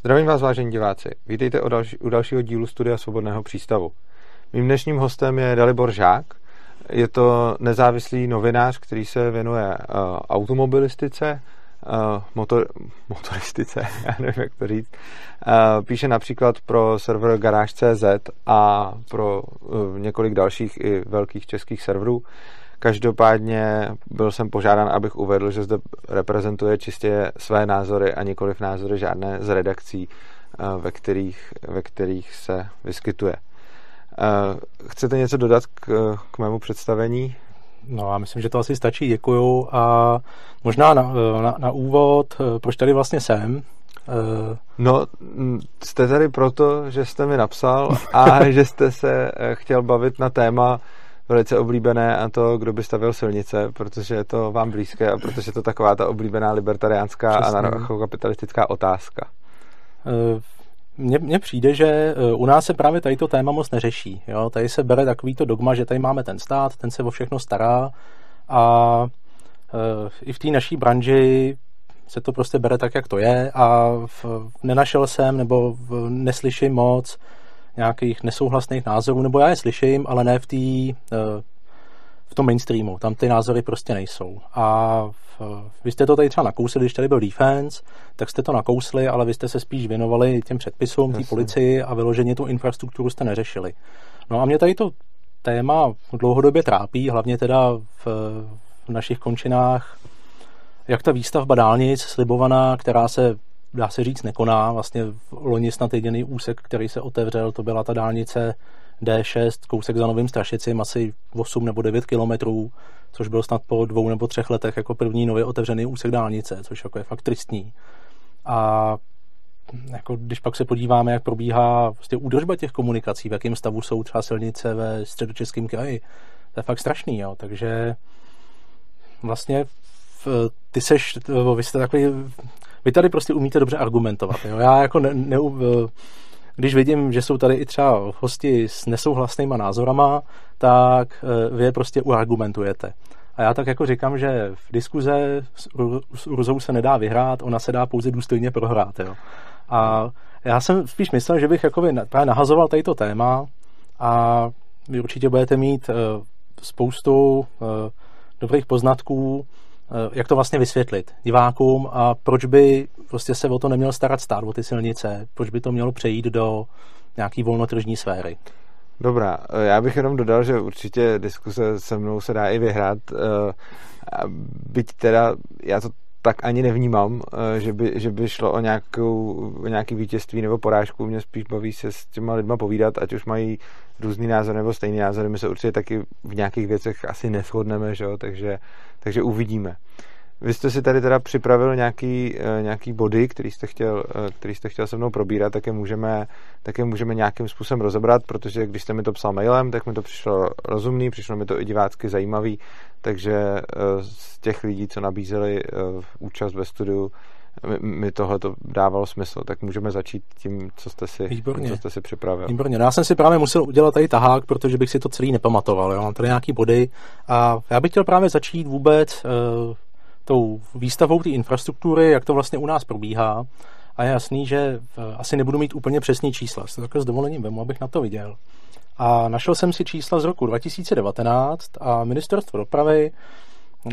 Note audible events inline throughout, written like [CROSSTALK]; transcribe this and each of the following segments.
Zdravím vás, vážení diváci. Vítejte u, další, u dalšího dílu Studia Svobodného přístavu. Mým dnešním hostem je Dalibor Žák. Je to nezávislý novinář, který se věnuje uh, automobilistice, uh, motor, motoristice, [LAUGHS] já nevím, jak to říct. Uh, píše například pro server Garage.cz a pro uh, několik dalších i velkých českých serverů. Každopádně byl jsem požádán, abych uvedl, že zde reprezentuje čistě své názory a nikoliv názory žádné z redakcí, eh, ve kterých, ve kterých se vyskytuje. Eh, chcete něco dodat k, k mému představení? No, já myslím, že to asi stačí, děkuju. A možná na, na, na úvod, eh, proč tady vlastně jsem? No, jste tady proto, že jste mi napsal a [LAUGHS] že jste se chtěl bavit na téma, velice oblíbené a to, kdo by stavil silnice, protože je to vám blízké a protože je to taková ta oblíbená libertariánská a anarchokapitalistická otázka. Eh, mně, mně přijde, že eh, u nás se právě tady to téma moc neřeší. Jo? Tady se bere takovýto dogma, že tady máme ten stát, ten se o všechno stará a e, i v té naší branži se to prostě bere tak, jak to je a v, nenašel jsem nebo v, neslyším moc nějakých nesouhlasných názorů, nebo já je slyším, ale ne v, tý, eh, v tom mainstreamu. Tam ty názory prostě nejsou. A v, vy jste to tady třeba nakousli, když tady byl defense, tak jste to nakousli, ale vy jste se spíš věnovali těm předpisům, té policii a vyloženě tu infrastrukturu jste neřešili. No a mě tady to téma dlouhodobě trápí, hlavně teda v, v našich končinách, jak ta výstavba dálnic slibovaná, která se dá se říct, nekoná. Vlastně v loni snad jediný úsek, který se otevřel, to byla ta dálnice D6, kousek za Novým Strašicím, asi 8 nebo 9 kilometrů, což byl snad po dvou nebo třech letech jako první nově otevřený úsek dálnice, což jako je fakt tristní. A jako když pak se podíváme, jak probíhá vlastně údržba těch komunikací, v jakém stavu jsou třeba silnice ve středočeském kraji, to je fakt strašný, jo. takže vlastně ty seš, vy jste takový vy tady prostě umíte dobře argumentovat. Jo? Já jako ne, ne, když vidím, že jsou tady i třeba hosti s nesouhlasnýma názorama, tak eh, vy je prostě uargumentujete. A já tak jako říkám, že v diskuze s Urzou se nedá vyhrát, ona se dá pouze důstojně prohrát. Jo? A já jsem spíš myslel, že bych jakoby právě nahazoval tady téma a vy určitě budete mít uh, spoustu dobrých poznatků, Eh, jak to vlastně vysvětlit divákům a proč by prostě se o to neměl starat stát, o ty silnice, proč by to mělo přejít do nějaký volnotržní sféry. Dobrá, eh, já bych jenom dodal, že určitě diskuse se mnou se dá i vyhrát, eh, byť teda já to tak ani nevnímám, že by, že by šlo o, nějakou, o nějaký vítězství nebo porážku. Mě spíš baví se s těma lidma povídat, ať už mají různý názor nebo stejný názor. My se určitě taky v nějakých věcech asi neschodneme, že jo? Takže, takže uvidíme. Vy jste si tady teda připravil nějaký, eh, nějaký body, který jste, chtěl, eh, který jste chtěl se mnou probírat, tak je, můžeme, tak je můžeme nějakým způsobem rozebrat, protože když jste mi to psal mailem, tak mi to přišlo rozumný, přišlo mi to i divácky zajímavý, takže eh, z těch lidí, co nabízeli účast ve studiu, mi tohle to dávalo smysl, tak můžeme začít tím, co jste si, Výborně. co jste si připravil. Výborně. No já jsem si právě musel udělat tady tahák, protože bych si to celý nepamatoval. Jo? Mám tady nějaký body a já bych chtěl právě začít vůbec uh, tou výstavou té infrastruktury, jak to vlastně u nás probíhá. A je jasný, že asi nebudu mít úplně přesný čísla. S takhle s dovolením vemu, abych na to viděl. A našel jsem si čísla z roku 2019 a ministerstvo dopravy uh,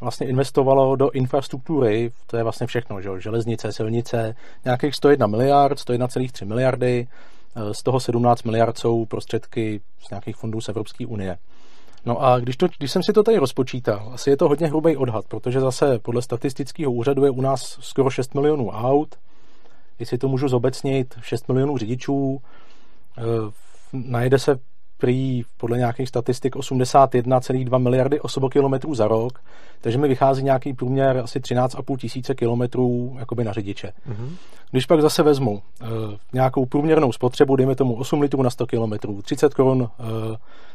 vlastně investovalo do infrastruktury, to je vlastně všechno, že? železnice, silnice, nějakých 101 miliard, 101,3 miliardy, eh, z toho 17 miliard jsou prostředky z nějakých fondů z Evropské unie. No a když, to, když jsem si to tady rozpočítal, asi je to hodně hrubý odhad, protože zase podle statistického úřadu je u nás skoro 6 milionů aut, jestli to můžu zobecnit, 6 milionů řidičů, eh, najde se prý podle nějakých statistik 81,2 miliardy osobokilometrů za rok, takže mi vychází nějaký průměr asi 13,5 tisíce kilometrů jakoby na řidiče. Mm-hmm. Když pak zase vezmu uh, nějakou průměrnou spotřebu, dejme tomu 8 litrů na 100 kilometrů, 30 korun uh,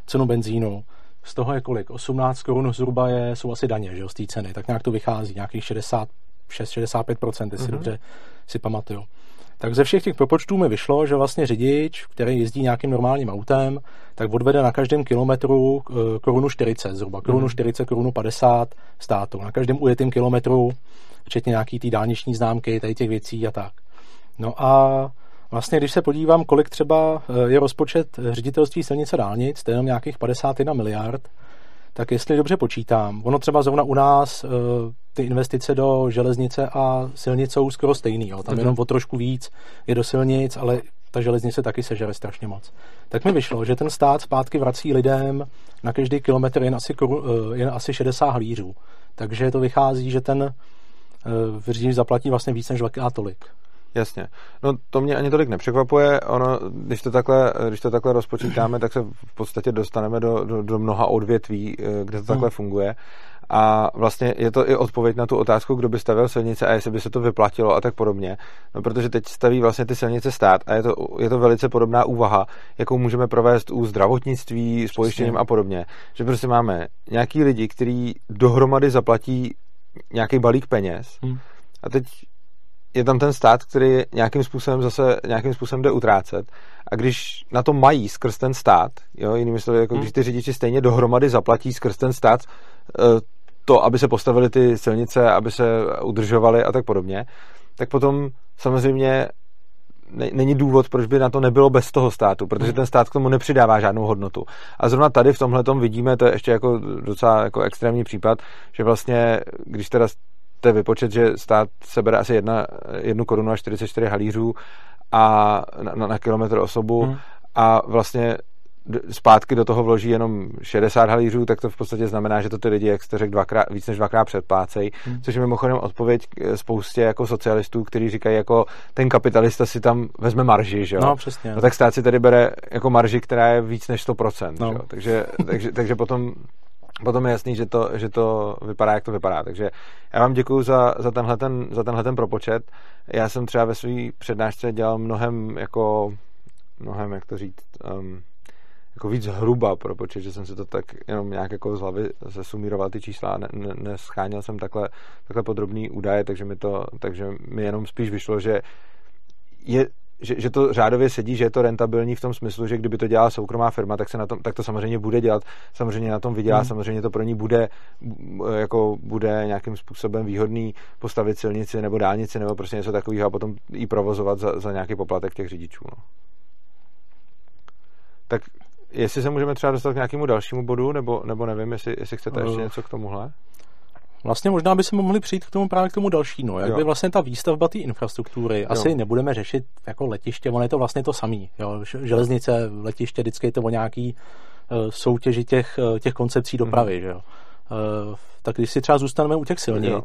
cenu benzínu, z toho je kolik? 18 korun zhruba je, jsou asi daně že, z té ceny, tak nějak to vychází, nějakých 66-65%, jestli mm-hmm. dobře si pamatuju tak ze všech těch propočtů mi vyšlo, že vlastně řidič, který jezdí nějakým normálním autem, tak odvede na každém kilometru eh, korunu 40 zhruba, korunu 40, mhm. korunu 50 státu. Na každém ujetém kilometru, včetně nějaký té dálniční známky, tady těch věcí a tak. No a vlastně, když se podívám, kolik třeba je rozpočet ředitelství silnice dálnic, to je jenom nějakých 51 miliard, tak jestli dobře počítám, ono třeba zrovna u nás ty investice do železnice a silnic jsou skoro stejný, jo. tam mm-hmm. jenom o trošku víc je do silnic, ale ta železnice taky sežere strašně moc. Tak mi vyšlo, že ten stát zpátky vrací lidem na každý kilometr jen asi, jen asi 60 halířů. Takže to vychází, že ten řidič zaplatí vlastně víc než dvakrát tolik. Jasně. No to mě ani tolik nepřekvapuje. Ono, když to takhle, když to takhle rozpočítáme, tak se v podstatě dostaneme do, do, do mnoha odvětví, eh, kde to takhle hmm. funguje. A vlastně je to i odpověď na tu otázku, kdo by stavěl silnice a jestli by se to vyplatilo a tak podobně. No, protože teď staví vlastně ty silnice stát a je to, je to velice podobná úvaha, jakou můžeme provést u zdravotnictví, s pojištěním a podobně. Že prostě máme nějaký lidi, kteří dohromady zaplatí nějaký balík peněz hmm. a teď je tam ten stát, který nějakým způsobem zase nějakým způsobem jde utrácet. A když na to mají skrz ten stát, jo, jinými slovy, jako hmm. když ty řidiči stejně dohromady zaplatí skrz ten stát eh, to, aby se postavili ty silnice, aby se udržovaly a tak podobně, tak potom samozřejmě není důvod, proč by na to nebylo bez toho státu, protože hmm. ten stát k tomu nepřidává žádnou hodnotu. A zrovna tady v tomhle vidíme, to je ještě jako docela jako extrémní případ, že vlastně, když teda to je vypočet, že stát sebere asi jedna, jednu korunu a 44 halířů a na, na kilometr osobu hmm. a vlastně zpátky do toho vloží jenom 60 halířů, tak to v podstatě znamená, že to ty lidi, jak jste řekl, dvakrát, víc než dvakrát předplácejí, hmm. což je mimochodem odpověď spoustě jako socialistů, kteří říkají, jako ten kapitalista si tam vezme marži, že jo? No, přesně. No tak stát si tady bere jako marži, která je víc než 100%, no. že jo? Takže, takže, takže potom potom je jasný, že to, že to vypadá, jak to vypadá. Takže já vám děkuji za, za, tenhle, ten, za tenhle ten propočet. Já jsem třeba ve své přednášce dělal mnohem jako, mnohem, jak to říct, um, jako víc hruba propočet, že jsem si to tak jenom nějak jako z hlavy zesumíroval ty čísla ne, ne, nescháněl jsem takhle, takhle podrobný údaje, takže mi to, takže mi jenom spíš vyšlo, že je že, že to řádově sedí, že je to rentabilní v tom smyslu, že kdyby to dělala soukromá firma, tak, se na tom, tak to samozřejmě bude dělat, samozřejmě na tom vydělá, hmm. samozřejmě to pro ní bude, jako bude nějakým způsobem výhodný postavit silnici nebo dálnici nebo prostě něco takového a potom i provozovat za, za nějaký poplatek těch řidičů. No. Tak jestli se můžeme třeba dostat k nějakému dalšímu bodu, nebo, nebo nevím, jestli, jestli chcete ještě něco k tomuhle? Vlastně možná by se mohli přijít k tomu právě k tomu dalšímu. Jak jo. by vlastně ta výstavba té infrastruktury, jo. asi nebudeme řešit jako letiště, ono je to vlastně to samý. Jo. Železnice, letiště, vždycky je to o nějaký uh, soutěži těch, uh, těch koncepcí dopravy. Mm. Že jo. Uh, tak když si třeba zůstaneme u těch silnic, jo.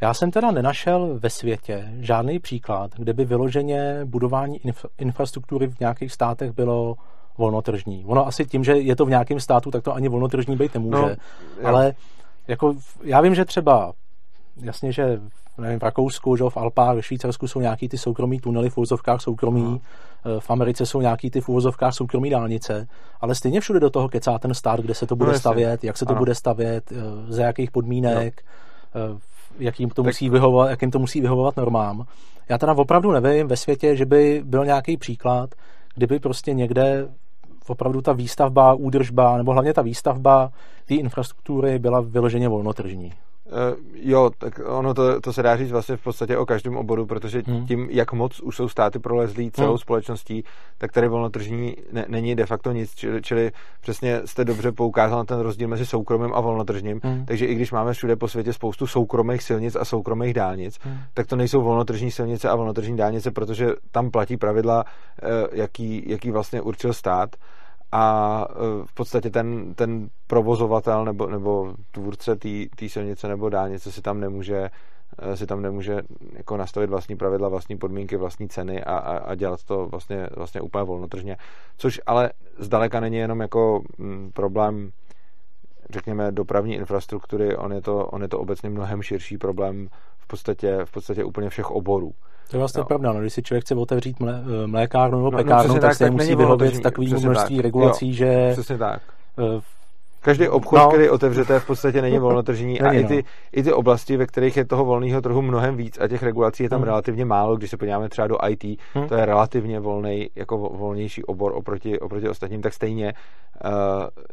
já jsem teda nenašel ve světě žádný příklad, kde by vyloženě budování inf- infrastruktury v nějakých státech bylo volnotržní. Ono asi tím, že je to v nějakém státu, tak to ani volnotržní být nemůže. No, ale jako, já vím, že třeba jasně, že nevím, v Rakousku, že v Alpách, ve Švýcarsku jsou nějaký ty soukromí tunely v úvozovkách soukromí, no. v Americe jsou nějaký ty v úvozovkách soukromí dálnice, ale stejně všude do toho kecá ten stát, kde se to bude no, stavět, jak se to ano. bude stavět, eh, za jakých podmínek, no. jakým to, tak... musí vyhovovat, jakým to musí vyhovovat normám. Já teda opravdu nevím ve světě, že by byl nějaký příklad, kdyby prostě někde opravdu ta výstavba, údržba, nebo hlavně ta výstavba té infrastruktury byla vyloženě volnotržní. Uh, jo, tak ono to, to se dá říct vlastně v podstatě o každém oboru, protože hmm. tím, jak moc už jsou státy prolezlí celou hmm. společností, tak tady volnotržní ne, není de facto nic, čili, čili přesně jste dobře poukázal na ten rozdíl mezi soukromým a volnotržním, hmm. takže i když máme všude po světě spoustu soukromých silnic a soukromých dálnic, hmm. tak to nejsou volnotržní silnice a volnotržní dálnice, protože tam platí pravidla, eh, jaký, jaký vlastně určil stát a e, v podstatě ten, ten provozovatel nebo, nebo tvůrce té silnice nebo dálnice si tam nemůže e, si tam nemůže jako nastavit vlastní pravidla, vlastní podmínky, vlastní ceny a, a, a dělat to vlastně, vlastně úplně volnotržně. Což ale zdaleka není jenom jako mm, problém řekněme dopravní infrastruktury, on je to, on je to obecně mnohem širší problém v podstatě, v podstatě úplně všech oborů. To je vlastně no. pravda, no, když si člověk chce otevřít mlé, eh, mlékárnu nebo no, no pekárnu, no, tak, tak se musí vyhovět takový množství tak. regulací, jo, že tak. Každý obchod, no. který otevřete, v podstatě není [LAUGHS] volnotržní a i no. ty, i ty oblasti, ve kterých je toho volného trhu mnohem víc a těch regulací je tam Hmm. relativně málo, když se podíváme třeba do IT, Hmm. to je relativně volný, jako vo- volnější obor oproti, oproti ostatním, tak stejně uh,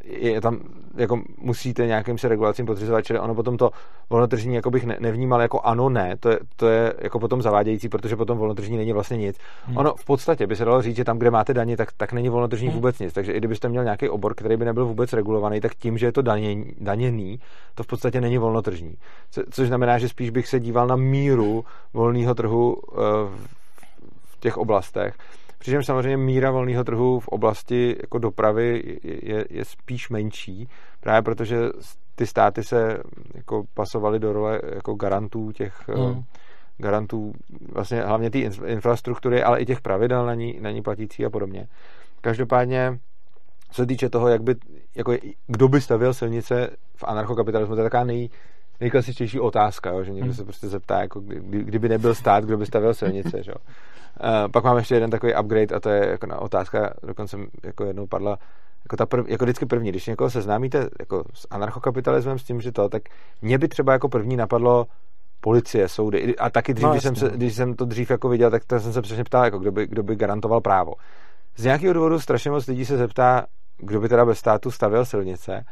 je tam, jako musíte nějakým se regulacím podřizovat, čili ono potom to volnotržní jako bych ne, nevnímal jako ano, ne, to je, to je jako potom zavádějící, protože potom volnotržní není vlastně nic. Hmm. Ono v podstatě by se dalo říct, že tam, kde máte daně, tak, tak není volnotržní Hmm. vůbec nic. Takže i kdybyste měl nějaký obor, který by nebyl vůbec regulovaný, tak tím, že je to daněný, daněný to v podstatě není volnotržní. Co, což znamená, že spíš bych se díval na míru volného trhu eh, v- těch oblastech. Přičemž samozřejmě míra volného trhu v oblasti jako dopravy je, je, je spíš menší, právě protože ty státy se jako pasovaly do role jako garantů těch eh, Hmm. garantů vlastně hlavně té infrastruktury, ale i těch pravidel na ní, na ní platící a podobně. Každopádně, co se týče toho, jak by, jako, kdo by stavěl silnice v anarchokapitalismu, to je taková nej, nejklasičtější otázka, jo, že někdo Hmm. se prostě zeptá, jako, kdy, kdyby nebyl stát, kdo by stavěl silnice. Že? Uh, pak máme ještě jeden takový upgrade a to je jako na otázka, dokonce jako jednou padla, jako, ta prv, jako vždycky první, když někoho seznámíte jako s anarchokapitalismem, s tím, že to, tak mě by třeba jako první napadlo policie, soudy. A taky dřív, No, no, když, jsem se, když jsem to dřív jako viděl, tak jsem se přesně ptal, jako kdo, by, kdo by garantoval právo. Z nějakého důvodu strašně moc lidí se zeptá, kdo by teda bez státu stavěl silnice.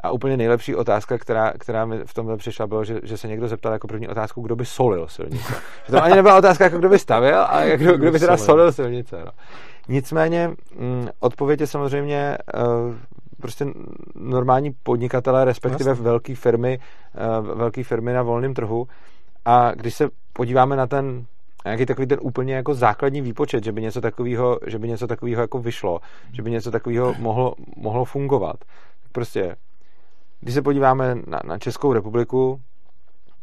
A úplně nejlepší otázka, která, která mi v tomhle přišla, bylo, že, že se někdo zeptal jako první otázku, kdo by solil silnice. Že to ani nebyla otázka, jako kdo by stavěl, ale kdo, kdo by teda solil silnice. No. Nicméně mm, odpověď je samozřejmě uh, prostě normální podnikatelé, respektive Jasně. velké firmy, uh, velké firmy na volném trhu. A když se podíváme na ten nějaký takový ten úplně jako základní výpočet, že by něco takového, že by něco takového jako vyšlo, že by něco takového mohlo, mohlo fungovat. Prostě, když se podíváme na, na Českou republiku,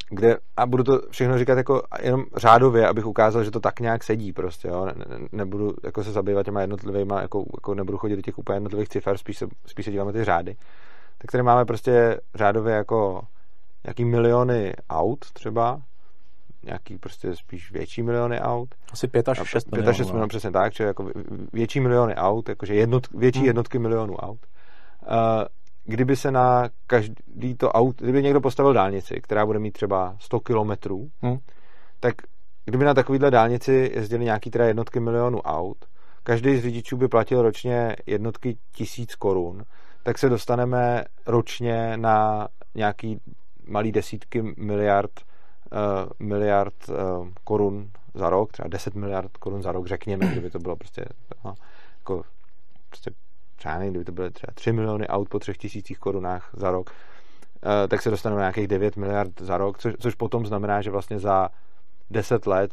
kde, a budu to všechno říkat jako jenom řádově, abych ukázal, že to tak nějak sedí prostě, jo? Ne, ne, nebudu jako se zabývat těma jednotlivýma, jako, jako nebudu chodit do těch úplně jednotlivých cifer, spíš se, spíš se díváme ty řády. Tak tady máme prostě řádově jako nějaký miliony aut třeba, nějaký prostě spíš větší miliony aut. Asi 5 až 6 5 až 6 milionů, přesně tak, čili jako větší miliony aut, jakože jednot, větší Hmm. jednotky milionů aut. Uh, kdyby se na každý to aut, kdyby někdo postavil dálnici, která bude mít třeba 100 kilometrů, Hmm. tak kdyby na takovýhle dálnici jezdili nějaký teda jednotky milionů aut, každý z řidičů by platil ročně jednotky tisíc korun, tak se dostaneme ročně na nějaký malý desítky miliard uh, miliard uh, korun za rok, třeba 10 miliard korun za rok, řekněme, kdyby to bylo prostě, no, jako, prostě třeba nevím, kdyby to byly třeba 3 miliony aut po 3 tisících korunách za rok, uh, tak se dostaneme na nějakých 9 miliard za rok, což, což potom znamená, že vlastně za 10 let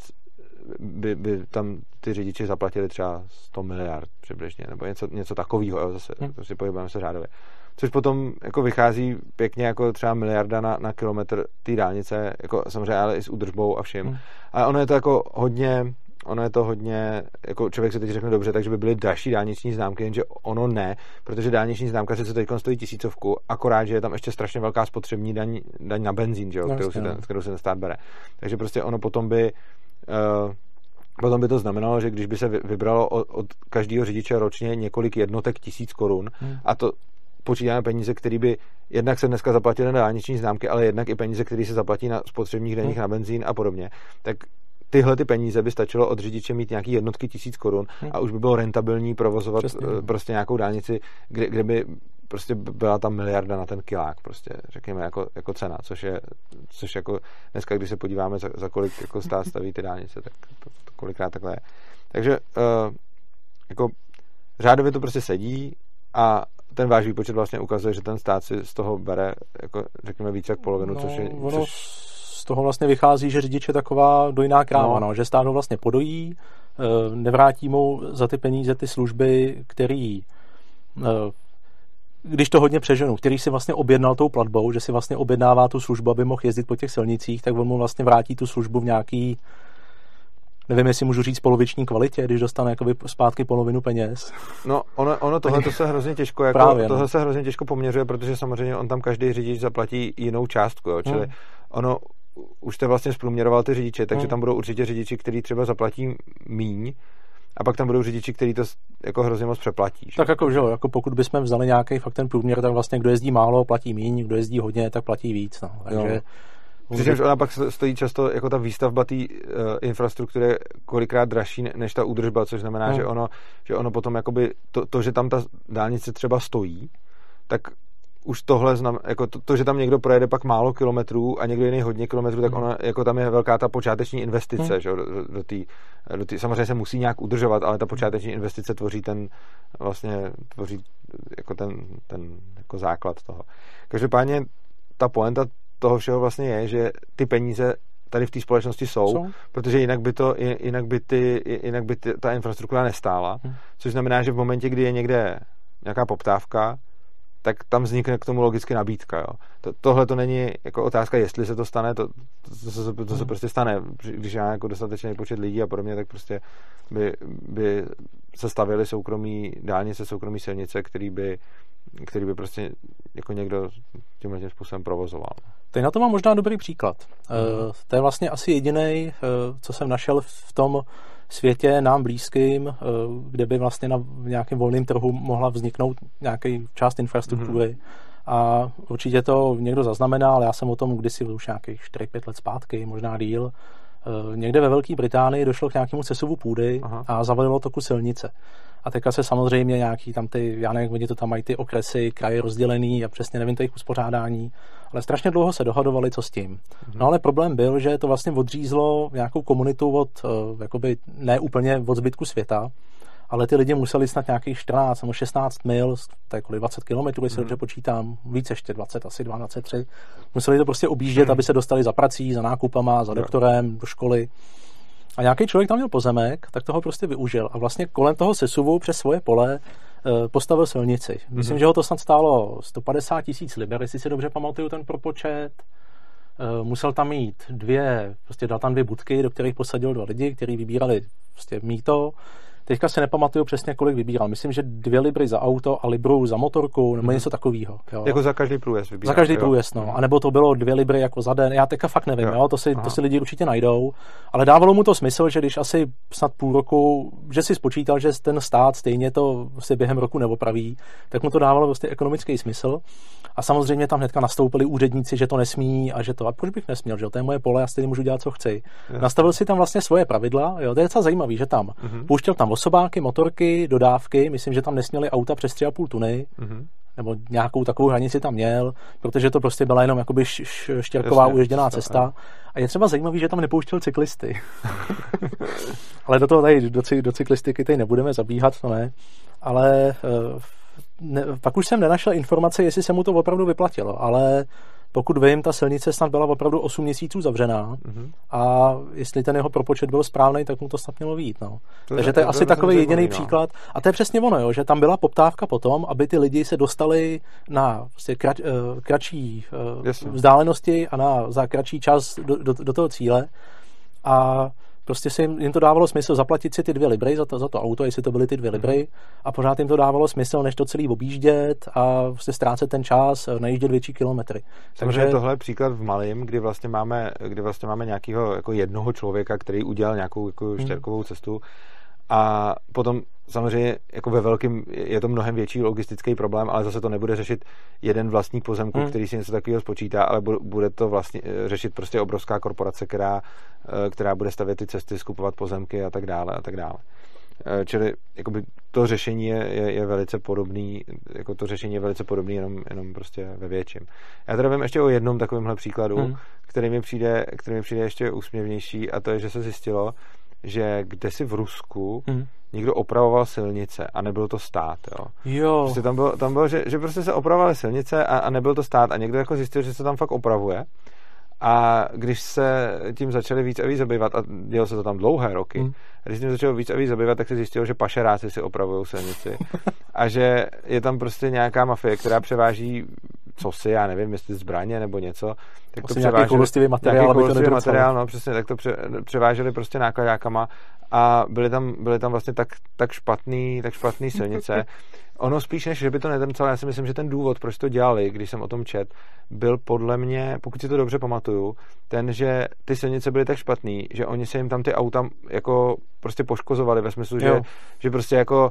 by, by tam ty řidiči zaplatili třeba 100 miliard přibližně, nebo něco, něco takového, jo, zase Hmm. prostě pohybujeme se řádově. Což potom jako vychází pěkně jako třeba miliarda na, na kilometr té dálnice, jako samozřejmě ale i s údržbou a vším. Hmm. Ale ono je to jako hodně, ono je to hodně, jako člověk se teď řekne dobře, takže by byly dražší dálniční známky, jenže ono ne, protože dálniční známka sice teď stojí tisícovku, akorát, že je tam ještě strašně velká spotřební daň, daň na benzín, že jo, No, kterou, si no. ten, kterou si ten stát bere. Takže prostě ono potom by uh, Potom by to znamenalo, že když by se vy- vybralo od, od každého řidiče ročně několik jednotek tisíc korun Hmm. a to počítáme peníze, které by jednak se dneska zaplatily na dálniční známky, ale jednak i peníze, které se zaplatí na spotřebních daních, Hmm. na benzín a podobně, tak tyhle ty peníze by stačilo od řidiče mít nějaký jednotky tisíc korun Hmm. a už by bylo rentabilní provozovat Přesně. eh, prostě nějakou dálnici, kde, kde by prostě byla ta miliarda na ten kilák, prostě řekněme jako, jako cena, což je, což jako dneska, když se podíváme, za, za kolik jako stát staví ty dálnice, tak to, to kolikrát takhle je. Takže uh, jako řádově to prostě sedí a ten váš výpočet vlastně ukazuje, že ten stát si z toho bere, jako řekněme, více jak polovinu, no, což je... ono Což, z toho vlastně vychází, že řidič je taková dojná kráva, No. no. že stát ho vlastně podojí, eh, nevrátí mu za ty peníze ty služby, který eh, když to hodně přeženu, který si vlastně objednal tou platbou, že si vlastně objednává tu službu, aby mohl jezdit po těch silnicích, tak on mu vlastně vrátí tu službu v nějaký nevím, jestli můžu říct poloviční kvalitě, když dostane jakoby zpátky polovinu peněz. no, ono, ono tohle to se hrozně těžko, jako, Právě, no. tohle se hrozně těžko poměřuje, protože samozřejmě on tam každý řidič zaplatí jinou částku, jo, čili Hmm. ono už jste vlastně zprůměroval ty řidiče, takže Hmm. tam budou určitě řidiči, kteří třeba zaplatí míň, a pak tam budou řidiči, kteří to jako hrozně moc přeplatí. Že? Tak jako, že jako pokud bychom vzali nějaký fakt ten průměr, tak vlastně kdo jezdí málo, platí méně, kdo jezdí hodně, tak platí víc. No. Takže, Přičemž ona pak stojí často jako ta výstavba té uh, infrastruktury kolikrát dražší než ta údržba, což znamená, hmm. že, ono, že ono potom jakoby to, to, že tam ta dálnice třeba stojí, tak už tohle znam, jako to, to, že tam někdo projede pak málo kilometrů a někdo jiný hodně kilometrů, tak ono, jako tam je velká ta počáteční investice, hmm. že, do, do, tý, do tý, samozřejmě se musí nějak udržovat, ale ta počáteční investice tvoří ten, vlastně tvoří jako ten, ten jako základ toho. Každopádně ta poenta toho všeho vlastně je, že ty peníze tady v té společnosti jsou, jsou, protože jinak by, to, jinak by, ty, jinak by ty, ta infrastruktura nestála, hmm. což znamená, že v momentě, kdy je někde nějaká poptávka, tak tam vznikne k tomu logicky nabídka. Jo. To, tohle to není jako otázka, jestli se to stane, to, to, to, se, to se hmm. prostě stane. Když má jako dostatečný počet lidí a podobně, tak prostě by, by se stavěly soukromí dálnice, soukromí silnice, který by, který by prostě jako někdo tímhle tím způsobem provozoval. Teď na to mám možná dobrý příklad. Mm. To je vlastně asi jediný, uh, co jsem našel v tom světě nám blízkým, uh, kde by vlastně na nějakém volném trhu mohla vzniknout nějaký část infrastruktury. Mm. A určitě to někdo zaznamenal, já jsem o tom kdysi už nějakých 4-5 let zpátky, možná díl. Někde ve Velké Británii došlo k nějakému sesuvu půdy Aha. a zavalilo to ku silnice. A teďka se samozřejmě nějaký tam ty, já nevím, oni to tam mají ty okresy, kraje rozdělený a přesně nevím to jejich uspořádání, ale strašně dlouho se dohadovali, co s tím. Mhm. No ale problém byl, že to vlastně odřízlo nějakou komunitu od, uh, jakoby ne úplně od zbytku světa, ale ty lidi museli snad nějakých 14 nebo 16 mil, to je kolik 20 km, jestli hmm. dobře počítám, víc ještě 20, asi 12, 23. Museli to prostě objíždět, hmm. aby se dostali za prací, za nákupama, za doktorem, do školy. A nějaký člověk tam měl pozemek, tak toho prostě využil. A vlastně kolem toho sesuvu přes svoje pole eh, postavil silnici. Myslím, mm-hmm. že ho to snad stálo 150 tisíc liber, jestli si dobře pamatuju ten propočet. Eh, musel tam mít dvě, prostě dal tam dvě budky, do kterých posadil dva lidi, kteří vybírali prostě mýto Teďka se nepamatuju přesně, kolik vybíral. Myslím, že dvě libry za auto a libru za motorku, nebo mm-hmm. něco takového. Jako za každý průjezd vybíral. Za každý jo. průjezd, no. A nebo to bylo dvě libry jako za den. Já teďka fakt nevím, jo. jo? To, si, to si lidi určitě najdou. Ale dávalo mu to smysl, že když asi snad půl roku, že si spočítal, že ten stát stejně to si během roku neopraví, tak mu to dávalo vlastně ekonomický smysl. A samozřejmě tam hnedka nastoupili úředníci, že to nesmí a že to, a proč bych nesměl, že to je moje pole, já stejně můžu dělat, co chci. Jo. Nastavil si tam vlastně svoje pravidla, jo, to je docela zajímavý, že tam mm-hmm. pouštěl tam osobáky, motorky, dodávky, myslím, že tam nesměli auta přes 3,5 tuny, mm-hmm. nebo nějakou takovou hranici tam měl, protože to prostě byla jenom jakoby štěrková Jasně, uježděná cesta. A je třeba zajímavý, že tam nepouštěl cyklisty. [LAUGHS] Ale do toho tady, do, do cyklistiky tady nebudeme zabíhat, to ne. Ale uh, ne, pak už jsem nenašel informace, jestli se mu to opravdu vyplatilo, ale pokud vím, ta silnice snad byla opravdu 8 měsíců zavřená mm-hmm. a jestli ten jeho propočet byl správný, tak mu to snad mělo vít. No. To Takže je, to je to asi takový jediný no. příklad. A to je přesně ono, jo, že tam byla poptávka potom, aby ty lidi se dostali na prostě krat, uh, kratší uh, vzdálenosti a na, za kratší čas do, do, do toho cíle. A Prostě si jim, jim to dávalo smysl zaplatit si ty dvě libry za to, za to auto, jestli to byly ty dvě mhm. libry, a pořád jim to dávalo smysl, než to celý objíždět a prostě ztrácet ten čas, najíždět větší kilometry. Takže tohle je příklad v malém, kdy vlastně máme, kdy vlastně máme nějakého jako jednoho člověka, který udělal nějakou jako mhm. štěrkovou cestu a potom samozřejmě jako ve velkém je to mnohem větší logistický problém, ale zase to nebude řešit jeden vlastník pozemku, hmm. který si něco takového spočítá, ale bude to vlastně eh, řešit prostě obrovská korporace, která, eh, která bude stavět ty cesty, skupovat pozemky a tak dále a tak dále. Eh, čili jakoby to řešení je, je, je, velice podobný, jako to řešení je velice podobný, jenom, jenom prostě ve větším. Já teda vím ještě o jednom takovémhle příkladu, hmm. který, mi přijde, který mi přijde ještě úsměvnější a to je, že se zjistilo, že kde si v Rusku mm. někdo opravoval silnice a nebyl to stát, jo. jo. Prostě tam bylo, tam bylo že, že prostě se opravovaly silnice a, a nebyl to stát a někdo jako zjistil, že se tam fakt opravuje a když se tím začali víc a víc zabývat, a dělo se to tam dlouhé roky, mm. a když se tím začalo víc a víc zabývat, tak se zjistilo, že pašeráci si opravují silnici [LAUGHS] a že je tam prostě nějaká mafie, která převáží co si, já nevím, jestli zbraně nebo něco, tak to převáželi, materiál, nějaký aby to materiál, no přesně, tak to pře, převáželi prostě nákladákama a byly tam, byly tam vlastně tak, tak, špatný, tak špatný silnice. [LAUGHS] Ono spíš, než že by to nedrncalo, já si myslím, že ten důvod, proč to dělali, když jsem o tom čet, byl podle mě, pokud si to dobře pamatuju, ten, že ty silnice byly tak špatný, že oni se jim tam ty auta jako prostě poškozovali ve smyslu, že, že prostě jako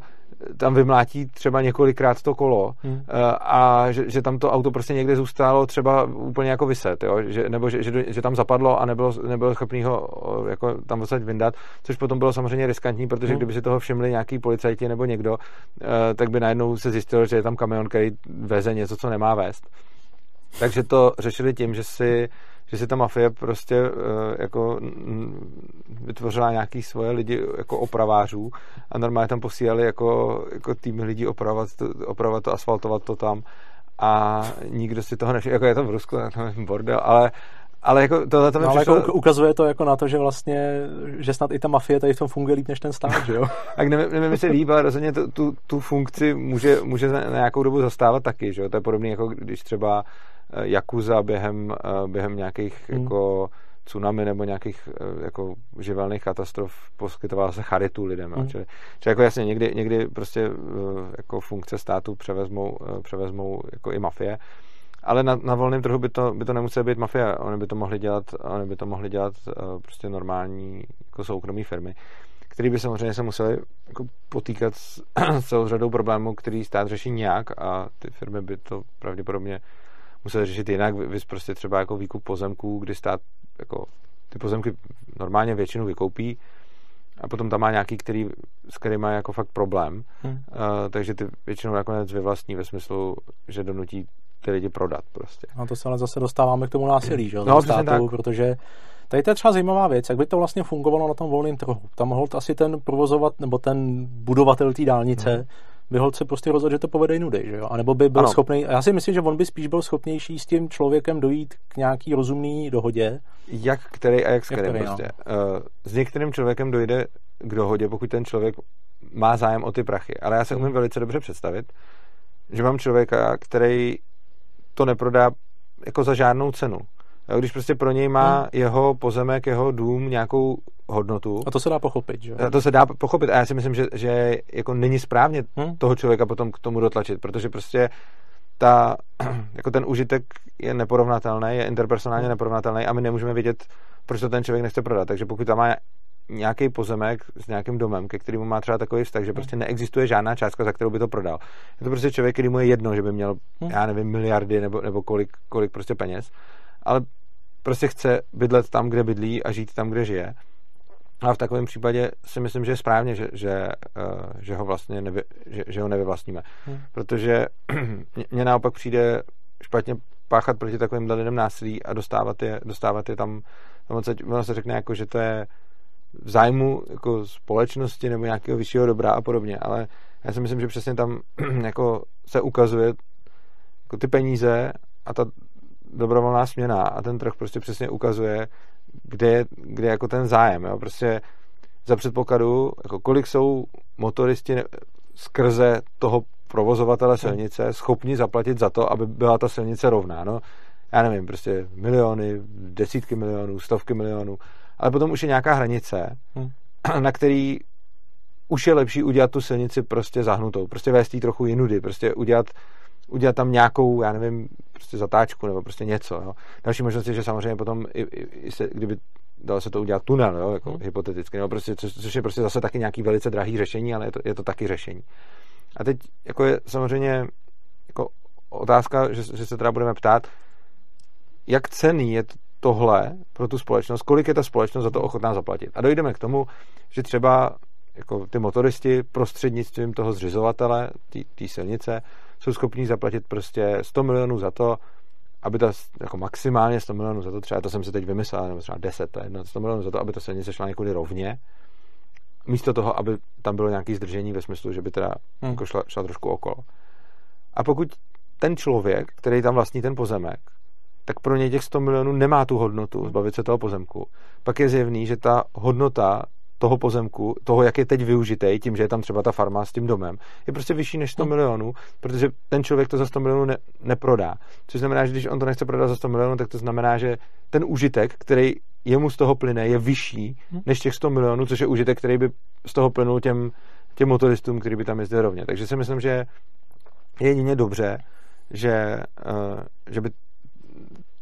tam vymlátí třeba několikrát to kolo hmm. Eh, a že, že, tam to auto prostě někde zůstalo třeba úplně jako vyset, jo? Že, nebo že, že, že, tam zapadlo a nebylo, nebylo schopný ho jako tam odsaď vyndat, což potom bylo samozřejmě riskantní, protože hmm. kdyby si toho všimli nějaký policajti nebo někdo, eh, tak by najednou se zjistilo, že je tam kamion, který veze něco, co nemá vést. Takže to řešili tím, že si že si ta mafie prostě uh, jako vytvořila nějaký svoje lidi jako opravářů a normálně tam posílali jako, jako týmy lidí opravovat to, opravovat to, asfaltovat to tam a nikdo si toho nevšiml, jako je to v Rusku, tam [LAUGHS] je bordel, ale ale jako tohle to mi no, přišlo... jako ukazuje to jako na to, že vlastně, že snad i ta mafie tady v tom funguje líp než ten stát, že jo? [LAUGHS] tak nevím, nevím jestli líp, ale rozhodně tu, tu, tu funkci může, může na nějakou dobu zastávat taky, že jo? To je podobné jako když třeba Jakuza během, eh, během nějakých hmm. jako tsunami nebo nějakých eh, jako živelných katastrof poskytovala se charitu lidem. Hmm. Čili, čili jako jasně někdy, někdy prostě eh, jako funkce státu převezmou, převezmou jako i mafie. Ale na, na volném trhu by to, by to nemuselo být mafie. Oni by to mohli dělat, oni by to mohli dělat prostě normální jako soukromí firmy, které by samozřejmě se museli jako potýkat s, [CLEARS THROAT] s celou řadou problémů, který stát řeší nějak a ty firmy by to pravděpodobně musel řešit jinak. Vy prostě třeba jako výkup pozemků, kdy stát jako ty pozemky normálně většinu vykoupí a potom tam má nějaký, který, s kterým má jako fakt problém. Hmm. Uh, takže ty většinou nakonec vyvlastní ve smyslu, že donutí ty lidi prodat prostě. A to se ale zase dostáváme k tomu násilí, že? No, státu, tak. protože tady to je třeba zajímavá věc, jak by to vlastně fungovalo na tom volném trhu. Tam mohl asi ten provozovat, nebo ten budovatel té dálnice hmm by holce prostě rozhodl, že to povede nudy, že jo? A nebo by byl ano. schopný, já si myslím, že on by spíš byl schopnější s tím člověkem dojít k nějaký rozumný dohodě. Jak který a jak s kterým prostě. No. S některým člověkem dojde k dohodě, pokud ten člověk má zájem o ty prachy. Ale já se umím velice dobře představit, že mám člověka, který to neprodá jako za žádnou cenu. Když prostě pro něj má hmm. jeho pozemek, jeho dům nějakou hodnotu. A to se dá pochopit, že? To se dá pochopit a já si myslím, že, že jako není správně hmm? toho člověka potom k tomu dotlačit, protože prostě ta, [CLEARS THROAT] jako ten užitek je neporovnatelný, je interpersonálně hmm. neporovnatelný a my nemůžeme vědět, proč to ten člověk nechce prodat. Takže pokud tam má nějaký pozemek s nějakým domem, ke kterému má třeba takový vztah, že hmm. prostě neexistuje žádná částka, za kterou by to prodal. Je to prostě člověk, který mu je jedno, že by měl, hmm. já nevím, miliardy nebo, nebo kolik, kolik prostě peněz, ale prostě chce bydlet tam, kde bydlí a žít tam, kde žije. A v takovém případě si myslím, že je správně, že, že, uh, že ho vlastně nevy, že, že ho nevyvlastníme. Hmm. Protože [CLEARS THROAT] mně naopak přijde špatně páchat proti takovým lidem násilí a dostávat je, dostávat je tam, tam se, ono se řekne jako, že to je v zájmu jako společnosti nebo nějakého vyššího dobra a podobně, ale já si myslím, že přesně tam [CLEARS THROAT] jako se ukazuje jako ty peníze a ta dobrovolná směna a ten trh prostě přesně ukazuje, kde je, kde je jako ten zájem. Jo? Prostě za předpokladu, jako kolik jsou motoristi skrze toho provozovatele silnice schopni zaplatit za to, aby byla ta silnice rovná. No, já nevím, prostě miliony, desítky milionů, stovky milionů, ale potom už je nějaká hranice, hmm. [CLEARS THROAT] na který už je lepší udělat tu silnici prostě zahnutou, prostě vést jí trochu jinudy, prostě udělat udělat tam nějakou, já nevím, prostě zatáčku nebo prostě něco. Jo. Další možnost je, že samozřejmě potom, i, i, se, kdyby dalo se to udělat tunel, jo, jako hmm. hypoteticky, nebo prostě, což, což je prostě zase taky nějaký velice drahý řešení, ale je to, je to taky řešení. A teď jako je samozřejmě jako otázka, že, že se teda budeme ptát, jak cený je tohle pro tu společnost, kolik je ta společnost za to ochotná zaplatit. A dojdeme k tomu, že třeba jako ty motoristi prostřednictvím toho zřizovatele, té silnice, jsou schopní zaplatit prostě 100 milionů za to, aby ta, jako maximálně 100 milionů za to, třeba to jsem si teď vymyslel, nebo třeba 10, to je jedno, 100 milionů za to, aby ta silnice šla někudy rovně, místo toho, aby tam bylo nějaké zdržení ve smyslu, že by teda hmm. jako šla, šla trošku okolo. A pokud ten člověk, který tam vlastní ten pozemek, tak pro něj těch 100 milionů nemá tu hodnotu zbavit se toho pozemku. Pak je zjevný, že ta hodnota toho pozemku, toho, jak je teď využitý, tím, že je tam třeba ta farma s tím domem, je prostě vyšší než 100 no. milionů, protože ten člověk to za 100 milionů ne, neprodá. Což znamená, že když on to nechce prodat za 100 milionů, tak to znamená, že ten užitek, který jemu z toho plyne, je vyšší Hm. než těch 100 milionů, což je užitek, který by z toho plynul těm, těm motoristům, který by tam jezdili rovně. Takže si myslím, že je jedině dobře, že, uh, že by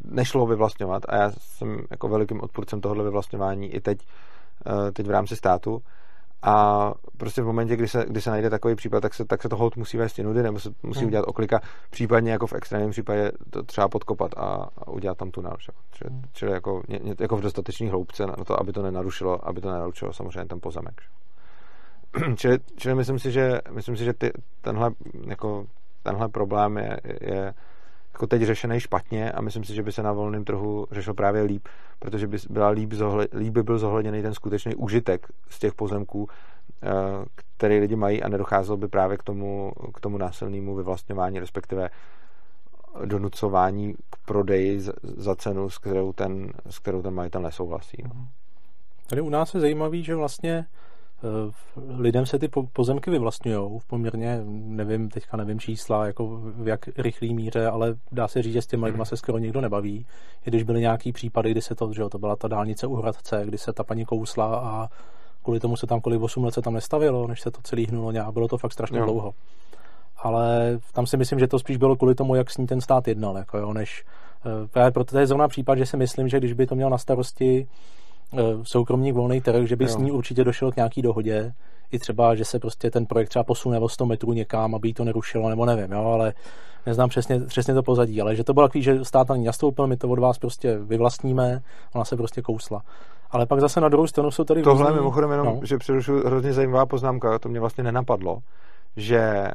nešlo vyvlastňovat a já jsem jako velikým odpůrcem tohohle vyvlastňování i teď, uh, teď v rámci státu a prostě v momentě, kdy se, kdy se najde takový případ, tak se, tak se to hold musí vést nudy, nebo se musí Hmm. udělat oklika, případně jako v extrémním případě to třeba podkopat a, a udělat tam tunel. Že? Čili, Hmm. čili jako, ně, ně- jako v dostatečné hloubce na to, aby to nenarušilo, aby to nenarušilo samozřejmě ten pozemek. Že? [CLEARS THROAT] čili, čili myslím si, že, myslím si, že ty, tenhle, jako, tenhle problém je, je jako teď řešený špatně a myslím si, že by se na volném trhu řešil právě líp, protože by, byla líp, zohled, líp by byl zohledněný ten skutečný užitek z těch pozemků, eh, který lidi mají a nedocházelo by právě k tomu, k tomu násilnému vyvlastňování, respektive donucování k prodeji za, cenu, s kterou ten, s kterou ten majitel nesouhlasí. Tady u nás je zajímavý, že vlastně lidem se ty po- pozemky vyvlastňují v poměrně, nevím, teďka nevím čísla, jako v jak rychlý míře, ale dá se říct, že s těma lidma se skoro nikdo nebaví. I když byly nějaký případy, kdy se to, že jo, to byla ta dálnice u Hradce, kdy se ta paní kousla a kvůli tomu se tam kolik 8 let se tam nestavilo, než se to celý hnulo nějak. Bylo to fakt strašně Jo. dlouho. Ale tam si myslím, že to spíš bylo kvůli tomu, jak s ní ten stát jednal, jako jo, než eh, právě proto to je zrovna případ, že si myslím, že když by to měl na starosti eh, soukromník volný trh, že by Jo. s ní určitě došel k nějaký dohodě, i třeba, že se prostě ten projekt třeba posune o 100 metrů někam, aby jí to nerušilo, nebo nevím, jo, ale neznám přesně, přesně to pozadí, ale že to bylo takový, že stát na ní nastoupil, my to od vás prostě vyvlastníme, ona se prostě kousla. Ale pak zase na druhou stranu jsou tady Tohle různý- mimochodem jenom, no. že přerušu hrozně zajímavá poznámka, to mě vlastně nenapadlo, že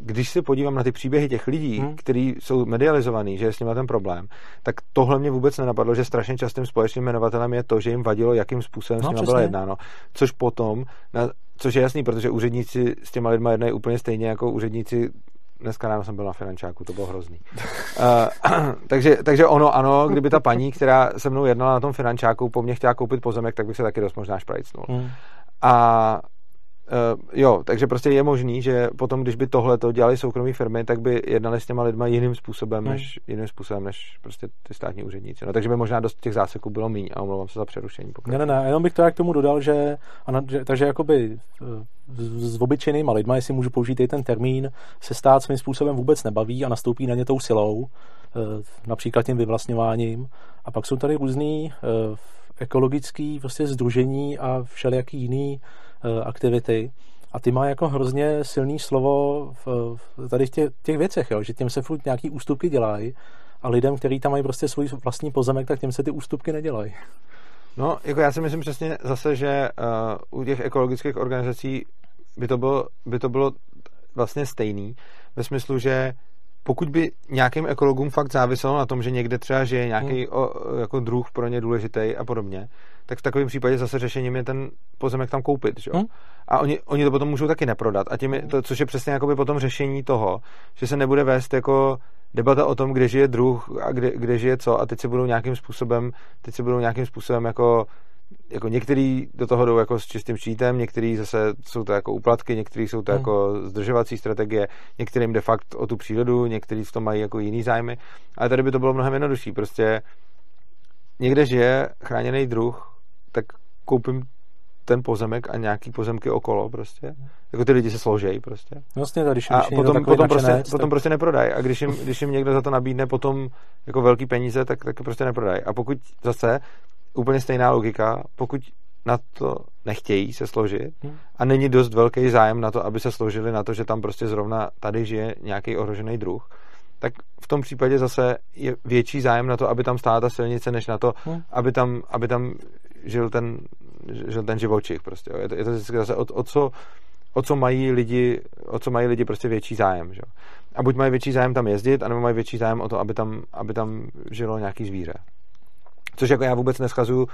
když se podívám na ty příběhy těch lidí, Hmm. kteří jsou medializovaní, že je s nimi ten problém, tak tohle mě vůbec nenapadlo, že strašně častým společným jmenovatelem je to, že jim vadilo, jakým způsobem No, s nimi bylo jednáno. Což potom, na, což je jasný, protože úředníci s těma lidma jednají úplně stejně jako úředníci Dneska ráno jsem byl na finančáku, to bylo hrozný. Uh, [LAUGHS] [CLEARS THROAT] takže, takže ono, ano, kdyby ta paní, která se mnou jednala na tom finančáku, po mně chtěla koupit pozemek, tak bych se taky dost možná šprajcnul. Hmm. A uh, jo, takže prostě je možný, že potom, když by tohle to dělali soukromí firmy, tak by jednali s těma lidma jiným způsobem, Hmm. než, jiným způsobem, než prostě ty státní úředníci. No, takže by možná dost těch záseků bylo míň a omlouvám se za přerušení. Pokud... Ne, ne, ne, jenom bych to jak k tomu dodal, že, ano, že takže jakoby eh, s s obyčejnýma lidma, jestli můžu použít i ten termín, se stát svým způsobem vůbec nebaví a nastoupí na ně tou silou, eh, například tím vyvlastňováním. A pak jsou tady různý ekologický prostě združení a všelijaký jiný aktivity. A ty má jako hrozně silný slovo v, v tady v těch, těch věcech, jo? že těm se furt nějaký ústupky dělají a lidem, kteří tam mají prostě svůj vlastní pozemek, tak těm se ty ústupky nedělají. No, jako já si myslím přesně zase, že uh, u těch ekologických organizací by to bylo, by to bylo vlastně stejný, ve smyslu, že pokud by nějakým ekologům fakt záviselo na tom, že někde třeba žije nějaký o, jako druh pro ně důležitý a podobně, tak v takovém případě zase řešením je ten pozemek tam koupit. Že? Hmm. A oni, oni to potom můžou taky neprodat. A tím je, to, což je přesně jakoby potom řešení toho, že se nebude vést jako debata o tom, kde žije druh a kde, kde žije co a teď se budou nějakým způsobem, teď se budou nějakým způsobem jako jako některý do toho jdou jako s čistým štítem, některý zase jsou to jako úplatky, některý jsou to Hmm. jako zdržovací strategie, některým de fakt o tu přírodu, některý v tom mají jako jiný zájmy, ale tady by to bylo mnohem jednodušší, prostě někde žije chráněný druh, tak koupím ten pozemek a nějaký pozemky okolo prostě. Jako ty lidi se složejí prostě. Vlastně, tak když, A když potom, potom, prostě, nadšenec, potom tak- prostě neprodají. A když jim, [LAUGHS] když jim někdo za to nabídne potom jako velký peníze, tak, tak prostě neprodají. A pokud zase úplně stejná logika, pokud na to nechtějí se složit Hmm. a není dost velký zájem na to, aby se složili na to, že tam prostě zrovna tady žije nějaký ohrožený druh, tak v tom případě zase je větší zájem na to, aby tam stála ta silnice, než na to, Hmm. aby tam, aby tam žil ten, žil ten živočich. Prostě, jo. Je, to, je to vždycky zase o, o, co, o co mají lidi, o co mají lidi prostě větší zájem. Že? A buď mají větší zájem tam jezdit, anebo mají větší zájem o to, aby tam, aby tam žilo nějaký zvíře. Což jako já vůbec neschazuju,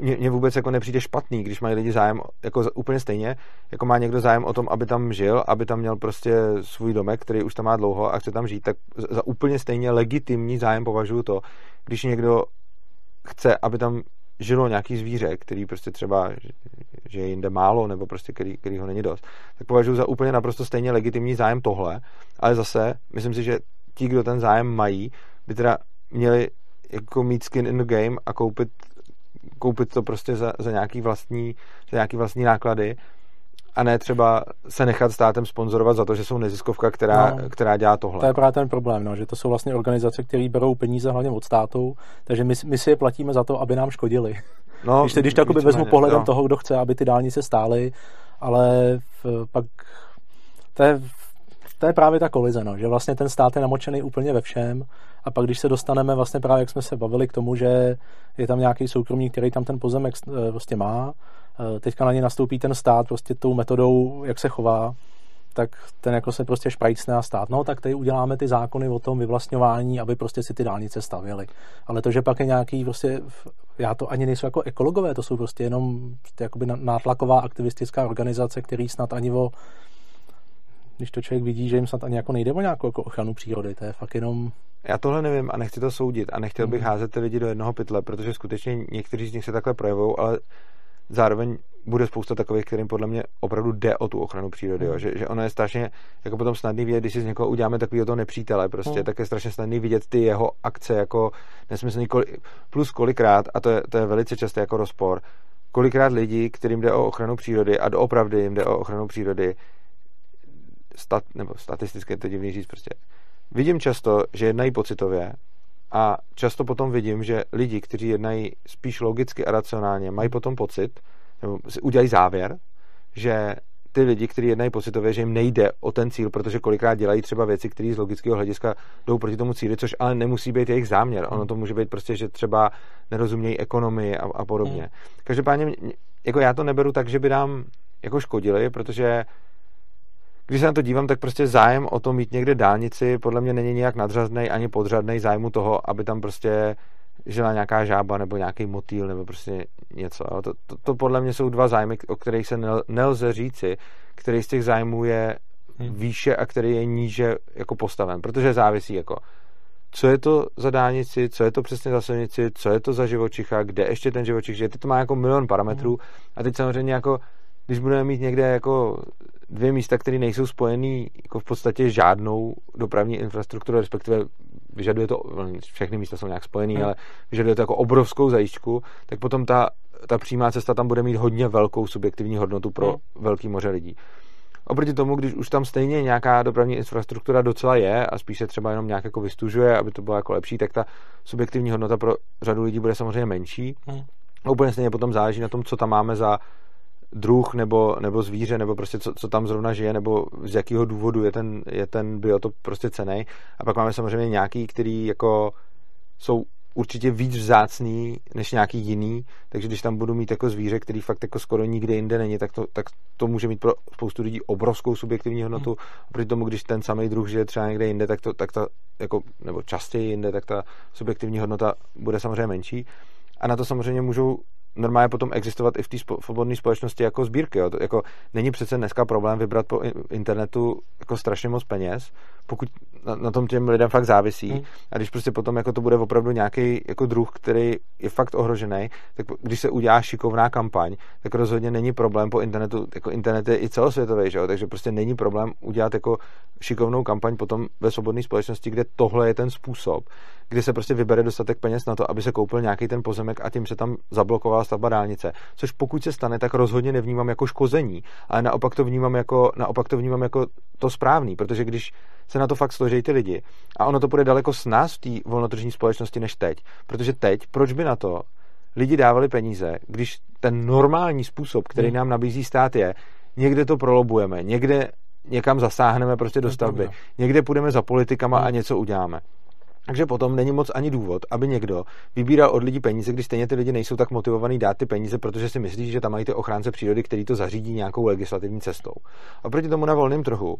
mně, vůbec jako nepřijde špatný, když mají lidi zájem jako úplně stejně, jako má někdo zájem o tom, aby tam žil, aby tam měl prostě svůj domek, který už tam má dlouho a chce tam žít, tak za úplně stejně legitimní zájem považuji to, když někdo chce, aby tam žilo nějaký zvíře, který prostě třeba, že- je jinde málo, nebo prostě který, který ho není dost, tak považuji za úplně naprosto stejně legitimní zájem tohle, ale zase myslím si, že ti, kdo ten zájem mají, by teda měli jako mít skin in the game a koupit koupit to prostě za, za, nějaký vlastní, za nějaký vlastní náklady a ne třeba se nechat státem sponzorovat za to, že jsou neziskovka, která, no, která dělá tohle. To je právě ten problém, no, že to jsou vlastně organizace, které berou peníze hlavně od státu, takže my, my si je platíme za to, aby nám škodili. No, když, když to jakoby vezmu pohledem no. toho, kdo chce, aby ty dálnice stály, ale v, pak to je, to je právě ta kolize, no, že vlastně ten stát je namočený úplně ve všem a pak když se dostaneme vlastně právě, jak jsme se bavili k tomu, že je tam nějaký soukromník, který tam ten pozemek prostě má, teďka na ně nastoupí ten stát prostě tou metodou, jak se chová, tak ten jako se prostě šprajcne a stát. No, tak tady uděláme ty zákony o tom vyvlastňování, aby prostě si ty dálnice stavěly. Ale to, že pak je nějaký prostě, já to ani nejsou jako ekologové, to jsou prostě jenom jakoby nátlaková aktivistická organizace, který snad ani o když to člověk vidí, že jim snad ani jako nejde o nějakou jako ochranu přírody, to je fakt jenom... Já tohle nevím a nechci to soudit a nechtěl bych mm. házet ty lidi do jednoho pytle, protože skutečně někteří z nich se takhle projevují, ale zároveň bude spousta takových, kterým podle mě opravdu jde o tu ochranu přírody, jo? Že, že ono je strašně jako potom snadný vidět, když si z někoho uděláme takový to nepřítele, prostě, mm. tak je strašně snadný vidět ty jeho akce jako nesmyslný, plus kolikrát, a to je, to je velice často jako rozpor, kolikrát lidí, kterým jde o ochranu přírody a doopravdy jim jde o ochranu přírody, stat, nebo statisticky to divný říct prostě, vidím často, že jednají pocitově a často potom vidím, že lidi, kteří jednají spíš logicky a racionálně, mají potom pocit, nebo si udělají závěr, že ty lidi, kteří jednají pocitově, že jim nejde o ten cíl, protože kolikrát dělají třeba věci, které z logického hlediska jdou proti tomu cíli, což ale nemusí být jejich záměr. Ono to může být prostě, že třeba nerozumějí ekonomii a, a podobně. Hmm. Každopádně, jako já to neberu tak, že by nám jako škodili, protože když se na to dívám, tak prostě zájem o to mít někde dálnici podle mě není nějak nadřazný ani podřadný zájmu toho, aby tam prostě žila nějaká žába nebo nějaký motýl nebo prostě něco. To, to, to podle mě jsou dva zájmy, o kterých se nel, nelze říci, který z těch zájmů je hmm. výše a který je níže jako postaven, protože závisí jako co je to za dálnici, co je to přesně za silnici, co je to za živočicha, kde ještě ten živočich žije. Teď to má jako milion parametrů hmm. a teď samozřejmě jako když budeme mít někde jako dvě místa, které nejsou spojený jako v podstatě žádnou dopravní infrastrukturu, respektive vyžaduje to, všechny místa jsou nějak spojený, hmm. ale vyžaduje to jako obrovskou zajišťku, tak potom ta, ta přímá cesta tam bude mít hodně velkou subjektivní hodnotu pro hmm. velký moře lidí. Oproti tomu, když už tam stejně nějaká dopravní infrastruktura docela je a spíš se třeba jenom nějak jako vystužuje, aby to bylo jako lepší, tak ta subjektivní hodnota pro řadu lidí bude samozřejmě menší. Hmm. A úplně stejně potom záleží na tom, co tam máme za druh nebo, nebo zvíře, nebo prostě co, co tam zrovna žije, nebo z jakého důvodu je ten, je ten biotop prostě cený. A pak máme samozřejmě nějaký, který jako jsou určitě víc vzácný než nějaký jiný, takže když tam budu mít jako zvíře, který fakt jako skoro nikde jinde není, tak to, tak to může mít pro spoustu lidí obrovskou subjektivní hodnotu. Mm. Proti tomu, když ten samý druh žije třeba někde jinde, tak to, tak to jako, nebo častěji jinde, tak ta subjektivní hodnota bude samozřejmě menší. A na to samozřejmě můžou normálně potom existovat i v té svobodné společnosti jako sbírky. Jo. To, jako, není přece dneska problém vybrat po internetu jako strašně moc peněz, pokud na, na tom těm lidem fakt závisí. Hmm. A když prostě potom jako to bude opravdu nějaký jako druh, který je fakt ohrožený, tak když se udělá šikovná kampaň, tak rozhodně není problém po internetu, jako internet je i celosvětový, že jo? takže prostě není problém udělat jako šikovnou kampaň potom ve svobodné společnosti, kde tohle je ten způsob, kdy se prostě vybere dostatek peněz na to, aby se koupil nějaký ten pozemek a tím se tam zablokovala stavba dálnice. Což pokud se stane, tak rozhodně nevnímám jako škození, ale naopak to vnímám jako, naopak to vnímám jako to správný, protože když se na to fakt složí ty lidi a ono to bude daleko s nás v té volnotržní společnosti než teď, protože teď, proč by na to lidi dávali peníze, když ten normální způsob, který hmm. nám nabízí stát je, někde to prolobujeme, někde někam zasáhneme prostě do stavby, někde půjdeme za politikama a hmm. něco uděláme. Takže potom není moc ani důvod, aby někdo vybíral od lidí peníze, když stejně ty lidi nejsou tak motivovaní dát ty peníze, protože si myslí, že tam mají ty ochránce přírody, který to zařídí nějakou legislativní cestou. A proti tomu na volném trhu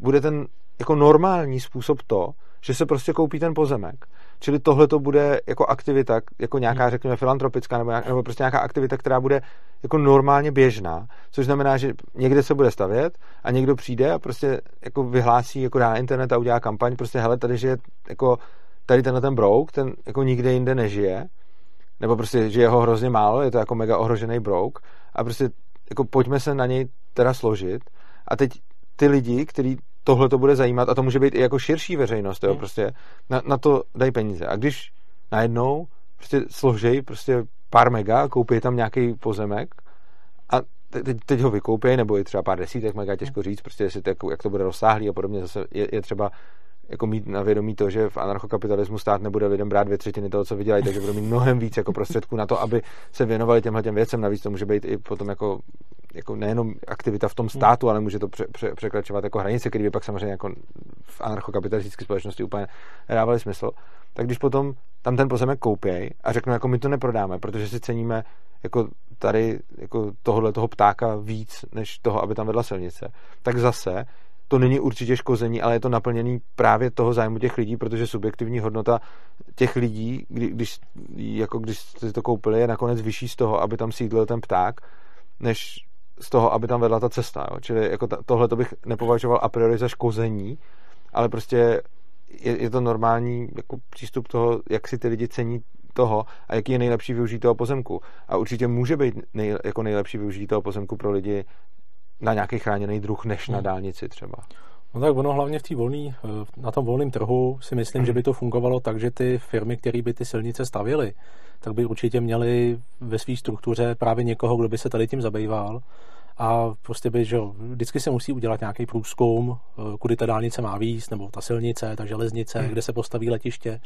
bude ten jako normální způsob to, že se prostě koupí ten pozemek. Čili tohle to bude jako aktivita, jako nějaká, hmm. řekněme, filantropická, nebo, nějak, nebo prostě nějaká aktivita, která bude jako normálně běžná, což znamená, že někde se bude stavět a někdo přijde a prostě jako vyhlásí, jako dá na internet a udělá kampaň, prostě hele, tady že jako tady tenhle ten brouk, ten jako nikde jinde nežije, nebo prostě, že je ho hrozně málo, je to jako mega ohrožený brouk a prostě jako pojďme se na něj teda složit a teď ty lidi, kteří tohle to bude zajímat a to může být i jako širší veřejnost, jo, hmm. prostě na, na to dají peníze. A když najednou prostě složej prostě pár mega, koupí tam nějaký pozemek a teď, teď ho vykoupí, nebo je třeba pár desítek mega, těžko říct, prostě jestli to, jak to bude rozsáhlý a podobně, zase je, je třeba jako mít na vědomí to, že v anarchokapitalismu stát nebude lidem brát dvě třetiny toho, co vydělají, takže budou mít mnohem víc jako prostředků na to, aby se věnovali těmhle těm věcem. Navíc to může být i potom jako, jako nejenom aktivita v tom státu, ale může to pře, pře, překračovat jako hranice, které by pak samozřejmě jako v anarchokapitalistické společnosti úplně nedávaly smysl. Tak když potom tam ten pozemek koupěj a řeknou, jako my to neprodáme, protože si ceníme jako tady jako tohohle toho ptáka víc, než toho, aby tam vedla silnice, tak zase to není určitě škození, ale je to naplněný právě toho zájmu těch lidí, protože subjektivní hodnota těch lidí, kdy, když, jako když si to koupili, je nakonec vyšší z toho, aby tam sídlil ten pták, než z toho, aby tam vedla ta cesta. Jo. Čili jako tohle to bych nepovažoval a priori za škození, ale prostě je, je to normální jako přístup toho, jak si ty lidi cení toho a jaký je nejlepší využít toho pozemku. A určitě může být nej, jako nejlepší využít toho pozemku pro lidi na nějaký chráněný druh než na hmm. dálnici třeba. No tak ono hlavně v té volný, eh, na tom volném trhu si myslím, že by to fungovalo tak, že ty firmy, které by ty silnice stavily, tak by určitě měly ve své struktuře právě někoho, kdo by se tady tím zabýval a prostě by, že vždycky se musí udělat nějaký průzkum, eh, kudy ta dálnice má výjist, nebo ta silnice, ta železnice, hmm. kde se postaví letiště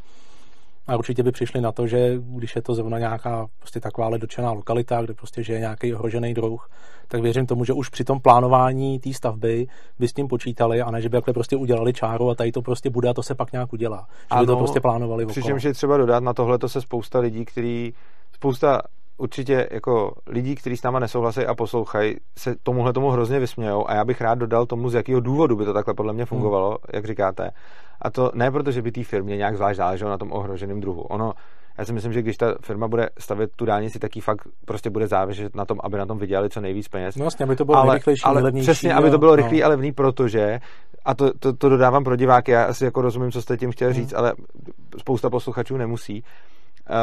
a určitě by přišli na to, že když je to zrovna nějaká prostě takováhle dočená lokalita, kde prostě žije nějaký ohrožený druh, tak věřím tomu, že už při tom plánování té stavby by s tím počítali a ne, že by takhle prostě udělali čáru a tady to prostě bude a to se pak nějak udělá. Že ano, by to prostě plánovali Přičemž je třeba dodat na tohle to se spousta lidí, kteří spousta určitě jako lidí, kteří s náma nesouhlasí a poslouchají, se tomuhle tomu hrozně vysmějou a já bych rád dodal tomu, z jakého důvodu by to takhle podle mě fungovalo, hmm. jak říkáte. A to ne proto, že by té firmě nějak zvlášť záleželo na tom ohroženém druhu. Ono, já si myslím, že když ta firma bude stavět tu dálnici, tak fakt prostě bude záviset na tom, aby na tom vydělali co nejvíc peněz. No vlastně, aby to bylo ale, nejrychlejší, ale levnější. Přesně, aby to bylo no. rychlý a levný, protože, a to, to, to, dodávám pro diváky, já asi jako rozumím, co jste tím chtěl hmm. říct, ale spousta posluchačů nemusí. Uh,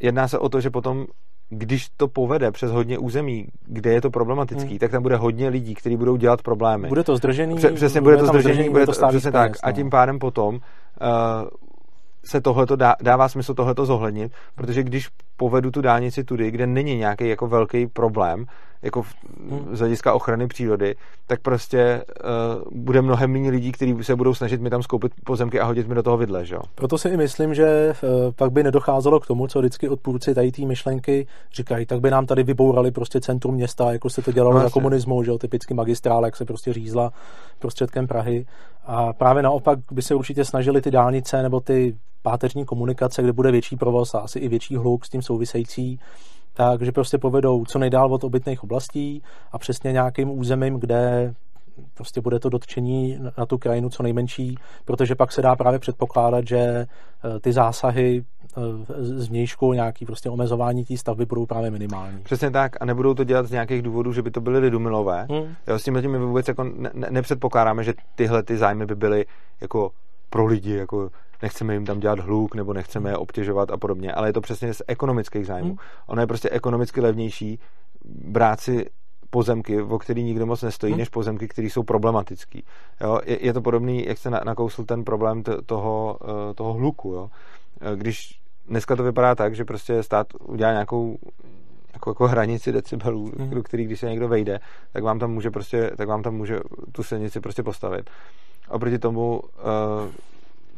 jedná se o to, že potom když to povede přes hodně území, kde je to problematický, hmm. tak tam bude hodně lidí, kteří budou dělat problémy. Bude to zdržený. Přesně, bude to zdržený, bude to, přesně tak. A tím pádem potom uh, se tohleto dá, dává smysl tohleto zohlednit, protože když povedu tu dálnici tudy, kde není nějaký jako velký problém, jako v, hmm. z hlediska ochrany přírody, tak prostě uh, bude mnohem méně lidí, kteří se budou snažit mi tam skoupit pozemky a hodit mi do toho vidle, že? Proto si i myslím, že uh, pak by nedocházelo k tomu, co vždycky odpůrci tady té myšlenky říkají, tak by nám tady vybourali prostě centrum města, jako se to dělalo no, za komunismu, že jo, typicky magistrál, jak se prostě řízla prostředkem Prahy. A právě naopak by se určitě snažili ty dálnice nebo ty páteřní komunikace, kde bude větší provoz a asi i větší hluk s tím související, takže prostě povedou co nejdál od obytných oblastí a přesně nějakým územím, kde prostě bude to dotčení na tu krajinu co nejmenší, protože pak se dá právě předpokládat, že eh, ty zásahy eh, z vnějšku, nějaký prostě omezování té stavby budou právě minimální. Přesně tak a nebudou to dělat z nějakých důvodů, že by to byly lidumilové. Hmm. Jo, s tím my vůbec jako ne, ne, nepředpokládáme, že tyhle ty zájmy by byly jako pro lidi, jako nechceme jim tam dělat hluk nebo nechceme je obtěžovat a podobně, ale je to přesně z ekonomických zájmů. Hmm. Ono je prostě ekonomicky levnější brát si pozemky, o který nikdo moc nestojí, hmm. než pozemky, které jsou problematické. Je, je to podobný, jak se nakousl ten problém t- toho, eh, toho hluku. Jo? Eh, když dneska to vypadá tak, že prostě stát udělá nějakou jako, jako hranici decibelů, hmm. do který když se někdo vejde, tak vám tam může prostě, tak vám tam může tu silnici prostě postavit. Oproti tomu uh,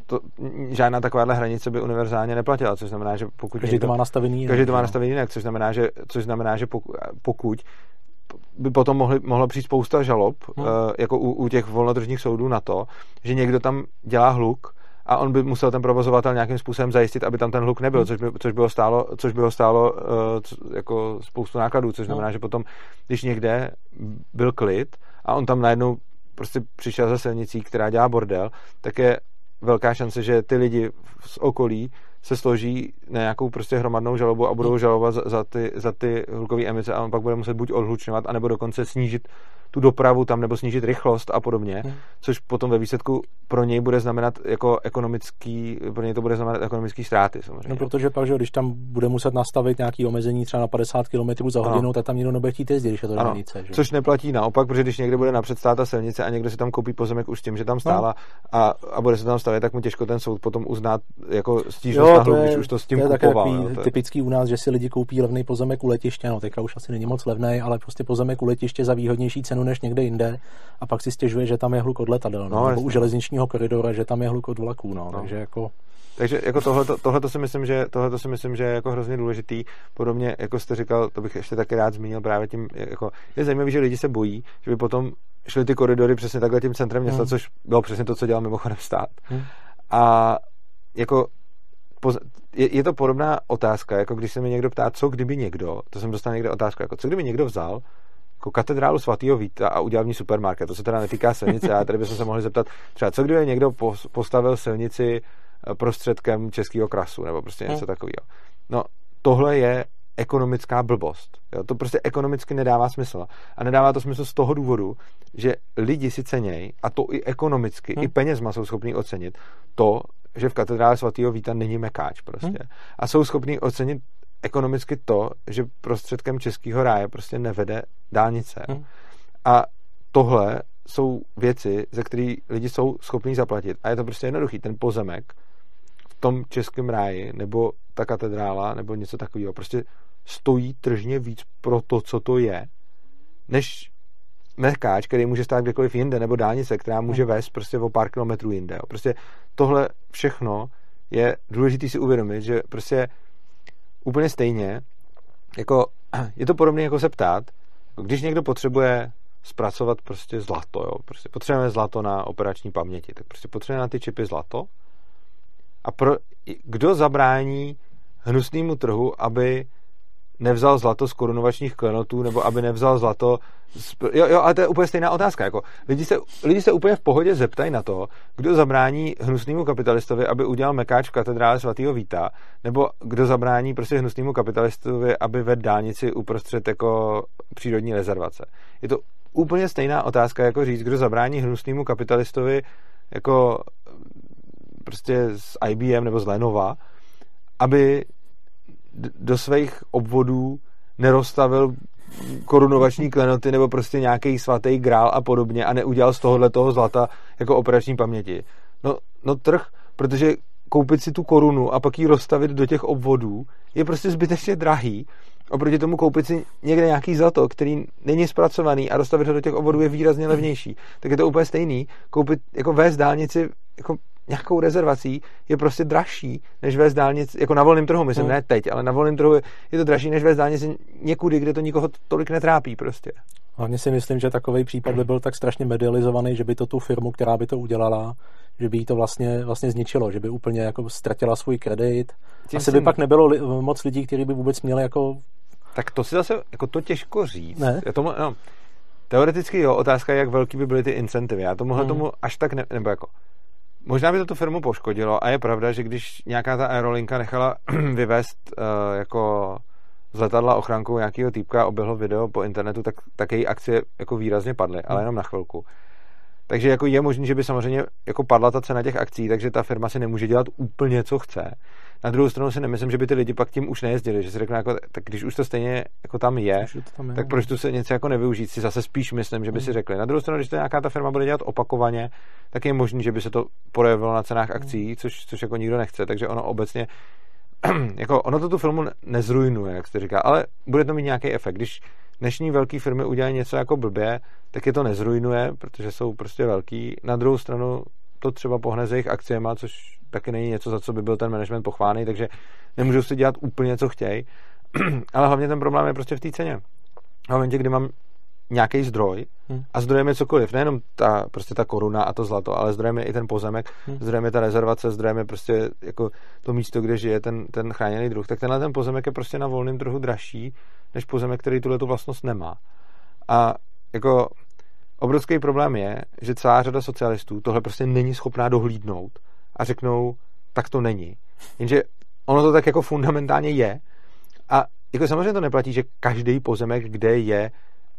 to, žádná takováhle hranice by univerzálně neplatila, což znamená, že pokud... Každý někdo, to má nastavený Každý to má nastavený jinak, což znamená, že, což znamená, že pokud by potom mohli, mohlo přijít spousta žalob, hmm. uh, jako u, u těch volnotržních soudů na to, že někdo tam dělá hluk a on by musel ten provozovatel nějakým způsobem zajistit, aby tam ten hluk nebyl, hmm. což, by, což, by ho stálo, což by ho stálo uh, jako spoustu nákladů, což znamená, hmm. že potom, když někde byl klid a on tam najednou prostě přišel za silnicí, která dělá bordel, tak je velká šance, že ty lidi z okolí se složí na nějakou prostě hromadnou žalobu a budou žalovat za, za ty, za ty hlukové emice a on pak bude muset buď odhlučňovat, anebo dokonce snížit tu dopravu tam nebo snížit rychlost a podobně, hmm. což potom ve výsledku pro něj bude znamenat jako ekonomický, pro něj to bude znamenat ekonomický ztráty samozřejmě. No, protože pak, že když tam bude muset nastavit nějaký omezení třeba na 50 km za hodinu, ano. tak tam nikdo nebude chtít jezdit, když je to dálnice. Což neplatí naopak, protože když někde bude napřed stát ta silnice a někdo si tam koupí pozemek už tím, že tam stála no. a, a bude se tam stavět, tak mu těžko ten soud potom uznat jako stížnost jo, na když už to s tím to je kupoval. Jo, to je typický u nás, že si lidi koupí levný pozemek u letiště, no teďka už asi není moc levný, ale prostě pozemek u letiště za výhodnější cenu než někde jinde a pak si stěžuje, že tam je hluk od letadel, no, no nebo u železničního koridora, že tam je hluk od vlaků, no, no. takže jako takže jako tohleto, tohleto, si myslím, že, tohleto si myslím, že je jako hrozně důležitý. Podobně, jako jste říkal, to bych ještě taky rád zmínil právě tím, jako, je zajímavé, že lidi se bojí, že by potom šli ty koridory přesně takhle tím centrem města, hmm. což bylo přesně to, co dělal mimochodem stát. Hmm. A jako je, je to podobná otázka, jako když se mi někdo ptá, co kdyby někdo, to jsem dostal někde otázku, jako co kdyby někdo vzal jako katedrálu svatého Víta a udělal v ní supermarket. To se teda netýká silnice, a tady bychom se mohli zeptat, třeba co kdyby někdo postavil silnici eh, prostředkem českého krasu, nebo prostě něco hmm. takového. No, tohle je ekonomická blbost. Jo? To prostě ekonomicky nedává smysl. A nedává to smysl z toho důvodu, že lidi si cenějí, a to i ekonomicky, hmm. i penězma jsou schopní ocenit to, že v katedrále svatého Víta není mekáč prostě. Hmm. A jsou schopní ocenit ekonomicky to, že prostředkem českého ráje prostě nevede dálnice. Hmm. A tohle jsou věci, ze kterých lidi jsou schopní zaplatit. A je to prostě jednoduchý. Ten pozemek v tom českém ráji, nebo ta katedrála, nebo něco takového, prostě stojí tržně víc pro to, co to je, než mekáč, který může stát kdekoliv jinde, nebo dálnice, která může hmm. vést prostě o pár kilometrů jinde. Prostě tohle všechno je důležité si uvědomit, že prostě úplně stejně, jako [CLEARS THROAT] je to podobné jako se ptát, když někdo potřebuje zpracovat prostě zlato, jo, prostě potřebujeme zlato na operační paměti, tak prostě potřebujeme na ty čipy zlato. A pro, kdo zabrání hnusnému trhu, aby nevzal zlato z korunovačních klenotů, nebo aby nevzal zlato z... Jo, jo, ale to je úplně stejná otázka. Jako, lidi, se, lidi se úplně v pohodě zeptají na to, kdo zabrání hnusnému kapitalistovi, aby udělal mekáč v katedrále svatého Víta, nebo kdo zabrání prostě hnusnému kapitalistovi, aby vedl dálnici uprostřed jako přírodní rezervace. Je to úplně stejná otázka, jako říct, kdo zabrání hnusnému kapitalistovi jako prostě z IBM nebo z Lenova, aby do svých obvodů nerozstavil korunovační klenoty nebo prostě nějaký svatý grál a podobně a neudělal z tohohle toho zlata jako operační paměti. No, no trh, protože koupit si tu korunu a pak ji rozstavit do těch obvodů je prostě zbytečně drahý. Oproti tomu koupit si někde nějaký zlato, který není zpracovaný a rozstavit ho do těch obvodů je výrazně levnější. Tak je to úplně stejný. Koupit, jako vést dálnici jako nějakou rezervací je prostě dražší, než vést dálnici, jako na volném trhu, myslím, hmm. ne teď, ale na volném trhu je to dražší, než vést dálnici někudy, kde to nikoho tolik netrápí prostě. Hlavně si myslím, že takový případ by byl tak strašně medializovaný, že by to tu firmu, která by to udělala, že by jí to vlastně, vlastně zničilo, že by úplně jako ztratila svůj kredit. Tím Asi by pak nebylo li, moc lidí, kteří by vůbec měli jako... Tak to si zase, jako to těžko říct. Ne? Já tomu, no, teoreticky jo, otázka je, jak velký by byly ty incentivy. Já tomuhle hmm. tomu až tak ne, nebo jako Možná by to tu firmu poškodilo a je pravda, že když nějaká ta aerolinka nechala [CLEARS THROAT] vyvést uh, jako z letadla ochrankou nějakého týpka oběhlo video po internetu, tak, tak její akcie jako výrazně padly, ale hmm. jenom na chvilku. Takže jako je možné, že by samozřejmě jako padla ta cena těch akcí, takže ta firma si nemůže dělat úplně, co chce. Na druhou stranu si nemyslím, že by ty lidi pak tím už nejezdili, že si řekne, jako, tak když už to stejně jako tam je, to tam je tak proč tu se něco jako nevyužít, si zase spíš myslím, že by si hmm. řekli. Na druhou stranu, když to nějaká ta firma bude dělat opakovaně, tak je možné, že by se to projevilo na cenách akcí, hmm. což, což jako nikdo nechce, takže ono obecně [CLEARS THROAT] jako ono to tu filmu nezrujnuje, jak jste říká, ale bude to mít nějaký efekt. Když dnešní velké firmy udělají něco jako blbě, tak je to nezrujnuje, protože jsou prostě velký. Na druhou stranu to třeba pohne s jejich akciema, což taky není něco, za co by byl ten management pochváný, takže nemůžou si dělat úplně, co chtějí. [CLEARS THROAT] Ale hlavně ten problém je prostě v té ceně. V momentě, kdy mám nějaký zdroj hmm. a zdrojem je cokoliv, nejenom ta, prostě ta koruna a to zlato, ale zdrojem je i ten pozemek, hmm. zdrojem je ta rezervace, zdrojem je prostě jako to místo, kde žije ten, ten chráněný druh, tak tenhle ten pozemek je prostě na volném trhu dražší, než pozemek, který tuhle tu vlastnost nemá. A jako obrovský problém je, že celá řada socialistů tohle prostě není schopná dohlídnout a řeknou, tak to není. Jenže ono to tak jako fundamentálně je a jako samozřejmě to neplatí, že každý pozemek, kde je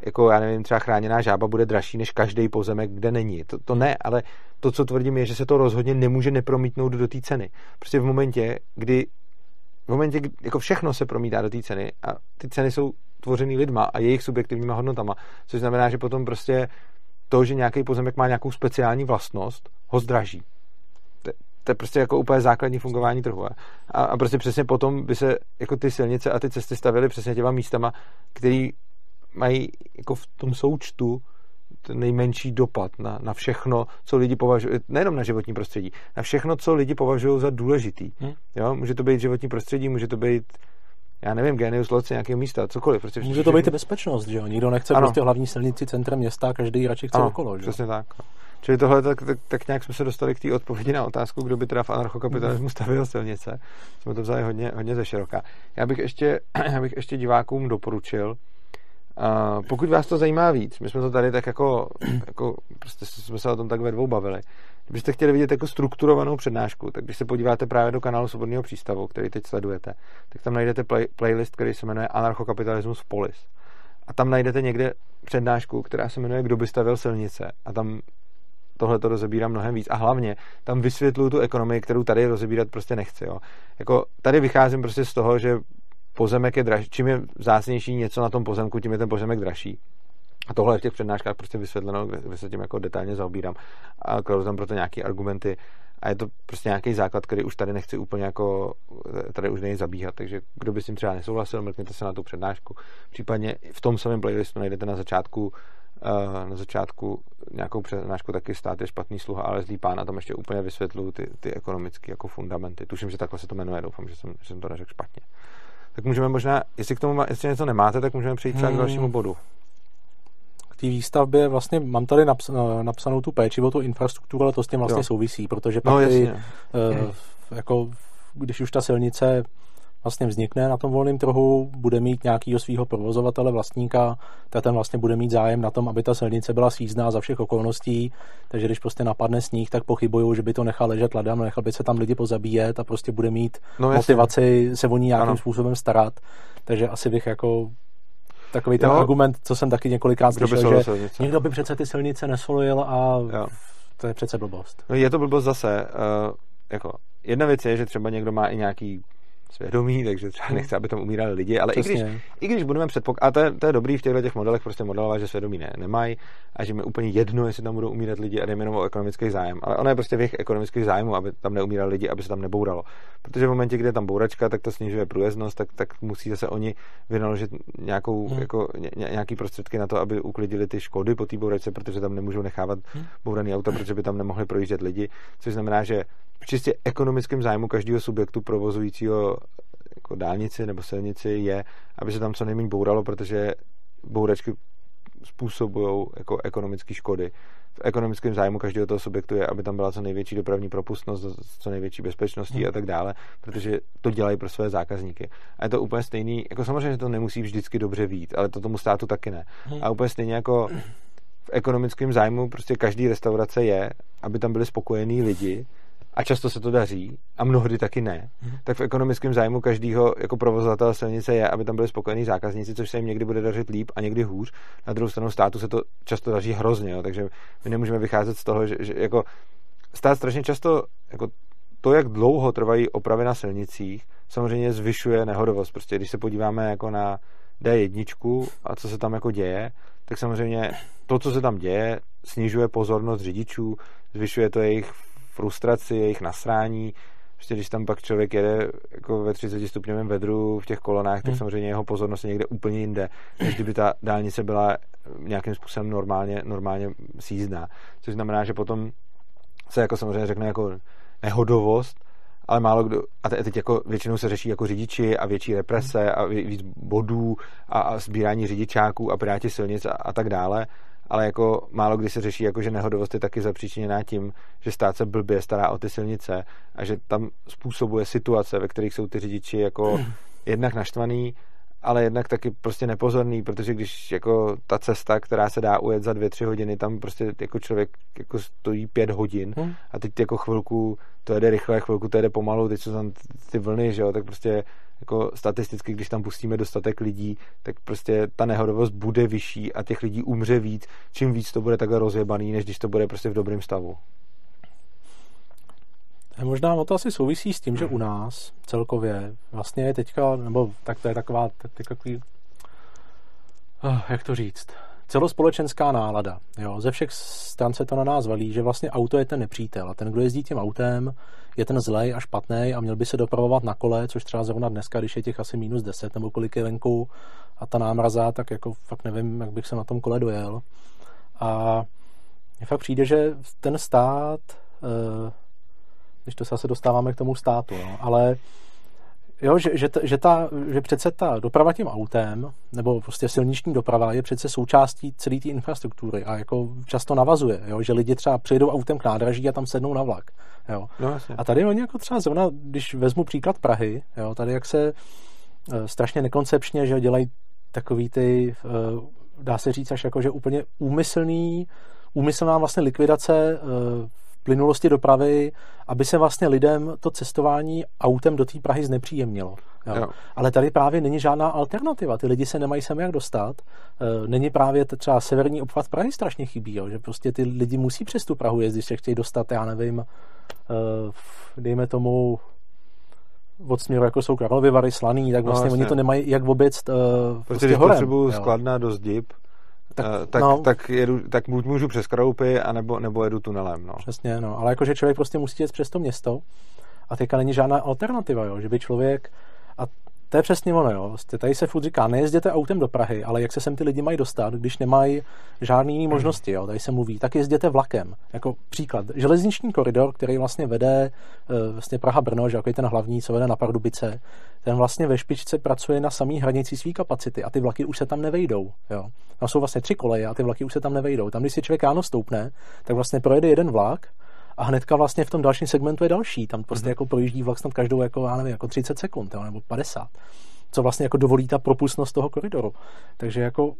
jako já nevím, třeba chráněná žába bude dražší než každý pozemek, kde není. To, to ne, ale to, co tvrdím, je, že se to rozhodně nemůže nepromítnout do té ceny. Prostě v momentě, kdy v momentě, kdy jako všechno se promítá do té ceny a ty ceny jsou tvořený lidma a jejich subjektivníma hodnotama, což znamená, že potom prostě to, že nějaký pozemek má nějakou speciální vlastnost, ho zdraží. To, to je prostě jako úplně základní fungování trhu. A, a prostě přesně potom by se jako ty silnice a ty cesty stavily přesně těma místama, který mají jako v tom součtu ten nejmenší dopad na, na všechno, co lidi považují, nejenom na životní prostředí, na všechno, co lidi považují za důležitý. Hmm. Jo? Může to být životní prostředí, může to být já nevím, genius loci nějakého místa, cokoliv. Prostě Může to být i bezpečnost, že jo? Nikdo nechce ano. prostě hlavní silnici centrem města, každý radši chce ano, okolo, že přesně tak. Čili tohle, tak, tak, tak nějak jsme se dostali k té odpovědi na otázku, kdo by teda v anarchokapitalismu stavil silnice. Jsme to vzali hodně, hodně ze široka. Já bych ještě, [CLEARS THROAT] já bych ještě divákům doporučil, a pokud vás to zajímá víc, my jsme to tady tak jako, jako prostě jsme se o tom tak ve dvou bavili. Kdybyste chtěli vidět jako strukturovanou přednášku, tak když se podíváte právě do kanálu Svobodného přístavu, který teď sledujete, tak tam najdete play, playlist, který se jmenuje Anarchokapitalismus v Polis. A tam najdete někde přednášku, která se jmenuje Kdo by stavil silnice. A tam tohle to rozebírám mnohem víc. A hlavně tam vysvětluju tu ekonomii, kterou tady rozebírat prostě nechci. Jo. Jako tady vycházím prostě z toho, že pozemek je dražší, čím je vzácnější něco na tom pozemku, tím je ten pozemek dražší. A tohle je v těch přednáškách prostě vysvětleno, kde se tím jako detailně zaobírám a kladu tam proto nějaké argumenty a je to prostě nějaký základ, který už tady nechci úplně jako, tady už nejde zabíhat, takže kdo by s tím třeba nesouhlasil, mrkněte se na tu přednášku. Případně v tom samém playlistu najdete na začátku eh, na začátku nějakou přednášku taky stát je špatný sluha, ale zlý pán a tam ještě úplně vysvětluju ty, ty ekonomické jako fundamenty. Tuším, že takhle se to jmenuje, doufám, že jsem, že jsem to neřekl špatně tak můžeme možná, jestli k tomu jestli něco nemáte, tak můžeme přejít třeba hmm. k dalšímu bodu. Té výstavbě vlastně mám tady naps, eh, napsanou tu péči o tu infrastrukturu, ale to s tím vlastně jo. souvisí, protože pak no, ty, uh, jako, když už ta silnice vlastně vznikne na tom volném trhu, bude mít nějakého svého provozovatele, vlastníka, tak ten vlastně bude mít zájem na tom, aby ta silnice byla svízná za všech okolností, takže když prostě napadne sníh, tak pochybuju, že by to nechal ležet ladem, nechal by se tam lidi pozabíjet a prostě bude mít no, motivaci se o ní nějakým ano. způsobem starat, takže asi bych jako takový ten jo. argument, co jsem taky několikrát slyšel, že silnice. někdo by přece ty silnice nesolil a jo. to je přece blbost. No je to blbost zase. Uh, jako jedna věc je, že třeba někdo má i nějaký svědomí, takže třeba hmm. nechce, aby tam umírali lidi, ale i když, i když budeme předpokládat, a to je, to je dobrý v těchto těch modelech prostě modelovat, že svědomí ne, nemají a že mi úplně jedno, jestli tam budou umírat lidi a jenom o ekonomický zájem. Ale ono je prostě v jejich ekonomických zájmu, aby tam neumírali lidi, aby se tam nebouralo. Protože v momentě, kdy je tam bouračka, tak to snižuje průjezdnost, tak, tak musí zase oni vynaložit nějakou, hmm. jako, ně, nějaký prostředky na to, aby uklidili ty škody po té bouračce, protože tam nemůžou nechávat hmm. bouraný auta, protože by tam nemohli projíždět lidi, což znamená, že čistě ekonomickém zájmu každého subjektu provozujícího jako dálnici nebo silnici je, aby se tam co nejméně bouralo, protože bouračky způsobují jako ekonomické škody. V ekonomickém zájmu každého toho subjektu je, aby tam byla co největší dopravní propustnost, co největší bezpečností hmm. a tak dále, protože to dělají pro své zákazníky. A je to úplně stejný, jako samozřejmě to nemusí vždycky dobře vít, ale to tomu státu taky ne. Hmm. A úplně stejně jako v ekonomickém zájmu prostě každý restaurace je, aby tam byli spokojení lidi, a často se to daří, a mnohdy taky ne, mm-hmm. tak v ekonomickém zájmu každého jako provozovatele silnice je, aby tam byli spokojení zákazníci, což se jim někdy bude dařit líp a někdy hůř. Na druhou stranu státu se to často daří hrozně, jo, takže my nemůžeme vycházet z toho, že, že jako stát strašně často jako to, jak dlouho trvají opravy na silnicích, samozřejmě zvyšuje nehodovost. Prostě když se podíváme jako na D1 a co se tam jako děje, tak samozřejmě to, co se tam děje, snižuje pozornost řidičů, zvyšuje to jejich frustraci, jejich nasrání. Prostě když tam pak člověk jede jako ve 30 stupňovém vedru v těch kolonách, tak hmm. samozřejmě jeho pozornost je někde úplně jinde, než kdyby ta dálnice byla nějakým způsobem normálně, normálně sízdná. Což znamená, že potom se jako samozřejmě řekne jako nehodovost, ale málo kdo, a teď jako většinou se řeší jako řidiči a větší represe a víc bodů a, a sbírání řidičáků a piráti silnic a, a tak dále, ale jako málo kdy se řeší, jako že nehodovost je taky zapříčiněná tím, že stát se blbě stará o ty silnice a že tam způsobuje situace, ve kterých jsou ty řidiči jako [CLEARS THROAT] jednak naštvaný, ale jednak taky prostě nepozorný, protože když jako ta cesta, která se dá ujet za dvě, tři hodiny, tam prostě jako člověk jako stojí pět hodin a teď jako chvilku to jede rychle, chvilku to jede pomalu, teď jsou tam ty vlny, že jo, tak prostě jako statisticky, když tam pustíme dostatek lidí, tak prostě ta nehodovost bude vyšší a těch lidí umře víc, čím víc to bude takhle rozjebaný, než když to bude prostě v dobrém stavu. Možná to asi souvisí s tím, že u nás celkově vlastně teďka, nebo tak to je taková, tak, takový, oh, jak to říct, celospolečenská nálada. Jo. Ze všech stran se to na nás valí, že vlastně auto je ten nepřítel a ten, kdo jezdí tím autem, je ten zlej a špatný a měl by se dopravovat na kole, což třeba zrovna dneska, když je těch asi minus 10 nebo kolik je venku a ta námraza, tak jako fakt nevím, jak bych se na tom kole dojel. A mně fakt přijde, že ten stát, eh, když to se zase dostáváme k tomu státu, no, ale Jo, že, že, že, ta, že přece ta doprava tím autem, nebo prostě silniční doprava je přece součástí celé té infrastruktury a jako často navazuje, jo, že lidi třeba přijedou autem k nádraží a tam sednou na vlak. Jo. No, a tady oni jako třeba zrovna, když vezmu příklad Prahy, jo, tady jak se e, strašně nekoncepčně, že dělají takový ty, e, dá se říct až jako, že úplně úmyslný, úmyslná vlastně likvidace e, plynulosti dopravy, aby se vlastně lidem to cestování autem do té Prahy znepříjemnilo. Jo. Jo. Ale tady právě není žádná alternativa. Ty lidi se nemají sem jak dostat. E, není právě třeba severní obchvat Prahy strašně chybí, jo. že prostě ty lidi musí přes tu Prahu jezdit, se chtějí dostat, já nevím, e, dejme tomu od směru, jako jsou Karlovy Vary, Slaný, tak no, vlastně no, oni to nemají jak vůbec uh, prostě, prostě když potřebuju skladná do Zdib, tak, uh, tak, no, tak, jedu, tak buď můžu přes Kroupy, anebo, nebo jedu tunelem. No. Přesně, no. Ale jakože člověk prostě musí jet přes to město a teďka není žádná alternativa, jo. že by člověk, to je přesně ono, jo. Vlastně tady se furt říká, nejezděte autem do Prahy, ale jak se sem ty lidi mají dostat, když nemají žádný jiný možnosti, jo. Tady se mluví, tak jezděte vlakem. Jako příklad, železniční koridor, který vlastně vede eh, vlastně Praha-Brno, že jako je ten hlavní, co vede na Pardubice, ten vlastně ve špičce pracuje na samý hranici své kapacity a ty vlaky už se tam nevejdou, jo. Tam jsou vlastně tři koleje a ty vlaky už se tam nevejdou. Tam, když si člověk ráno stoupne, tak vlastně projede jeden vlak a hnedka vlastně v tom dalším segmentu je další. Tam prostě mm-hmm. jako projíždí vlak snad každou jako, já nevím, jako 30 sekund jo, nebo 50. Co vlastně jako dovolí ta propustnost toho koridoru. Takže jako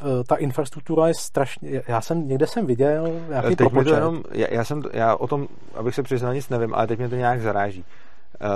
e, ta infrastruktura je strašně, já jsem, někde jsem viděl nějaký teď. To jenom, já, já, jsem, já o tom, abych se přiznal, nic nevím, ale teď mě to nějak zaráží. Uh,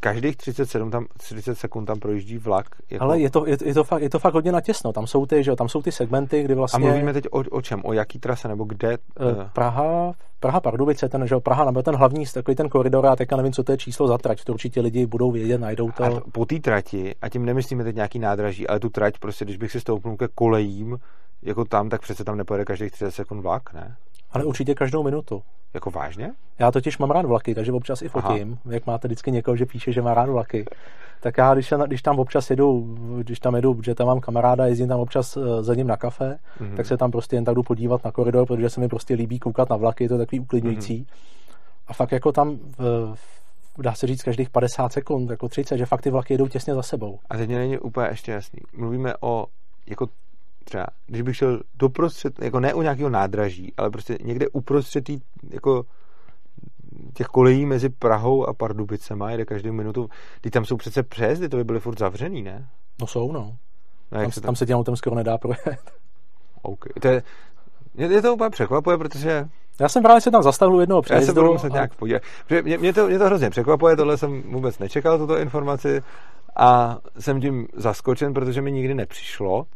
každých 37 tam, 30 sekund tam projíždí vlak. Jako... Ale je to, je, je, to fakt, je to fakt hodně natěsno. Tam jsou ty, že jo, tam jsou ty segmenty, kdy vlastně... A mluvíme teď o, o čem? O jaký trase nebo kde? Uh, Praha, Praha Pardubice, ten, že jo, Praha nebo ten hlavní, takový ten koridor, já teďka nevím, co to je číslo za trať, to určitě lidi budou vědět, najdou to. A po té trati, a tím nemyslíme teď nějaký nádraží, ale tu trať, prostě, když bych si stoupnul ke kolejím, jako tam, tak přece tam nepojede každých 30 sekund vlak, ne? Ale určitě každou minutu. Jako vážně? Já totiž mám rád vlaky, takže občas i fotím. Aha. Jak máte vždycky někoho, že píše, že má rád vlaky. Tak já, když, když tam občas jedu, když tam jedu, že tam mám kamaráda, jezdím tam občas eh, za ním na kafe, mm-hmm. tak se tam prostě jen tak jdu podívat na koridor, protože se mi prostě líbí koukat na vlaky, je to takový uklidňující. Mm-hmm. A fakt jako tam dá se říct každých 50 sekund, jako 30, že fakt ty vlaky jedou těsně za sebou. A teď mě není úplně ještě jasný. Mluvíme o jako třeba, když bych šel doprostřed, jako ne u nějakého nádraží, ale prostě někde uprostřed tý, jako těch kolejí mezi Prahou a Pardubicema jede každou minutu. Teď tam jsou přece přejezdy, to by byly furt zavřený, ne? No jsou, no. no tam, se tam... tam se těm autem skoro nedá projet. OK. To je, mě, to úplně překvapuje, protože... Já jsem právě se tam zastavil jednoho přejezdu. Já se budu muset a... nějak podívat. Mě, mě, to, mě to hrozně překvapuje, tohle jsem vůbec nečekal, tuto informaci a jsem tím zaskočen, protože mi nikdy nepřišlo,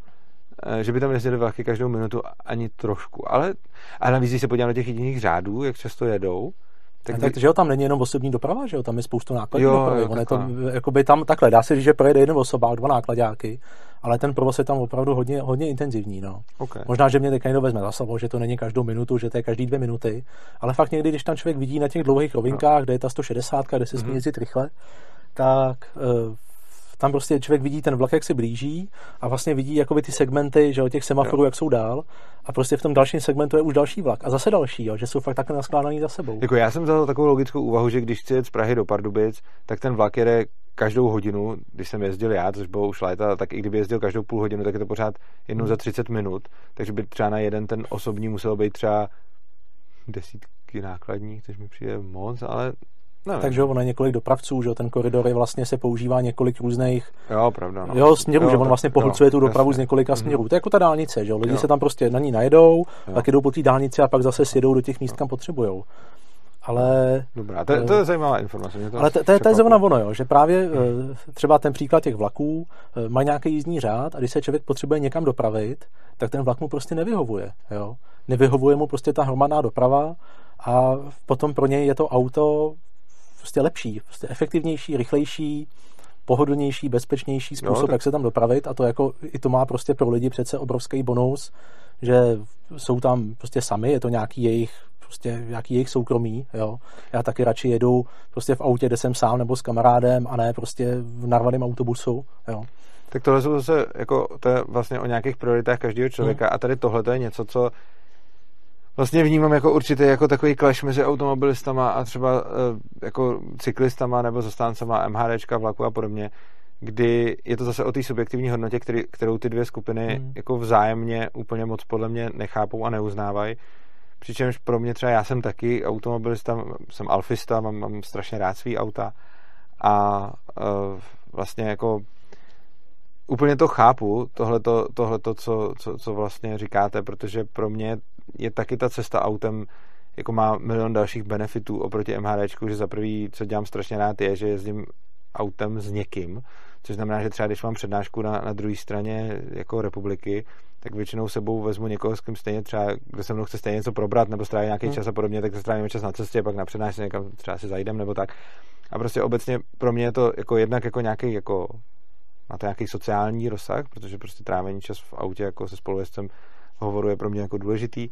že by tam jezdili vlaky každou minutu ani trošku. Ale, ale navíc, když se podívám na těch jediných řádů, jak často jedou, tak, tak, že jo, tam není jenom osobní doprava, že jo, tam je spoustu nákladní jo, dopravy. On je to, jakoby tam takhle, dá se říct, že projede jeden osoba, dva nákladáky, ale ten provoz je tam opravdu hodně, hodně intenzivní. No. Okay. Možná, že mě teďka někdo vezme za slovo, že to není každou minutu, že to je každý dvě minuty, ale fakt někdy, když tam člověk vidí na těch dlouhých rovinkách, no. kde je ta 160, kde se smí mm-hmm. rychle, tak uh, tam prostě člověk vidí ten vlak, jak se blíží a vlastně vidí jakoby ty segmenty, že o těch semaforů, jo. jak jsou dál a prostě v tom dalším segmentu je už další vlak a zase další, jo, že jsou fakt takhle naskládaný za sebou. Jako já jsem vzal takovou logickou úvahu, že když chci jet z Prahy do Pardubic, tak ten vlak jede každou hodinu, když jsem jezdil já, což bylo už léta, tak i kdyby jezdil každou půl hodinu, tak je to pořád jednou za 30 minut, takže by třeba na jeden ten osobní musel být třeba desítky nákladních, což mi přijde moc, ale No, Takže ono je několik dopravců, že ten koridor je vlastně se používá několik různých jo, pravda, no. jo, směrů, jo, že on vlastně pohlcuje tu dopravu jasně. z několika mhm. směrů. Mm. To je jako ta dálnice, že lidi jo. se tam prostě na ní najedou, jo. pak jdou po té dálnici a pak zase sjedou do těch míst, kam potřebujou. ale... Dobrá, to, to je zajímavá informace. Mě to ale to, to, je, to je zrovna ono, jo, že právě třeba ten příklad těch vlaků má nějaký jízdní řád a když se člověk potřebuje někam dopravit, tak ten vlak mu prostě nevyhovuje. Jo? Nevyhovuje mu prostě ta hromadná doprava a potom pro něj je to auto prostě lepší, prostě efektivnější, rychlejší, pohodlnější, bezpečnější způsob, no, tak... jak se tam dopravit a to jako i to má prostě pro lidi přece obrovský bonus, že jsou tam prostě sami, je to nějaký jejich prostě nějaký jejich soukromí, jo. Já taky radši jedu prostě v autě, kde jsem sám nebo s kamarádem a ne prostě v narvaném autobusu, jo. Tak tohle jsou zase, jako, to je vlastně o nějakých prioritách každého člověka hmm. a tady tohle to je něco, co vlastně vnímám jako určitě jako takový clash mezi automobilistama a třeba eh, jako cyklistama nebo zastáncema MHDčka, vlaku a podobně, kdy je to zase o té subjektivní hodnotě, který, kterou ty dvě skupiny hmm. jako vzájemně úplně moc podle mě nechápou a neuznávají. Přičemž pro mě třeba já jsem taky automobilista, jsem alfista, mám, mám strašně rád svý auta a uh, vlastně jako úplně to chápu, tohleto, tohleto co, co, co vlastně říkáte, protože pro mě je taky ta cesta autem jako má milion dalších benefitů oproti MHDčku, že za prvý, co dělám strašně rád, je, že jezdím autem s někým, což znamená, že třeba když mám přednášku na, na druhé straně jako republiky, tak většinou sebou vezmu někoho, s kým stejně třeba, kdo se mnou chce stejně něco probrat, nebo strávit nějaký hmm. čas a podobně, tak strávíme čas na cestě, pak na přednášce někam třeba si zajdem nebo tak. A prostě obecně pro mě je to jako jednak jako nějaký jako má to nějaký sociální rozsah, protože prostě trávení čas v autě jako se spolujezdcem hovoru je pro mě jako důležitý.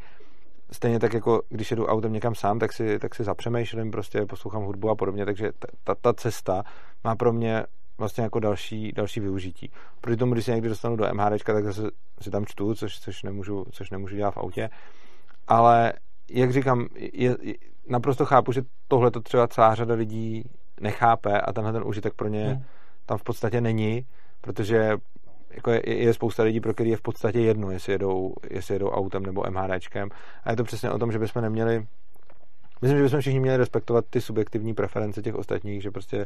Stejně tak jako když jedu autem někam sám, tak si, tak si zapřemýšlím, prostě poslouchám hudbu a podobně, takže ta, ta cesta má pro mě vlastně jako další, další využití. Proti tomu, když se někdy dostanu do MHD, tak zase si tam čtu, což, což, nemůžu, což nemůžu dělat v autě. Ale jak říkám, je, je, naprosto chápu, že tohle to třeba celá řada lidí nechápe a tenhle ten užitek pro ně hmm. tam v podstatě není protože jako je, je spousta lidí, pro který je v podstatě jedno, jestli jedou, jestli jedou autem nebo MHDčkem. A je to přesně o tom, že bychom neměli Myslím, že bychom všichni měli respektovat ty subjektivní preference těch ostatních, že prostě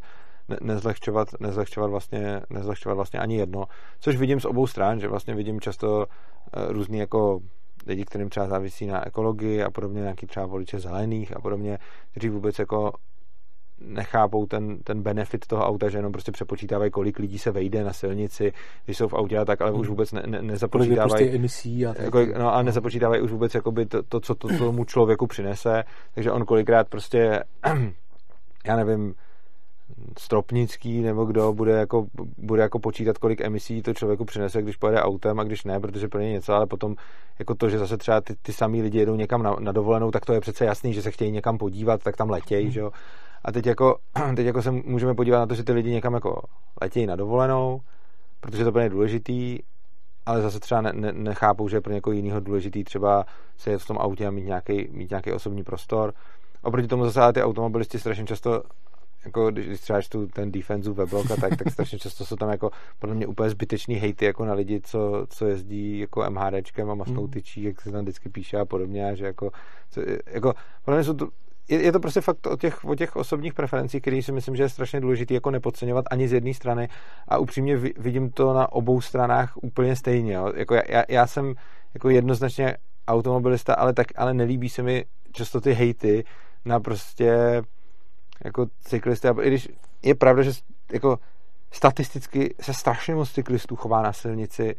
ne, nezlehčovat, nezlehčovat, vlastně, nezlehčovat vlastně ani jedno. Což vidím z obou stran, že vlastně vidím často uh, různý jako lidi, kterým třeba závisí na ekologii a podobně, nějaký třeba voliče zelených a podobně, kteří vůbec jako nechápou ten, ten benefit toho auta, že jenom prostě přepočítávají, kolik lidí se vejde na silnici, když jsou v autě a tak, ale už hmm. vůbec ne, ne, nezapočítávají. Prostě emisí a tak. Jako, no a nezapočítávají už vůbec jakoby to, to, co to tomu člověku přinese, takže on kolikrát prostě, [CLEARS THROAT] já nevím, Stropnický nebo kdo bude jako, bude jako počítat, kolik emisí to člověku přinese, když pojede autem a když ne, protože pro ně něco, ale potom jako to, že zase třeba ty, ty samý lidi jedou někam na, na dovolenou, tak to je přece jasný, že se chtějí někam podívat, tak tam letějí, hmm. že jo. A teď jako, [CLEARS THROAT] teď jako se můžeme podívat na to, že ty lidi někam jako letějí na dovolenou, protože to je důležitý, ale zase třeba ne, ne, nechápou, že je pro někoho jiného důležitý třeba se jet v tom autě a mít nějaký, mít nějaký osobní prostor. Oproti tomu zase ale ty automobilisti strašně často jako když třeba čtu ten defense weblog a tak, tak strašně často jsou tam jako podle mě úplně zbytečný hejty jako na lidi, co, co jezdí jako MHDčkem a masnou hmm. tyčí, jak se tam vždycky píše a podobně, a že jako, co, jako podle mě jsou to je, je to prostě fakt o těch, o těch osobních preferencích, který si myslím, že je strašně důležitý jako nepodceňovat ani z jedné strany a upřímně vidím to na obou stranách úplně stejně. Jo. Jako já, já, jsem jako jednoznačně automobilista, ale tak, ale nelíbí se mi často ty hejty na prostě jako cyklisty. I když je pravda, že jako statisticky se strašně moc cyklistů chová na silnici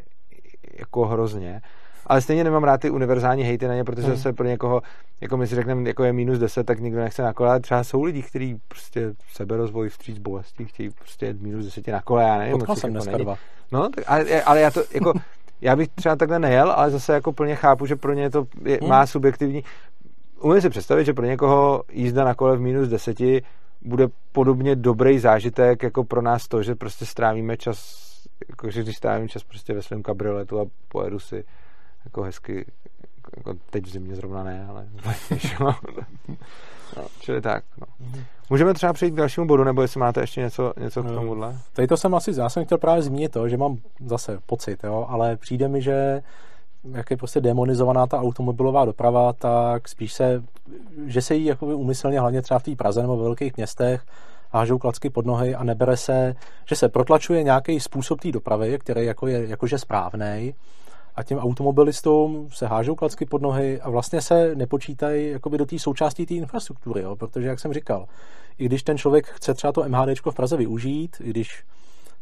jako hrozně, ale stejně nemám rád ty univerzální hejty na ně, protože hmm. se pro někoho, jako my si řekneme, jako je minus 10, tak nikdo nechce na kole, ale třeba jsou lidi, kteří prostě seberozvoj vstříc bolesti, chtějí prostě minus 10 na kole, já nevím, Potkal jsem jako dneska dva. No, tak, ale, ale, já to jako, já bych třeba takhle nejel, ale zase jako plně chápu, že pro ně to je, hmm. má subjektivní, umím si představit, že pro někoho jízda na kole v minus 10 bude podobně dobrý zážitek jako pro nás to, že prostě strávíme čas, jako že když strávím čas prostě ve svém kabrioletu a pojedu si jako hezky, jako teď v zimě zrovna ne, ale no, čili tak, no. Můžeme třeba přejít k dalšímu bodu, nebo jestli máte ještě něco, něco k no, tomuhle? Tady to jsem asi, já jsem chtěl právě zmínit to, že mám zase pocit, jo, ale přijde mi, že jak je prostě demonizovaná ta automobilová doprava, tak spíš se, že se jí jakoby umyslně, hlavně třeba v té Praze nebo ve velkých městech, hážou klacky pod nohy a nebere se, že se protlačuje nějaký způsob té dopravy, který jako je jakože správný a těm automobilistům se hážou klacky pod nohy a vlastně se nepočítají jakoby do té součástí té infrastruktury, jo? protože, jak jsem říkal, i když ten člověk chce třeba to MHD v Praze využít, i když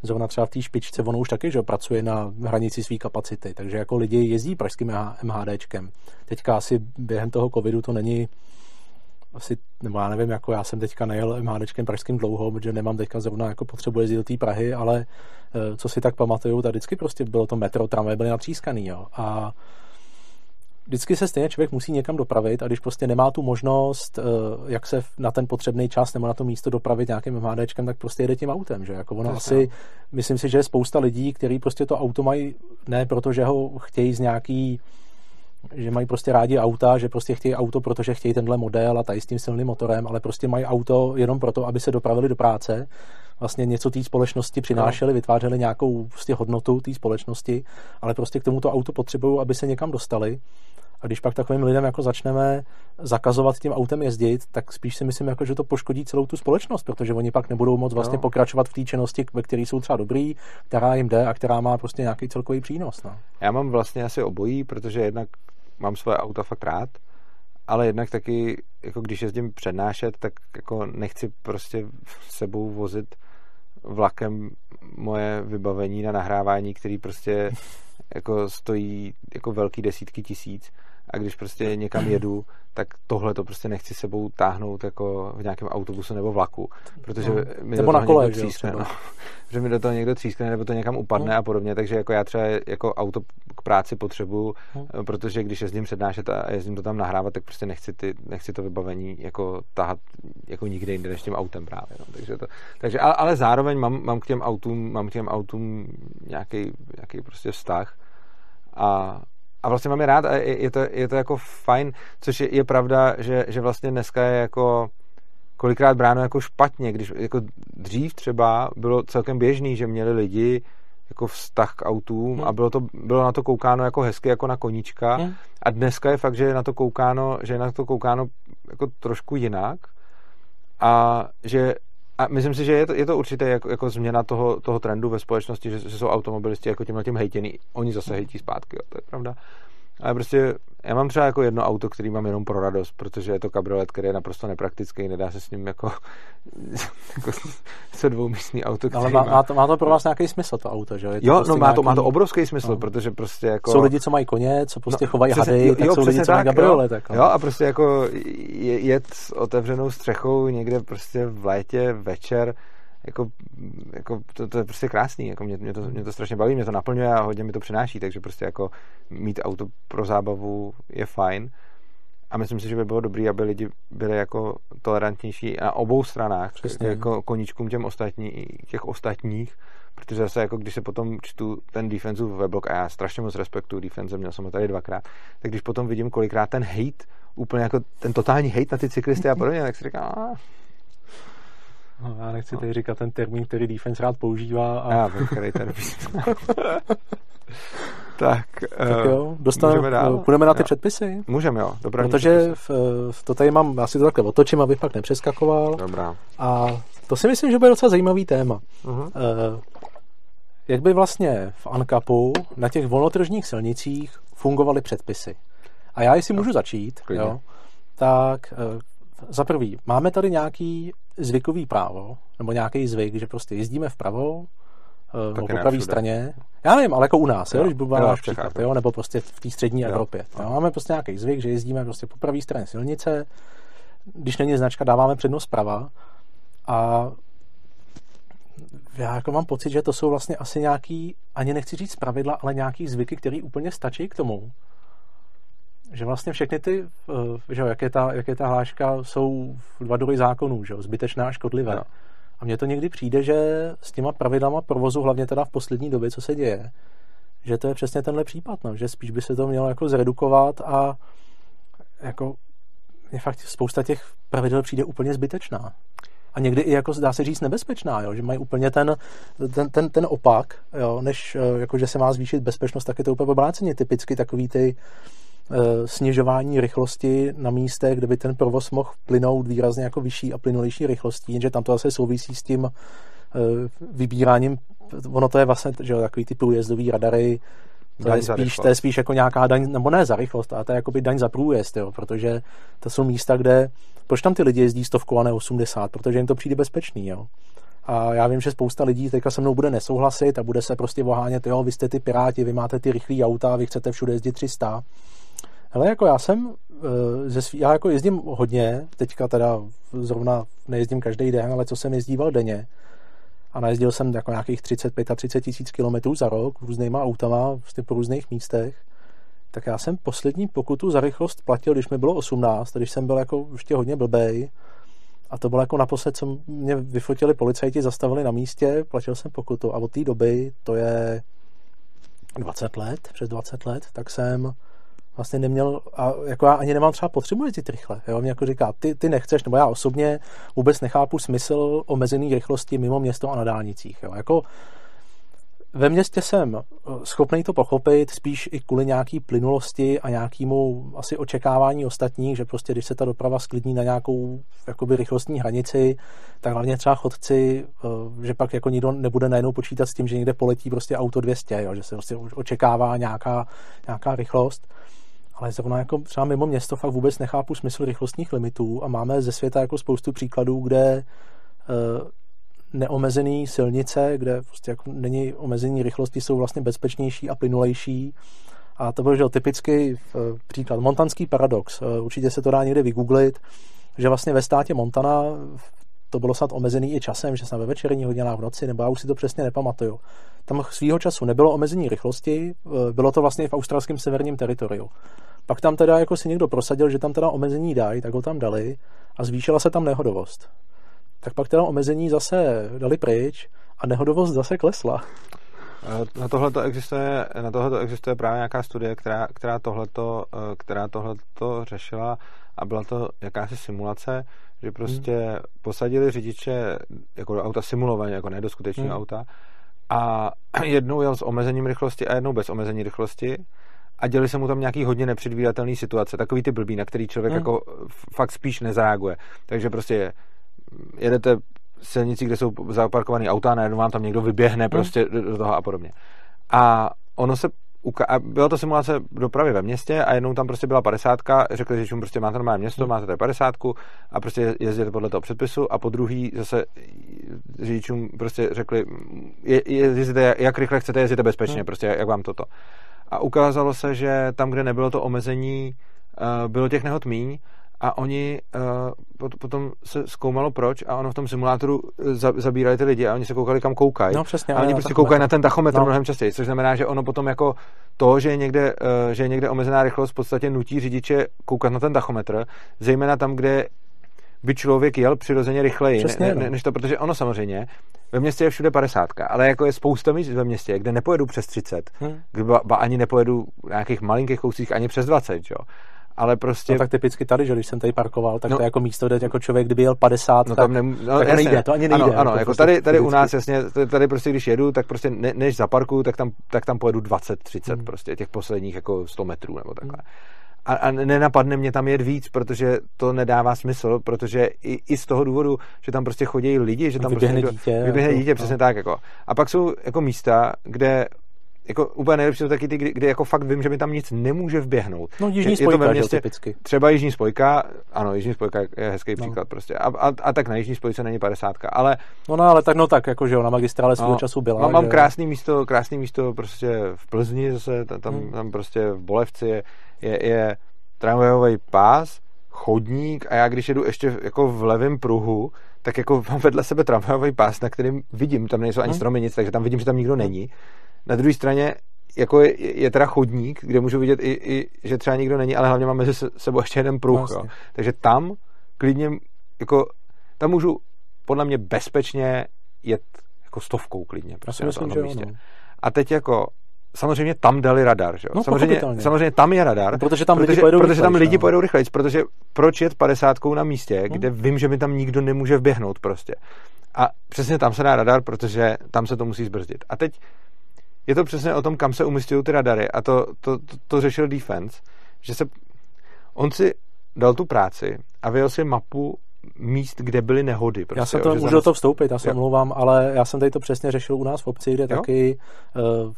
zrovna třeba v té špičce, ono už taky, že pracuje na hranici své kapacity, takže jako lidi jezdí pražským MHDčkem. Teďka asi během toho covidu to není asi, nebo já nevím, jako já jsem teďka nejel MHDčkem pražským dlouho, protože nemám teďka zrovna jako potřebu jezdit do té Prahy, ale eh, co si tak pamatuju, tak vždycky prostě bylo to metro, tramvaj byly natřískaný, jo. A vždycky se stejně člověk musí někam dopravit a když prostě nemá tu možnost, eh, jak se na ten potřebný čas nebo na to místo dopravit nějakým MHDčkem, tak prostě jede tím autem, že jako ono asi, myslím si, že je spousta lidí, kteří prostě to auto mají ne proto, že ho chtějí z nějaký že mají prostě rádi auta, že prostě chtějí auto, protože chtějí tenhle model a tady s tím silným motorem, ale prostě mají auto jenom proto, aby se dopravili do práce, vlastně něco té společnosti přinášeli, no. vytvářeli nějakou prostě hodnotu té společnosti, ale prostě k tomuto auto potřebují, aby se někam dostali. A když pak takovým lidem jako začneme zakazovat tím autem jezdit, tak spíš si myslím, jako, že to poškodí celou tu společnost, protože oni pak nebudou moc vlastně no. pokračovat v té činnosti, ve které jsou třeba dobrý, která jim jde a která má prostě nějaký celkový přínos. No. Já mám vlastně asi obojí, protože jednak mám svoje auta fakt rád, ale jednak taky, jako když jezdím přednášet, tak jako nechci prostě sebou vozit vlakem moje vybavení na nahrávání, který prostě jako stojí jako velký desítky tisíc a když prostě někam jedu, tak tohle to prostě nechci sebou táhnout jako v nějakém autobusu nebo vlaku, protože no. mi nebo do na kole, třískne, no, [LAUGHS] že mi do toho někdo třískne nebo to někam upadne no. a podobně, takže jako já třeba jako auto k práci potřebuju, no. protože když jezdím přednášet a jezdím to tam nahrávat, tak prostě nechci, ty, nechci to vybavení jako tahat jako nikde jinde než tím autem právě, no. takže to, takže, ale, ale zároveň mám, mám k těm autům, mám k těm autům nějaký, nějaký prostě vztah a, a vlastně mám je rád a je, to, je to jako fajn, což je, je pravda, že, že vlastně dneska je jako kolikrát bráno jako špatně, když jako dřív třeba bylo celkem běžný, že měli lidi jako vztah k autům hmm. a bylo, to, bylo na to koukáno jako hezky, jako na koníčka hmm. a dneska je fakt, že je na to koukáno, že je na to koukáno jako trošku jinak a že a myslím si, že je to, je to určitě jako, jako změna toho, toho trendu ve společnosti, že, že jsou automobilisti jako tímhle tím hejtěný. Oni zase hejtí zpátky, jo, to je pravda. Ale prostě já mám třeba jako jedno auto, který mám jenom pro radost, protože je to kabriolet, který je naprosto nepraktický, nedá se s ním jako, [LAUGHS] jako se dvoumístný auto. Ale má, má, to, má to pro vás nějaký smysl, to auto, že? Je to jo, prostě no má, nějaký... to, má to obrovský smysl, no. protože prostě jako... Jsou lidi, co mají koně, co prostě no, chovají hady, jo, tak jo, jsou lidi, co mají kabriolet. Jo, jako. jo, a prostě jako jet s otevřenou střechou někde prostě v létě, večer, jako, jako to, to, je prostě krásný, jako mě, mě, to, mě to strašně baví, mě to naplňuje a hodně mi to přináší, takže prostě jako mít auto pro zábavu je fajn a myslím si, že by bylo dobré, aby lidi byli jako tolerantnější na obou stranách, Přesně. jako koníčkům těm ostatní, těch ostatních, protože zase jako když se potom čtu ten defensive weblog a já strašně moc respektuju defense, měl jsem ho tady dvakrát, tak když potom vidím kolikrát ten hate, úplně jako ten totální hate na ty cyklisty a podobně, tak si říkám, a, No, já nechci no. tady říkat ten termín, který defense rád používá. A... Já vím, který termín. tak, tak jo, dostaneme, dál. půjdeme na ty jo. předpisy. Můžeme, jo. Dobrá, Protože v, v, to tady mám, já si to takhle otočím, abych pak nepřeskakoval. Dobrá. A to si myslím, že bude docela zajímavý téma. Uh-huh. Uh, jak by vlastně v ANCAPu na těch volnotržních silnicích fungovaly předpisy. A já, jestli můžu začít, jo, tak za prvý, máme tady nějaký zvykový právo, nebo nějaký zvyk, že prostě jezdíme vpravo, eh, nebo po pravé straně. Já nevím, ale jako u nás, jo, jo když budu váš příklad, jo, nebo prostě v té střední jo. Evropě. Jo. Máme prostě nějaký zvyk, že jezdíme prostě po pravé straně silnice, když není značka, dáváme přednost prava a já jako mám pocit, že to jsou vlastně asi nějaký, ani nechci říct pravidla, ale nějaký zvyky, které úplně stačí k tomu, že vlastně všechny ty, eh, že jak, je ta, jak je ta hláška, jsou dva druhy zákonů, že zbytečná a škodlivé. No. A mně to někdy přijde, že s těma pravidlama provozu, hlavně teda v poslední době, co se děje, že to je přesně tenhle případ, no, že spíš by se to mělo jako zredukovat a jako je fakt spousta těch pravidel přijde úplně zbytečná. A někdy i jako dá se říct nebezpečná, jo? že mají úplně ten, ten, ten, ten opak, jo? než eh, jako, že se má zvýšit bezpečnost, tak je to úplně obráceně. Typicky takový ty snižování rychlosti na místech, kde by ten provoz mohl plynout výrazně jako vyšší a plynulejší rychlostí, jenže tam to zase souvisí s tím eh, vybíráním, ono to je vlastně že, takový ty průjezdový radary, To je, spíš, to je spíš jako nějaká daň, nebo ne za rychlost, ale to je jakoby daň za průjezd, jo, protože to jsou místa, kde, proč tam ty lidi jezdí stovku a ne 80, protože jim to přijde bezpečný, jo. A já vím, že spousta lidí teďka se mnou bude nesouhlasit a bude se prostě vohánět, jo, vy jste ty piráti, vy máte ty rychlé auta, vy chcete všude jezdit 300. Ale jako já jsem eh, ze svý, já jako jezdím hodně, teďka teda zrovna nejezdím každý den, ale co jsem jezdíval denně, a najezdil jsem jako nějakých 35 a 30 tisíc kilometrů za rok různýma autama vlastně po různých místech, tak já jsem poslední pokutu za rychlost platil, když mi bylo 18, když jsem byl jako ještě hodně blbej, a to bylo jako naposled, co mě vyfotili policajti, zastavili na místě, platil jsem pokutu. A od té doby, to je 20 let, přes 20 let, tak jsem vlastně neměl, a jako já ani nemám třeba potřebu jezdit rychle. Jo? Mě jako říká, ty, ty nechceš, nebo já osobně vůbec nechápu smysl omezený rychlosti mimo město a na dálnicích. Jo? Jako ve městě jsem eh, schopný to pochopit, spíš i kvůli nějaký plynulosti a nějakému asi očekávání ostatních, že prostě když se ta doprava sklidní na nějakou jakoby rychlostní hranici, tak hlavně třeba chodci, eh, že pak jako nikdo nebude najednou počítat s tím, že někde poletí prostě auto 200, jo, že se prostě očekává nějaká, nějaká rychlost ale zrovna jako třeba mimo město fakt vůbec nechápu smysl rychlostních limitů a máme ze světa jako spoustu příkladů, kde uh, neomezený silnice, kde prostě jako není omezení rychlosti, jsou vlastně bezpečnější a plynulejší. A to byl že typický uh, příklad. Montanský paradox. Uh, určitě se to dá někde vygooglit, že vlastně ve státě Montana to bylo snad omezený i časem, že snad ve večerní hodinách v noci, nebo já už si to přesně nepamatuju. Tam svýho času nebylo omezení rychlosti, bylo to vlastně v australském severním teritoriu. Pak tam teda jako si někdo prosadil, že tam teda omezení dají, tak ho tam dali a zvýšila se tam nehodovost. Tak pak teda omezení zase dali pryč a nehodovost zase klesla. Na tohle to existuje, na tohleto existuje právě nějaká studie, která, která, tohleto, eh, která tohleto řešila a byla to jakási simulace, že prostě hmm. posadili řidiče jako do auta simulovaně, jako ne do skutečného hmm. auta a [CLEARS THROAT] jednou jel s omezením rychlosti a jednou bez omezení rychlosti a děli se mu tam nějaký hodně nepředvídatelný situace, takový ty blbý, na který člověk hmm. jako fakt spíš nezareaguje. Takže prostě jedete silnici, kde jsou zaparkované auta a najednou vám tam někdo vyběhne hmm. prostě do toho a podobně. A ono se a byla to simulace dopravy ve městě a jednou tam prostě byla padesátka, řekli řidičům prostě máte normální město, hmm. máte tady padesátku a prostě jezdíte podle toho předpisu a po druhý zase řidičům prostě řekli je, jezdíte, jak rychle chcete, jezdíte bezpečně, hmm. prostě jak vám toto. A ukázalo se, že tam, kde nebylo to omezení, uh, bylo těch nehod míň a oni uh, potom se zkoumalo proč a ono v tom simulátoru eh, za, zabírali ty lidi a oni se koukali, kam koukají. No, přesně, a oni prostě koukají na ten tachometr no. mnohem častěji, což znamená, že ono potom jako to, že je, někde, uh, že je někde omezená rychlost, v podstatě nutí řidiče koukat na ten tachometr, zejména tam, kde by člověk jel přirozeně rychleji, Přesně, ne, ne, no. než to, protože ono samozřejmě, ve městě je všude 50, ale jako je spousta míst ve městě, kde nepojedu přes 30, hmm. kde ba, ba ani nepojedu v nějakých malinkých kouscích ani přes 20, jo ale prostě... No tak typicky tady, že když jsem tady parkoval, tak no, to je jako místo, kde jako člověk, kdyby jel 50, no, tak, nem, no, tak jasně, nejde, to ani nejde. Ano, ano jako tady, tady u nás, jasně, tady prostě když jedu, tak prostě ne, než zaparkuju, tak tam, tak tam pojedu 20-30 hmm. prostě těch posledních jako 100 metrů nebo takhle. Hmm a, a nenapadne mě tam jet víc, protože to nedává smysl, protože i, i z toho důvodu, že tam prostě chodí lidi, že tam vyběhne prostě dítě, vyběhne jako, dítě, no. přesně tak. Jako. A pak jsou jako místa, kde jako úplně nejlepší jsou taky ty, kdy, kdy jako fakt vím, že mi tam nic nemůže vběhnout. No jižní je, spojka, je to ve městě, typicky. Třeba jižní spojka, ano, jižní spojka je hezký no. příklad prostě. A, a, a, tak na jižní spojce není padesátka, ale... No, no ale tak, no tak, jako že jo, na magistrále svého no, času byla. Mám, mám krásný místo, krásný místo prostě v Plzni zase, tam, hmm. tam prostě v Bolevci je, je, je tramvajový pás, chodník a já když jedu ještě jako v levém pruhu, tak jako [LAUGHS] mám vedle sebe tramvajový pás, na kterým vidím, tam nejsou ani mhm. stromy, nic, takže tam vidím, že tam nikdo není. Na druhé straně jako je, je teda chodník, kde můžu vidět i, i, že třeba nikdo není, ale hlavně mám mezi sebou ještě jeden pruh. Vlastně. Jo. Takže tam klidně, jako, tam můžu podle mě bezpečně jet jako stovkou klidně. Prostě myslím, na tom místě. A teď jako samozřejmě tam dali radar, že jo? No, samozřejmě, samozřejmě tam je radar. No, protože tam protože, lidi pojedou protože rychlejc, tam lidi no. pojedou rychlejc, protože proč jet 50 na místě, no. kde vím, že mi tam nikdo nemůže vběhnout prostě. A přesně tam se dá radar, protože tam se to musí zbrzdit. A teď je to přesně o tom, kam se umístují ty radary a to, to, to, to řešil Defense, že se on si dal tu práci a vyjel si mapu míst, kde byly nehody. Prostě, já jsem to, jo, můžu do toho vstoupit, já se omlouvám, ale já jsem tady to přesně řešil u nás v obci, kde jo? taky uh,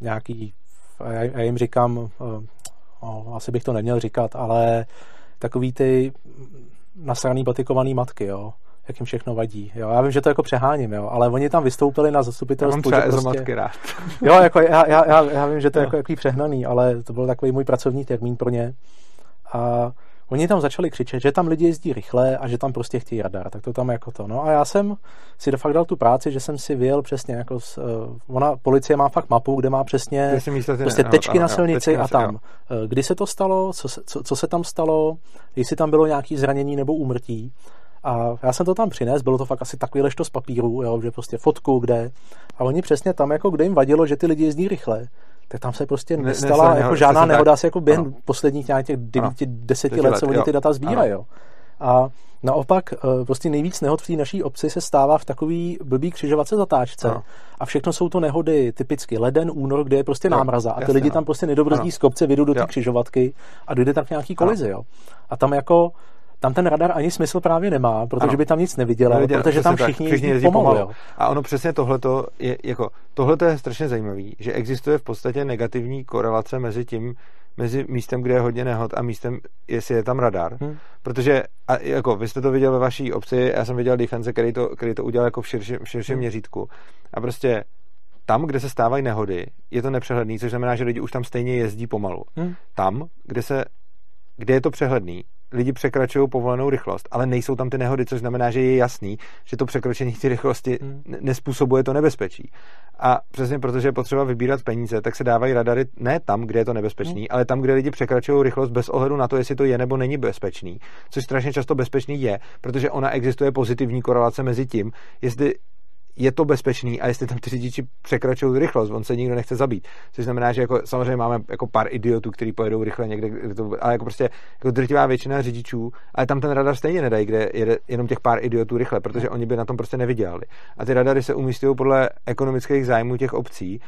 nějaký já, já jim říkám, o, asi bych to neměl říkat, ale takový ty nasraný batikovaný matky, jo jak jim všechno vadí. Jo. Já vím, že to jako přeháním, jo, ale oni tam vystoupili na zastupitelstvu. Já mám třeba prostě... rád. [LAUGHS] jo, jako já, já, já, já, vím, že to je jako jaký přehnaný, ale to byl takový můj pracovní termín pro ně. A Oni tam začali křičet, že tam lidi jezdí rychle a že tam prostě chtějí radar, tak to tam jako to. No a já jsem si de fakt dal tu práci, že jsem si vyjel přesně jako s, uh, ona, policie má fakt mapu, kde má přesně prostě ne, tečky ano, na silnici ano, a tam. Jo. Eh, kdy se to stalo, co se, co, co se tam stalo, jestli tam bylo nějaké zranění nebo úmrtí. A já jsem to tam přinesl, bylo to fakt asi takový to z papíru, jo, že prostě fotku, kde. A oni přesně tam, jako kde jim vadilo, že ty lidi jezdí rychle, tak tam se prostě ne, nestala ne, jako žádná nehoda asi jako během no. posledních nějakých devíti, deseti let, co oni ty data sbírají. Jo. A naopak eh, prostě nejvíc nehod v té naší obci se stává v takový blbý křižovatce zatáčce no. a všechno jsou to nehody typicky leden, únor, kde je prostě námraza a ty lidi no. tam prostě nedobrzdí z kopce, vyjdou do té křižovatky a dojde tam k nějaký kolizi. Jo. A tam jako tam ten radar ani smysl právě nemá, protože ano. by tam nic neviděl, Neviděl, protože tam všichni, tak, všichni jezdí pomalu. pomalu. A ono přesně tohleto je, jako, tohleto je strašně zajímavý, že existuje v podstatě negativní korelace mezi tím, mezi místem, kde je hodně nehod a místem, jestli je tam radar. Hmm. Protože, a jako vy jste to viděl ve vaší obci, já jsem viděl Defense, který to, který to udělal jako v širším, v širším hmm. měřítku. A prostě tam, kde se stávají nehody, je to nepřehledný, což znamená, že lidi už tam stejně jezdí pomalu. Hmm. Tam, kde se kde je to přehledný, lidi překračují povolenou rychlost, ale nejsou tam ty nehody, což znamená, že je jasný, že to překročení té rychlosti hmm. nespůsobuje to nebezpečí. A přesně protože je potřeba vybírat peníze, tak se dávají radary ne tam, kde je to nebezpečný, hmm. ale tam, kde lidi překračují rychlost bez ohledu na to, jestli to je nebo není bezpečný. Což strašně často bezpečný je, protože ona existuje pozitivní korelace mezi tím, jestli je to bezpečný a jestli tam ty řidiči překračují rychlost, on se nikdo nechce zabít. Což znamená, že jako, samozřejmě máme jako pár idiotů, kteří pojedou rychle někde, kde to, ale jako prostě jako drtivá většina řidičů, ale tam ten radar stejně nedají, kde jede jenom těch pár idiotů rychle, protože oni by na tom prostě nevydělali. A ty radary se umístují podle ekonomických zájmů těch obcí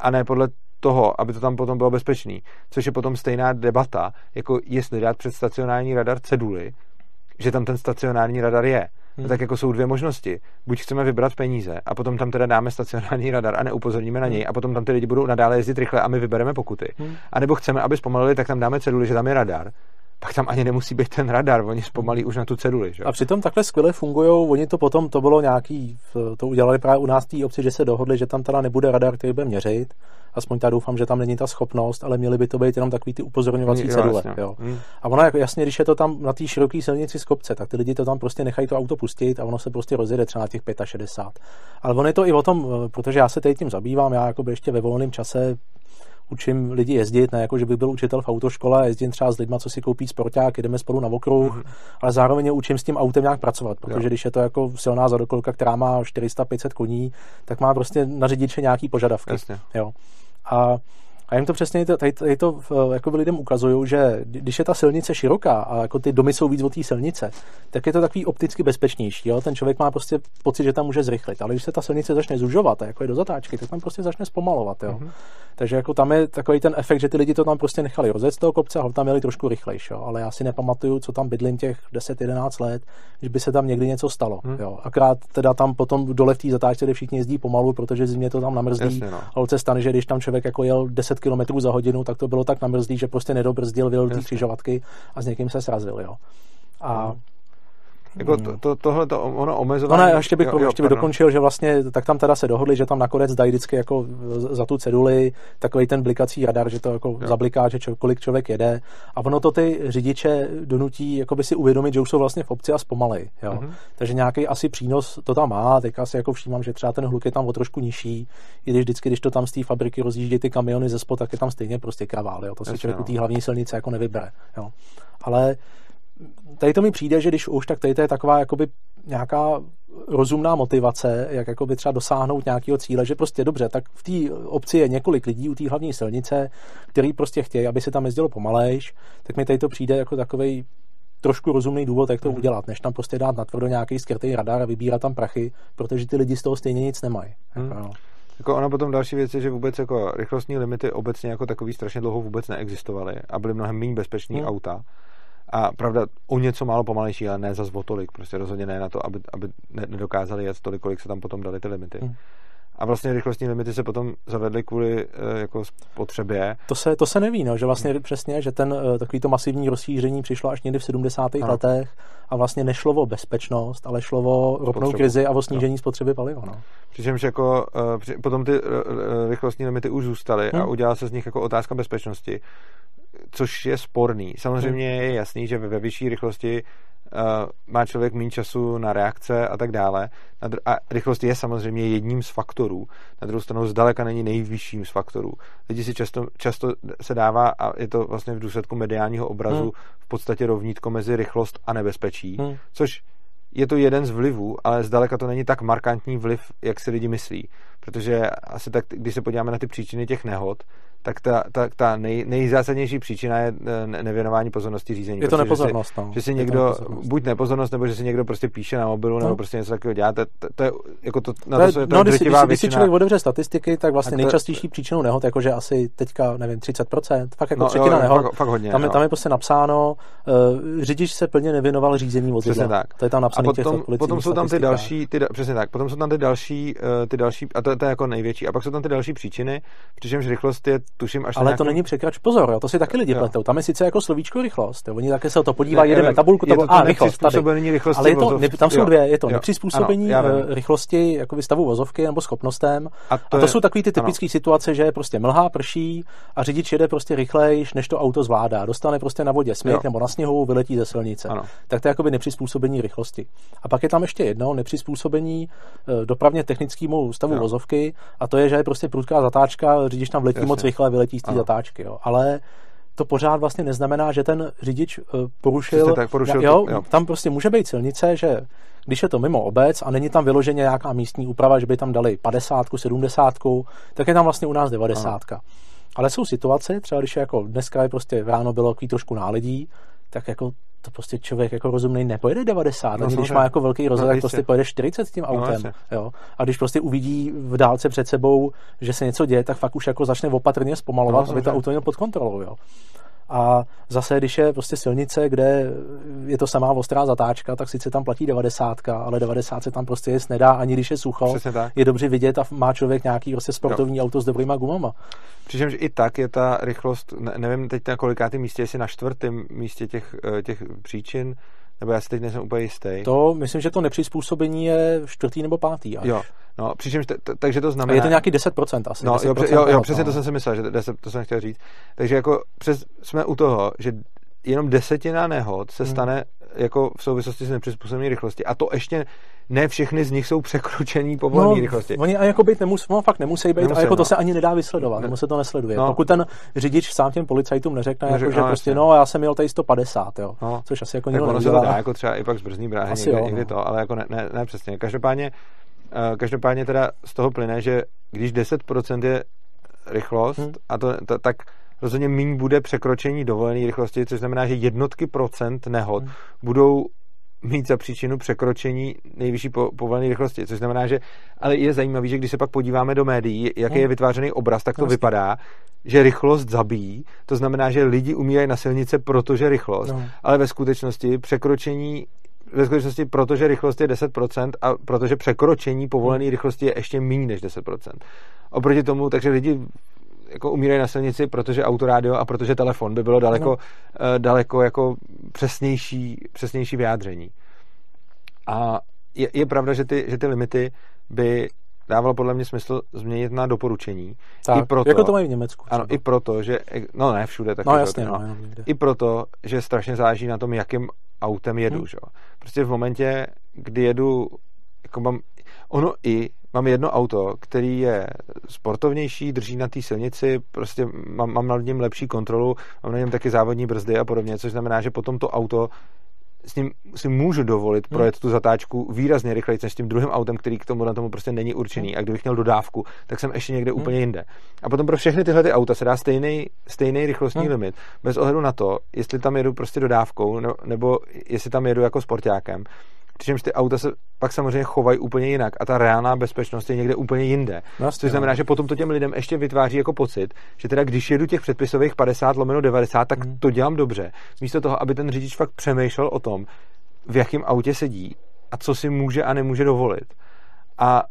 a ne podle toho, aby to tam potom bylo bezpečný. Což je potom stejná debata, jako jestli dát před stacionární radar ceduly, že tam ten stacionární radar je hmm. tak jako jsou dvě možnosti. Buď chceme vybrat peníze a potom tam teda dáme stacionární radar a neupozorníme na hmm. něj a potom tam ty lidi budou nadále jezdit rychle a my vybereme pokuty. Hmm. A nebo chceme, aby zpomalili, tak tam dáme ceduly, že tam je radar pak tam ani nemusí být ten radar, oni zpomalí už na tu ceduli. Že? A přitom takhle skvěle fungují, oni to potom, to bylo nějaký, to udělali právě u nás té obci, že se dohodli, že tam teda nebude radar, který bude měřit, aspoň tak doufám, že tam není ta schopnost, ale měly by to být jenom takový ty upozorňovací cedule. Jo. Hmm. A ono jako jasně, když je to tam na té široké silnici z kopce, tak ty lidi to tam prostě nechají to auto pustit a ono se prostě rozjede třeba na těch 65. Ale ono je to i o tom, protože já se teď tím zabývám, já jako ještě ve volném čase učím lidi jezdit, ne jako, že bych byl učitel v autoškole jezdím třeba s lidmi, co si koupí sporták, jdeme spolu na okruh, mm-hmm. ale zároveň učím s tím autem nějak pracovat, protože jo. když je to jako silná zadokolka, která má 400-500 koní, tak má prostě na řidiče nějaký požadavky. Jasně. Jo. A a jim to přesně tady, tady to jako lidem ukazují, že když je ta silnice široká a jako ty domy jsou víc od té silnice, tak je to takový opticky bezpečnější. Jo? Ten člověk má prostě pocit, že tam může zrychlit. Ale když se ta silnice začne zužovat, a jako je do zatáčky, tak tam prostě začne zpomalovat. Jo? Mm-hmm. Takže jako tam je takový ten efekt, že ty lidi to tam prostě nechali rozjet z toho kopce a tam měli trošku rychlejší. Jo? Ale já si nepamatuju, co tam bydlím těch 10-11 let, že by se tam někdy něco stalo. Mm. Jo? Akrát teda tam potom dole v té zatáčce, kde všichni jezdí pomalu, protože zimě to tam namrzlí. Jasně, no. Ale se stane, že když tam člověk jako jel 10 km za hodinu, tak to bylo tak namrzlý, že prostě nedobrzdil, vyjel ty křižovatky a s někým se srazil. Jo? A mm. Jako to, to, tohle to ono omezování... No ne, ještě bych, jo, jo, ještě bych dokončil, že vlastně tak tam teda se dohodli, že tam nakonec dají vždycky jako za tu ceduli takový ten blikací radar, že to jako jo. zabliká, že čo, kolik člověk jede a ono to ty řidiče donutí jako by si uvědomit, že už jsou vlastně v obci a zpomalej. Jo? Mm-hmm. Takže nějaký asi přínos to tam má, teďka si jako všímám, že třeba ten hluk je tam o trošku nižší, i když vždycky, když to tam z té fabriky rozjíždí ty kamiony ze spod, tak je tam stejně prostě kravál, jo? to si člověk u no. té hlavní silnice jako nevybere. Jo? Ale tady to mi přijde, že když už, tak tady to je taková jakoby nějaká rozumná motivace, jak jakoby třeba dosáhnout nějakého cíle, že prostě dobře, tak v té obci je několik lidí u té hlavní silnice, který prostě chtějí, aby se tam jezdilo pomalejš, tak mi tady to přijde jako takový trošku rozumný důvod, jak to hmm. udělat, než tam prostě dát natvrdo nějaký skrytý radar a vybírat tam prachy, protože ty lidi z toho stejně nic nemají. Hmm. Jako, no. Jako ono potom další věc je, že vůbec jako rychlostní limity obecně jako takový strašně dlouho vůbec neexistovaly a byly mnohem méně bezpečný hmm. auta. A pravda, o něco málo pomalejší, ale ne za o tolik. Prostě rozhodně ne na to, aby, aby nedokázali jet tolik, kolik se tam potom dali ty limity. Hmm. a vlastně rychlostní limity se potom zavedly kvůli uh, jako spotřebě. To se, to se neví, no, že vlastně hmm. přesně, že ten uh, takový to masivní rozšíření přišlo až někdy v 70. No. letech a vlastně nešlo o bezpečnost, ale šlo o ropnou krizi a o snížení no. spotřeby paliva. No. Přičemž jako při, potom ty rychlostní limity už zůstaly hmm. a udělala se z nich jako otázka bezpečnosti, což je sporný. Samozřejmě hmm. je jasný, že ve vyšší rychlosti uh, má člověk méně času na reakce a tak dále. A rychlost je samozřejmě jedním z faktorů. Na druhou stranu zdaleka není nejvyšším z faktorů. Lidi si často, často se dává, a je to vlastně v důsledku mediálního obrazu, hmm. v podstatě rovnítko mezi rychlost a nebezpečí, hmm. což je to jeden z vlivů, ale zdaleka to není tak markantní vliv, jak si lidi myslí. Protože asi tak, když se podíváme na ty příčiny těch nehod, tak ta, ta, ta nej, nejzásadnější příčina je eh, nevěnování pozornosti řízení. Je to prostě, nepozornost. Že si, no. že si někdo, nepozornost. buď nepozornost, nebo že si někdo prostě píše na mobilu, no. nebo prostě něco takového dělá. To, to, to je jako to, na to, to, je, to no, když, když, když si člověk otevře statistiky, tak vlastně to, nejčastější příčinou nehod, jakože asi teďka, nevím, 30%, fakt jako no, třetina jo, nehod. Fakt, fakt hodně, tam, je, tam je prostě napsáno, uh, řidič se plně nevěnoval řízení vozidla. Přesně tak. To je tam napsané a potom, potom jsou tam ty další, ty, přesně tak, potom jsou tam ty další, uh, ty další, a to, to je jako největší. A pak jsou tam ty další příčiny, přičemž rychlost je, tuším, až Ale to není překrač. Pozor, jo, to si taky lidi jo. pletou. Tam je sice jako slovíčko rychlost. Jo. Oni také se o to podívají, jedeme tabulku, to, to a rychlost. Tady. Rychlosti Ale je to, ne, tam jsou jo. dvě, je to jo. nepřizpůsobení ano, eh, rychlosti jako stavu vozovky nebo schopnostem. A to, a to je, jsou takové ty typické situace, že prostě mlhá, prší a řidič jede prostě rychlejš, než to auto zvládá. Dostane prostě na vodě smyk nebo na sněhu, vyletí ze silnice. Ano. Tak to je jakoby nepřizpůsobení rychlosti. A pak je tam ještě jedno nepřizpůsobení eh, dopravně technickému stavu vozovky a to je, že je prostě prudká zatáčka, řidič tam vletí moc rychle, vyletí z té zatáčky. Jo. Ale to pořád vlastně neznamená, že ten řidič uh, porušil, tak porušil jo, jo. tam prostě může být silnice, že když je to mimo obec a není tam vyloženě nějaká místní úprava, že by tam dali 50, 70, tak je tam vlastně u nás 90. Ano. Ale jsou situace, třeba když je jako dneska je prostě ráno bylo takový trošku náledí, tak jako to prostě člověk jako rozumný nepojede 90, no, ani když má jako velký rozhled, no, tak prostě pojede 40 s tím no, autem. No, jo. A když prostě uvidí v dálce před sebou, že se něco děje, tak fakt už jako začne opatrně zpomalovat, no, aby to auto měl pod kontrolou. Jo. A zase, když je prostě silnice, kde je to samá ostrá zatáčka, tak sice tam platí 90, ale 90 se tam prostě jest nedá, ani když je sucho. Je dobře vidět a má člověk nějaký prostě sportovní jo. auto s dobrýma gumama. Přičemž i tak je ta rychlost, ne, nevím teď na kolikátém místě, jestli na čtvrtém místě těch, eh, těch příčin, nebo já si teď nejsem úplně jistý. To, myslím, že to nepřizpůsobení je čtvrtý nebo pátý až. Jo, no, přičemž, t- t- takže to znamená... A je to nějaký 10% asi. No, 10% jo, jo, jo, přesně to jsem si myslel, že 10, to jsem chtěl říct. Takže jako přes, jsme u toho, že jenom desetina nehod se hmm. stane jako v souvislosti s nepřizpůsobením rychlosti. A to ještě ne všechny z nich jsou překročení povolené no, rychlosti. Oni a jako být nemusí, no, fakt nemusí být, nemusí, a jako no. to se ani nedá vysledovat, ne, nebo se to nesleduje. No. Pokud ten řidič sám těm policajtům neřekne, Neřek, jako, že no, prostě, jasně. no, já jsem měl tady 150, jo, no. což asi jako nikdo se to dá, jako třeba i pak z brzdní bráhy asi někdy, jo, někdy no. to, ale jako ne, ne, ne přesně. Každopádně, uh, každopádně teda z toho plyne, že když 10% je rychlost, hmm. a to, to, tak rozhodně méně bude překročení dovolené rychlosti, což znamená, že jednotky procent nehod hmm. budou mít za příčinu překročení nejvyšší po, povolené rychlosti, což znamená, že ale je zajímavé, že když se pak podíváme do médií, jaký je hmm. vytvářený obraz, tak to vlastně. vypadá, že rychlost zabíjí, to znamená, že lidi umírají na silnice, protože rychlost, no. ale ve skutečnosti překročení ve skutečnosti, protože rychlost je 10% a protože překročení povolené hmm. rychlosti je ještě méně než 10%. Oproti tomu, takže lidi jako umírají na silnici, protože autorádio a protože telefon by bylo daleko, no. uh, daleko jako přesnější, přesnější vyjádření. A je, je pravda, že ty, že ty limity by dávalo podle mě smysl změnit na doporučení. Tak, I proto, jako to mají v Německu. Třeba. Ano, i proto, že, no ne všude, tak no, jasně, no, no, I proto, že strašně záleží na tom, jakým autem jedu. Hmm. Že? Prostě v momentě, kdy jedu, jako mám, ono i mám jedno auto, který je sportovnější, drží na té silnici, prostě mám, mám na něm lepší kontrolu, mám na něm taky závodní brzdy a podobně, což znamená, že potom to auto s ním si můžu dovolit hmm. projet tu zatáčku výrazně rychleji než s tím druhým autem, který k tomu na tomu prostě není určený. Hmm. A kdybych měl dodávku, tak jsem ještě někde hmm. úplně jinde. A potom pro všechny tyhle ty auta se dá stejný, stejný rychlostní hmm. limit, bez ohledu na to, jestli tam jedu prostě dodávkou, nebo jestli tam jedu jako sportákem. Přičemž ty auta se pak samozřejmě chovají úplně jinak a ta reálná bezpečnost je někde úplně jinde. Vlastně, což znamená, no. že potom to těm lidem ještě vytváří jako pocit, že teda když jedu těch předpisových 50 lomeno 90, tak hmm. to dělám dobře. Místo toho, aby ten řidič fakt přemýšlel o tom, v jakém autě sedí a co si může a nemůže dovolit. A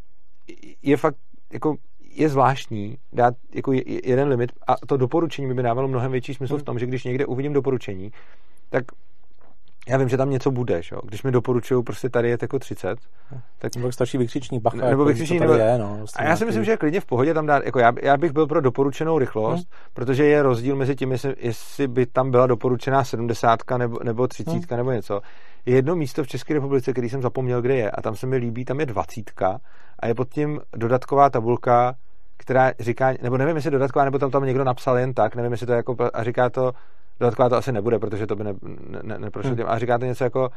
je fakt jako je zvláštní dát jako jeden limit a to doporučení by, by dávalo mnohem větší smysl v tom, že když někde uvidím doporučení, tak já vím, že tam něco bude, že? když mi doporučují, prostě tady je jako 30, tak nebo stačí vykřičník bacha, nebo jako vykřičník, nebo, je, no, a já si myslím, že je klidně v pohodě tam dát, jako já, já bych byl pro doporučenou rychlost, hmm. protože je rozdíl mezi tím, jestli, jestli by tam byla doporučená 70 nebo, nebo 30 hmm. nebo něco. Je jedno místo v České republice, který jsem zapomněl, kde je, a tam se mi líbí, tam je 20 a je pod tím dodatková tabulka, která říká, nebo nevím, jestli dodatková, nebo tam tam někdo napsal jen tak, nevím, jestli to jako, a říká to, dodatková to asi nebude, protože to by ne, ne, ne, neprošlo hmm. tím, a říká to něco jako,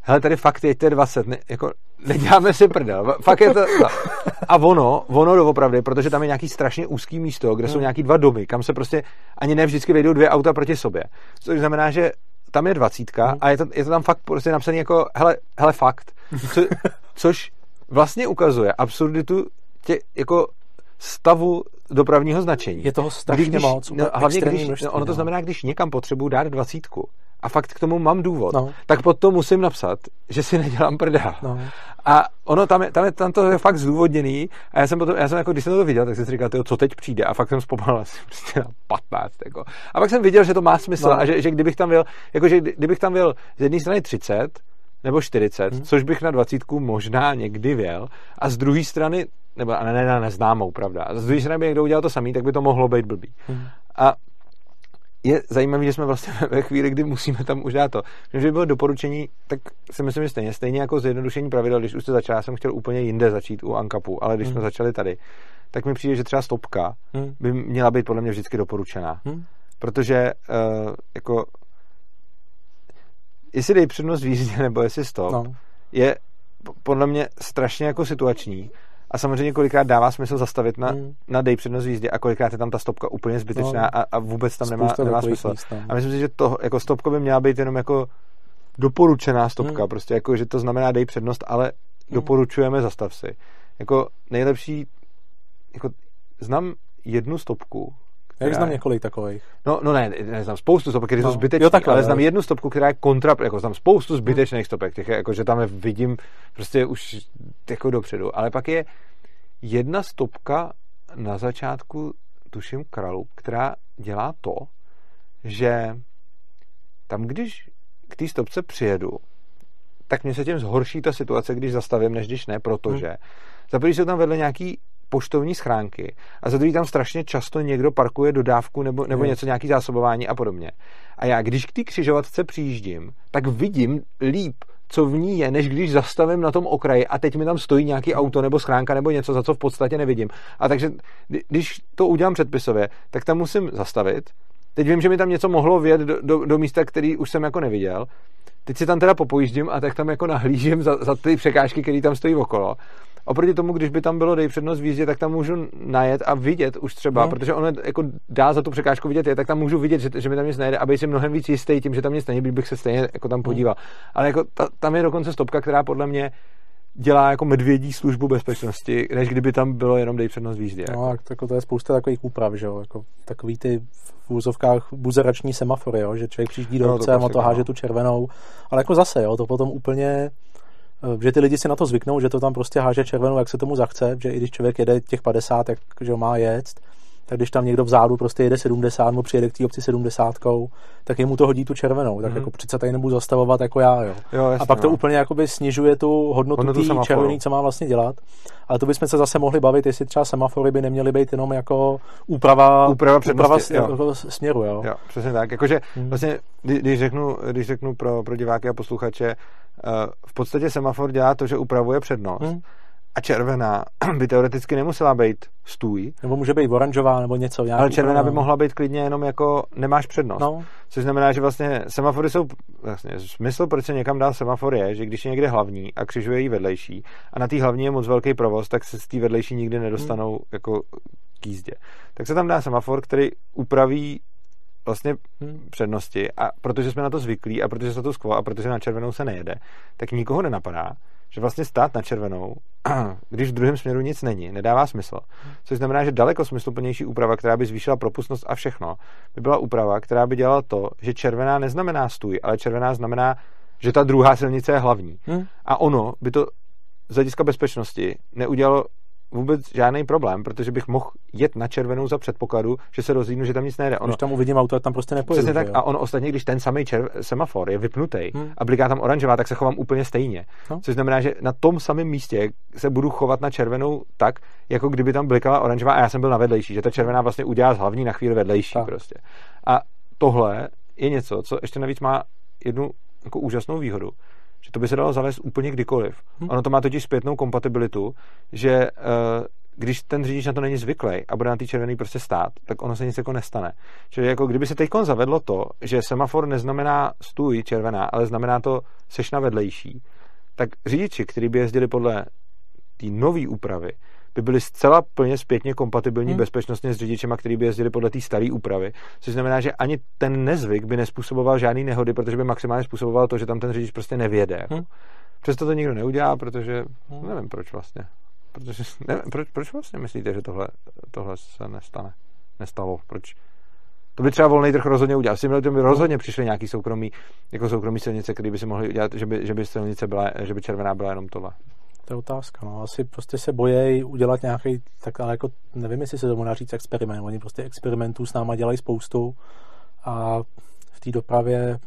hele, tady fakt je 20, ne, jako, neděláme si prdel, [LAUGHS] fakt je to, no. a ono, ono doopravdy, protože tam je nějaký strašně úzký místo, kde jsou hmm. nějaký dva domy, kam se prostě ani ne vždycky vejdou dvě auta proti sobě, což znamená, že tam je dvacítka hmm. a je to, je to tam fakt prostě napsané jako, hele, hele fakt, Co, [LAUGHS] což vlastně ukazuje absurditu tě, jako stavu dopravního značení. Je toho strašně když, moc. No, hlavně když, množství, ono to no. znamená, když někam potřebuji dát dvacítku a fakt k tomu mám důvod, no. tak pod to musím napsat, že si nedělám prdel. No. A ono tam, je, tam, je, tam to je fakt zdůvodněný a já jsem potom, já jsem jako, když jsem to viděl, tak jsem si říkal, tyjo, co teď přijde a fakt jsem zpomalil asi [LAUGHS] prostě na 15. Jako. A pak jsem viděl, že to má smysl no. a že, že, kdybych tam byl, jako, že kdybych tam byl z jedné strany 30, nebo 40, hmm. což bych na 20 možná někdy věl, a z druhé strany nebo ne, ne, ne, neznámou, pravda. A z druhé strany by někdo udělal to samý, tak by to mohlo být blbý. Hmm. A je zajímavé, že jsme vlastně [LAUGHS] ve chvíli, kdy musíme tam už dát to. Když by bylo doporučení, tak si myslím, že stejně, stejně jako zjednodušení pravidel, když už jste začal, já jsem chtěl úplně jinde začít u Ankapu, ale když hmm. jsme začali tady, tak mi přijde, že třeba stopka hmm. by měla být podle mě vždycky doporučená. Hmm. Protože uh, jako jestli dej přednost výzdě nebo jestli stop, no. je podle mě strašně jako situační a samozřejmě kolikrát dává smysl zastavit na, hmm. na dej přednost jízdě a kolikrát je tam ta stopka úplně zbytečná no, a, a vůbec tam nemá, nemá smysl. Míst, a myslím si, že to jako stopka by měla být jenom jako doporučená stopka, hmm. prostě jako, že to znamená dej přednost, ale hmm. doporučujeme zastav si. Jako nejlepší, jako znám jednu stopku, já znám několik takových. No, no ne, neznám spoustu stopek, které no. jsou zbytečné, jo, takhle, ale znám jednu stopku, která je kontra, jako znám spoustu zbytečných stopek, těch, jako, že tam je vidím prostě už jako dopředu. Ale pak je jedna stopka na začátku, tuším, kralu, která dělá to, že tam, když k té stopce přijedu, tak mě se tím zhorší ta situace, když zastavím, než když ne, protože hmm. za jsou tam vedle nějaký poštovní schránky a za druhý tam strašně často někdo parkuje dodávku nebo, nebo něco, nějaký zásobování a podobně. A já, když k té křižovatce přijíždím, tak vidím líp, co v ní je, než když zastavím na tom okraji a teď mi tam stojí nějaký auto nebo schránka nebo něco, za co v podstatě nevidím. A takže, když to udělám předpisově, tak tam musím zastavit. Teď vím, že mi tam něco mohlo vjet do, do, do místa, který už jsem jako neviděl. Teď si tam teda popojíždím a tak tam jako nahlížím za, za ty překážky, které tam stojí okolo. Oproti tomu, když by tam bylo dej přednost v jízdě, tak tam můžu najet a vidět už třeba, no. protože ono jako dá za tu překážku vidět je, tak tam můžu vidět, že, že mi tam nic nejde, aby si mnohem víc jistý tím, že tam nic není, bych se stejně jako tam podíval. No. Ale jako ta, tam je dokonce stopka, která podle mě dělá jako medvědí službu bezpečnosti, než kdyby tam bylo jenom dej přednost v jízdě. No, jako. tak to je spousta takových úprav, že jo, jako takový ty v úzovkách buzerační semafory, jo, že člověk přijíždí do no, obce a to háže no. tu červenou, ale jako zase, jo, to potom úplně že ty lidi si na to zvyknou, že to tam prostě háže červenou, jak se tomu zachce, že i když člověk jede těch 50, jak že má jet, tak když tam někdo vzadu prostě jede 70 nebo přijede k té obci 70, tak jemu to hodí tu červenou. Tak mm. jako přece tady nebudu zastavovat jako já, jo. jo jasně, a pak to jo. úplně jakoby snižuje tu hodnotu, hodnotu té červený, co má vlastně dělat. Ale to bychom se zase mohli bavit, jestli třeba semafory by neměly být jenom jako úprava, úprava, úprava jo. směru, jo. jo. přesně tak. Jakože mm. vlastně, když řeknu, když řeknu pro, pro diváky a posluchače, uh, v podstatě semafor dělá to, že upravuje přednost. Mm a červená [CLEARS THROAT] by teoreticky nemusela být stůj. Nebo může být oranžová nebo něco. Ale červená by mohla být klidně jenom jako nemáš přednost. No. Což znamená, že vlastně semafory jsou, vlastně smysl, proč se někam dá semafor je, že když je někde hlavní a křižuje jí vedlejší a na té hlavní je moc velký provoz, tak se z té vedlejší nikdy nedostanou hmm. jako k jízdě. Tak se tam dá semafor, který upraví vlastně hmm. přednosti a protože jsme na to zvyklí a protože se to skvo a protože na červenou se nejede, tak nikoho nenapadá, že vlastně stát na červenou, [CLEARS THROAT] když v druhém směru nic není, nedává smysl. Což znamená, že daleko smysluplnější úprava, která by zvýšila propustnost a všechno, by byla úprava, která by dělala to, že červená neznamená stůj, ale červená znamená, že ta druhá silnice je hlavní. Hmm. A ono by to z hlediska bezpečnosti neudělalo vůbec žádný problém, protože bych mohl jet na červenou za předpokladu, že se rozhlídnu, že tam nic nejde. Ono, když tam uvidím auto, tam prostě nepojedu. Přesně tak. Jo? A on ostatně, když ten samý červ, semafor je vypnutý hmm. a bliká tam oranžová, tak se chovám úplně stejně. No. Což znamená, že na tom samém místě se budu chovat na červenou tak, jako kdyby tam blikala oranžová a já jsem byl na vedlejší, že ta červená vlastně udělá z hlavní na chvíli vedlejší tak. prostě. A tohle je něco, co ještě navíc má jednu jako úžasnou výhodu, že to by se dalo zavést úplně kdykoliv. Hmm. Ono to má totiž zpětnou kompatibilitu, že uh, když ten řidič na to není zvyklý a bude na té červený prostě stát, tak ono se nic jako nestane. Čili jako kdyby se teď zavedlo to, že semafor neznamená stůj červená, ale znamená to seš na vedlejší, tak řidiči, kteří by jezdili podle té nové úpravy, by byly zcela plně zpětně kompatibilní hmm. bezpečnostně s řidičema, který by jezdili podle té staré úpravy. Což znamená, že ani ten nezvyk by nespůsoboval žádný nehody, protože by maximálně způsoboval to, že tam ten řidič prostě nevěde. Jako. Hmm. Přesto to nikdo neudělá, protože hmm. nevím proč vlastně. Protože, [LAUGHS] nevím, proč, proč vlastně myslíte, že tohle, tohle se nestane? Nestalo? Proč? To by třeba volný trh rozhodně udělal. S tím by rozhodně přišly nějaký soukromý, jako soukromý silnice, které by si mohli udělat, že by, že by silnice byla, že by červená byla jenom tohle. To je otázka. No. Asi prostě se bojejí udělat nějaký, tak ale jako nevím, jestli se tomu dá říct experiment. Oni prostě experimentů s náma dělají spoustu a v té dopravě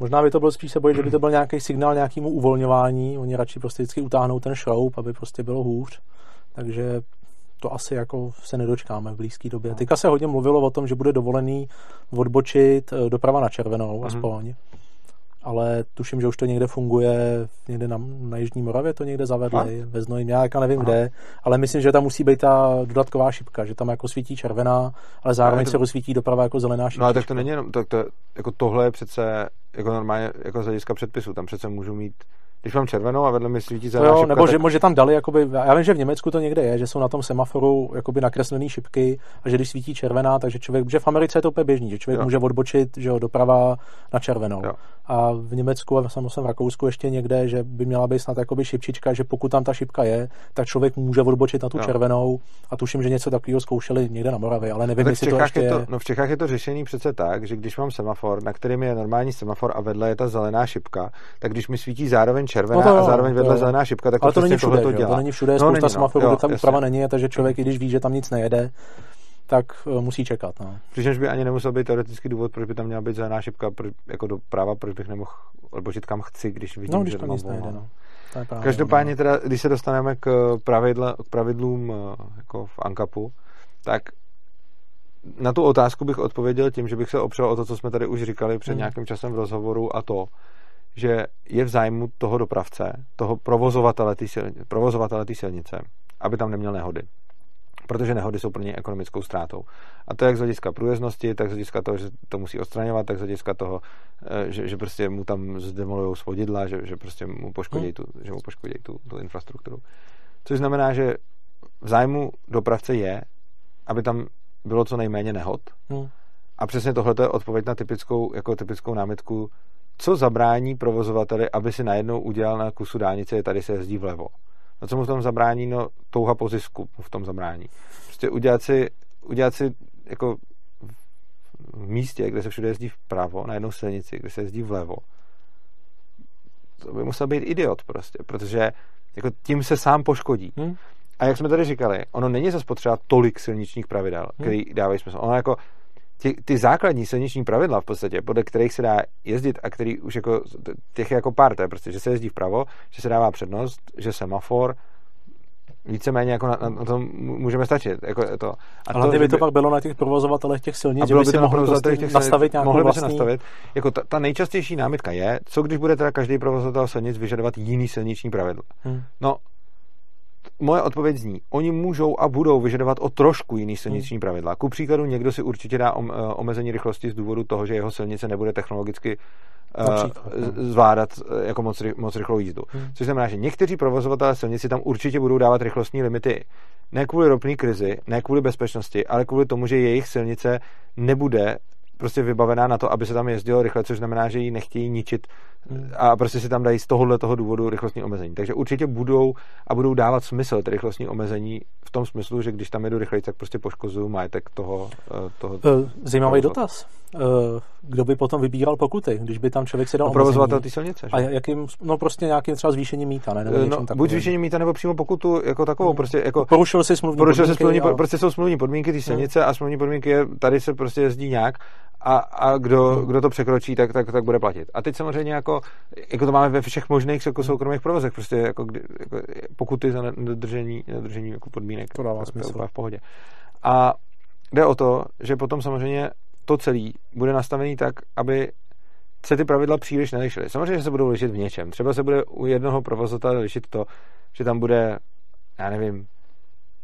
Možná by to bylo spíš se bojit, že by to byl nějaký signál nějakému uvolňování. Oni radši prostě vždycky utáhnou ten šroub, aby prostě bylo hůř. Takže to asi jako se nedočkáme v blízké době. No. Teďka se hodně mluvilo o tom, že bude dovolený odbočit eh, doprava na červenou, mm-hmm. aspoň ale tuším, že už to někde funguje, někde na, na Jižní Moravě to někde zavedli, a? ve Znojmě, já nevím Aha. kde, ale myslím, že tam musí být ta dodatková šipka, že tam jako svítí červená, ale zároveň to... se rozsvítí doprava jako zelená šipka. No ale tak to není jenom, tak to, jako tohle je přece jako normálně jako z hlediska předpisu, tam přece můžu mít když mám červenou a vedle mi svítí zelená jo, nebo tak... že, že tam dali, jakoby, já vím, že v Německu to někde je, že jsou na tom semaforu jakoby nakreslené šipky a že když svítí červená, takže člověk, že v Americe je to úplně běžný, že člověk jo. může odbočit že jo, doprava na červenou. Jo. A v Německu a samozřejmě v Rakousku ještě někde, že by měla být snad jakoby šipčička, že pokud tam ta šipka je, tak člověk může odbočit na tu jo. červenou a tuším, že něco takového zkoušeli někde na Moravě, ale nevím, no, jestli to ještě je to, No v Čechách je to řešení přece tak, že když mám semafor, na kterém je normální semafor a vedle je ta zelená šipka, tak když mi svítí zároveň červená no to, a zároveň vedle zelená šipka, tak Ale to, to není všude, to dělá. To není všude, no, spousta není, semaforů, no, kde ta úprava není, takže člověk, i když ví, že tam nic nejede, tak uh, musí čekat. No. Přičemž by ani nemusel být teoretický důvod, proč by tam měla být zelená šipka proč, jako do práva, proč bych nemohl odbočit kam chci, když vidím, no, když že tam nic nejde, no. Právě, Každopádně teda, když se dostaneme k, pravidla, k pravidlům eh, jako v ANKAPu, tak na tu otázku bych odpověděl tím, že bych se opřel o to, co jsme tady už říkali před hmm. nějakým časem v rozhovoru a to, že je v zájmu toho dopravce, toho provozovatele té silnice, provozovatele silnice, aby tam neměl nehody. Protože nehody jsou pro něj ekonomickou ztrátou. A to jak z hlediska průjezdnosti, tak z hlediska toho, že to musí odstraňovat, tak z hlediska toho, eh, že, že prostě mu tam zdemolují svodidla, že, že prostě mu poškodí, hmm. tu, že mu poškodí tu, tu infrastrukturu. Což znamená, že v zájmu dopravce je, aby tam bylo co nejméně nehod. Hmm. A přesně tohle je odpověď na typickou, jako typickou námitku co zabrání provozovateli, aby si najednou udělal na kusu dálnice, tady se jezdí vlevo. No co mu v tom zabrání? No touha po zisku v tom zabrání. Prostě udělat si, udělat si jako v místě, kde se všude jezdí vpravo, na jednou silnici, kde se jezdí vlevo, to by musel být idiot prostě, protože jako tím se sám poškodí. Hmm. A jak jsme tady říkali, ono není zase potřeba tolik silničních pravidel, hmm. který dávají smysl. Ono jako ty, ty základní silniční pravidla v podstatě, podle kterých se dá jezdit a který už jako, těch je jako pár, to je prostě, že se jezdí vpravo, že se dává přednost, že semafor, víceméně jako na, na, na tom můžeme stačit. Jako to. A Ale to, by to pak bylo na těch provozovatelech těch silnic, že by si mohli prostě těch nastavit nějakou mohli vlastní... by se nastavit. Jako ta, ta, nejčastější námitka je, co když bude teda každý provozovatel silnic vyžadovat jiný silniční pravidla. Hmm. No, moje odpověď zní, oni můžou a budou vyžadovat o trošku jiný silniční hmm. pravidla. Ku příkladu někdo si určitě dá eh, omezení rychlosti z důvodu toho, že jeho silnice nebude technologicky uh, zvládat eh, jako moc, moc rychlou jízdu. Hmm. Což znamená, že někteří provozovatelé silnici tam určitě budou dávat rychlostní limity ne kvůli ropné krizi, ne kvůli bezpečnosti, ale kvůli tomu, že jejich silnice nebude prostě vybavená na to, aby se tam jezdilo rychle, což znamená, že ji nechtějí ničit a prostě si tam dají z tohohle toho důvodu rychlostní omezení. Takže určitě budou a budou dávat smysl ty rychlostní omezení v tom smyslu, že když tam jedu rychleji, tak prostě poškozuju majetek toho. Eh, toho Zajímavý toho dotaz. Kdo by potom vybíral pokuty, když by tam člověk si dal no, provozovatel ty silnice. Že? A jakým, no prostě nějakým třeba zvýšením míta, ne? Nebo no, buď zvýšením míta, nebo přímo pokutu jako takovou. Hmm. Prostě jako, porušil si smluvní porušil podmínky. Smluvní, a... Prostě jsou smluvní podmínky té silnice hmm. a smluvní podmínky je, tady se prostě jezdí nějak a, a kdo, kdo to překročí, tak, tak, tak bude platit. A teď samozřejmě jako, jako to máme ve všech možných jako soukromých provozech, prostě jako, jako pokuty za nedržení, nedržení jako podmínek. To dává smysl. To v pohodě. A jde o to, že potom samozřejmě to celé bude nastavený tak, aby se ty pravidla příliš nelišily. Samozřejmě, že se budou lišit v něčem. Třeba se bude u jednoho provozovatele lišit to, že tam bude, já nevím,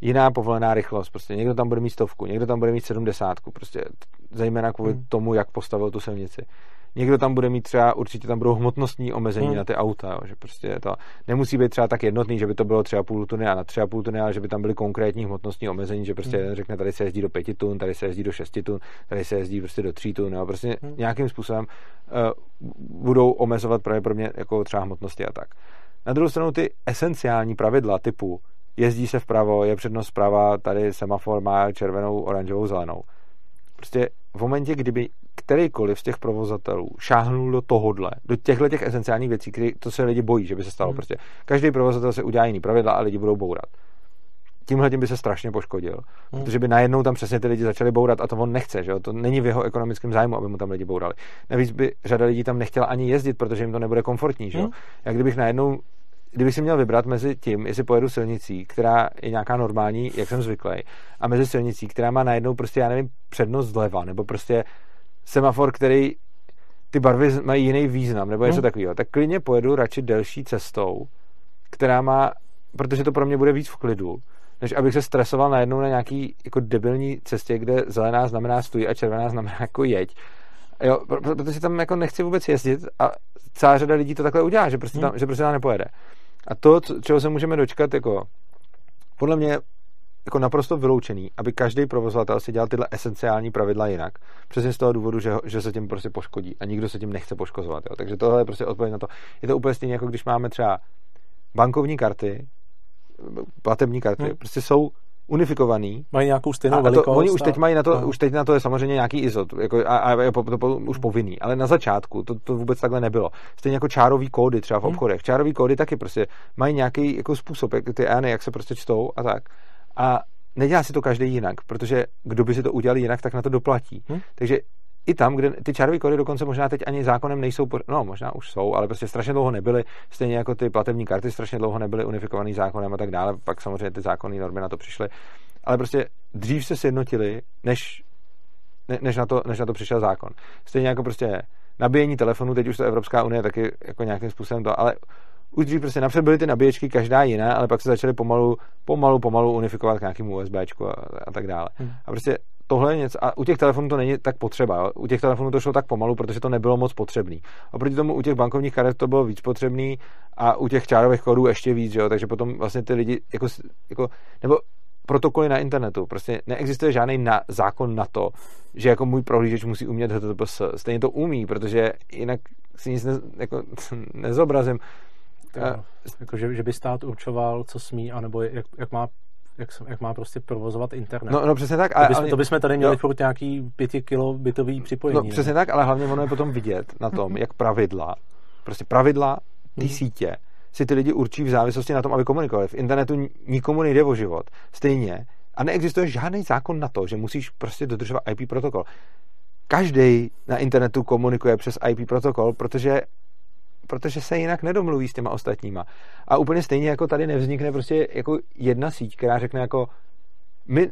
jiná povolená rychlost. Prostě někdo tam bude mít stovku, někdo tam bude mít sedmdesátku, prostě zejména kvůli hmm. tomu, jak postavil tu silnici. Někdo tam bude mít třeba, určitě tam budou hmotnostní omezení hmm. na ty auta, jo, že prostě to nemusí být třeba tak jednotný, že by to bylo třeba půl tuny a na třeba půl tuny, ale že by tam byly konkrétní hmotnostní omezení, že prostě hmm. řekne, tady se jezdí do pěti tun, tady se jezdí do šesti tun, tady se jezdí prostě do tří tun, jo, prostě hmm. nějakým způsobem uh, budou omezovat pravděpodobně jako třeba hmotnosti a tak. Na druhou stranu ty esenciální pravidla typu jezdí se vpravo, je přednost zprava, tady semafor má červenou, oranžovou, zelenou. Prostě v momentě, kdyby kterýkoliv z těch provozatelů šáhnul do tohohle, do těchto těch esenciálních věcí, který to se lidi bojí, že by se stalo. Hmm. Prostě každý provozatel se udělá jiný pravidla a lidi budou bourat. Tímhle tím by se strašně poškodil, hmm. protože by najednou tam přesně ty lidi začali bourat a to on nechce, že jo? to není v jeho ekonomickém zájmu, aby mu tam lidi bourali. Navíc by řada lidí tam nechtěla ani jezdit, protože jim to nebude komfortní. Že jo? Hmm. Jak kdybych najednou kdybych si měl vybrat mezi tím, jestli pojedu silnicí, která je nějaká normální, jak jsem zvyklý, a mezi silnicí, která má najednou prostě, já nevím, přednost zleva, nebo prostě semafor, který ty barvy mají jiný význam, nebo něco hmm. takového, tak klidně pojedu radši delší cestou, která má, protože to pro mě bude víc v klidu, než abych se stresoval najednou na nějaký jako debilní cestě, kde zelená znamená stůj a červená znamená jako jeď. Jo, protože tam jako nechci vůbec jezdit a celá řada lidí to takhle udělá, že prostě tam, hmm. že prostě tam nepojede. A to, čeho se můžeme dočkat, jako podle mě jako naprosto vyloučený, aby každý provozovatel si dělal tyhle esenciální pravidla jinak. Přesně z toho důvodu, že, že se tím prostě poškodí a nikdo se tím nechce poškozovat. Jo. Takže tohle je prostě odpověď na to. Je to úplně stejně, jako když máme třeba bankovní karty, platební karty, hmm. prostě jsou unifikovaný. Mají nějakou stejnou a velikost. To, oni už teď mají na to, no. už teď na to je samozřejmě nějaký ISO, jako, a, a je to, to už povinný, ale na začátku to, to vůbec takhle nebylo. Stejně jako čárový kódy třeba v hmm. obchodech. Hmm. Čárový kódy taky prostě mají nějaký jako způsob, jak ty EANy, jak se prostě čtou a tak. A nedělá si to každý jinak, protože kdo by si to udělal jinak, tak na to doplatí. Hmm. Takže i tam, kde ty čárové kódy dokonce možná teď ani zákonem nejsou, no možná už jsou, ale prostě strašně dlouho nebyly, stejně jako ty platební karty strašně dlouho nebyly unifikovaný zákonem a tak dále, pak samozřejmě ty zákonné normy na to přišly. Ale prostě dřív se sjednotili, než, ne, než, na to, než na to přišel zákon. Stejně jako prostě nabíjení telefonu, teď už to Evropská unie taky jako nějakým způsobem to, ale už dřív prostě napřed byly ty nabíječky každá jiná, ale pak se začaly pomalu, pomalu, pomalu unifikovat k nějakému USBčku a, a tak dále. Hmm. A prostě tohle je něco, a u těch telefonů to není tak potřeba. Jo? U těch telefonů to šlo tak pomalu, protože to nebylo moc potřebný. Oproti tomu u těch bankovních karet to bylo víc potřebný a u těch čárových kódů ještě víc, jo? takže potom vlastně ty lidi, jako, jako, nebo protokoly na internetu. Prostě neexistuje žádný na, zákon na to, že jako můj prohlížeč musí umět HTTPS. Stejně to umí, protože jinak si nic ne, jako, [LAUGHS] nezobrazím. To, jako, že, že by stát určoval, co smí, anebo jak, jak má jak, jak má prostě provozovat internet. No, no přesně tak. To, bys, ale, to bychom tady měli furt nějaký pěti kilobitový připojení. No přesně ne? tak, ale hlavně ono je potom vidět na tom, jak pravidla, prostě pravidla té hmm. sítě si ty lidi určí v závislosti na tom, aby komunikovali. V internetu nikomu nejde o život. Stejně. A neexistuje žádný zákon na to, že musíš prostě dodržovat IP protokol. Každý na internetu komunikuje přes IP protokol, protože protože se jinak nedomluví s těma ostatníma. A úplně stejně jako tady nevznikne prostě jako jedna síť, která řekne jako my,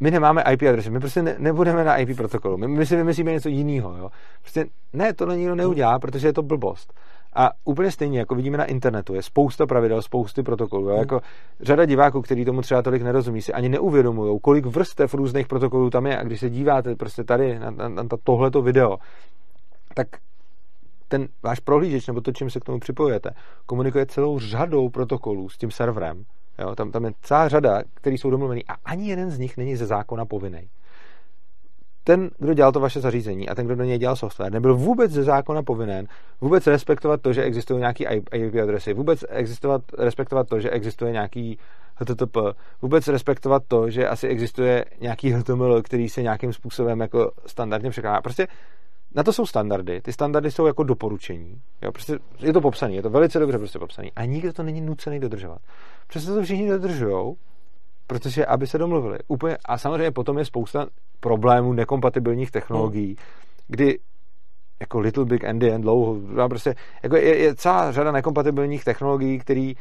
my nemáme IP adresy, my prostě ne, nebudeme na IP protokolu, my, my si vymyslíme něco jiného. Jo? Prostě ne, tohle nikdo neudělá, protože je to blbost. A úplně stejně, jako vidíme na internetu, je spousta pravidel, spousty protokolů. Hmm. Jako řada diváků, kteří tomu třeba tolik nerozumí, si ani neuvědomují, kolik vrstev různých protokolů tam je. A když se díváte prostě tady na, na, na tohleto video, tak ten váš prohlížeč, nebo to, čím se k tomu připojujete, komunikuje celou řadou protokolů s tím serverem. Jo, tam, tam je celá řada, které jsou domluvený a ani jeden z nich není ze zákona povinný. ten, kdo dělal to vaše zařízení a ten, kdo do něj dělal software, nebyl vůbec ze zákona povinen vůbec respektovat to, že existují nějaký IP adresy, vůbec existovat, respektovat to, že existuje nějaký HTTP, vůbec respektovat to, že asi existuje nějaký HTML, který se nějakým způsobem jako standardně překládá. Prostě na to jsou standardy. Ty standardy jsou jako doporučení. Jo, prostě je to popsané, je to velice dobře prostě popsané. A nikdo to není nucený dodržovat. Přesto to všichni dodržují, protože aby se domluvili. Úplně, a samozřejmě potom je spousta problémů nekompatibilních technologií, hmm. kdy jako Little Big Andy and dlouho, prostě, jako je, je, celá řada nekompatibilních technologií, který,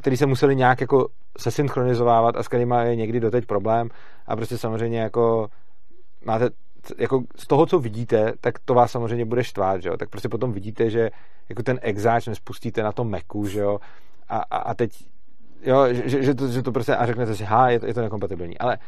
který se museli nějak jako sesynchronizovávat a s kterými je někdy doteď problém a prostě samozřejmě jako máte jako z toho, co vidíte, tak to vás samozřejmě bude štvát, že jo? tak prostě potom vidíte, že jako ten exáč nespustíte na tom Macu, že jo, a, a, a teď jo, že, že, to, že to prostě a řeknete si, ha, je to, je to nekompatibilní, ale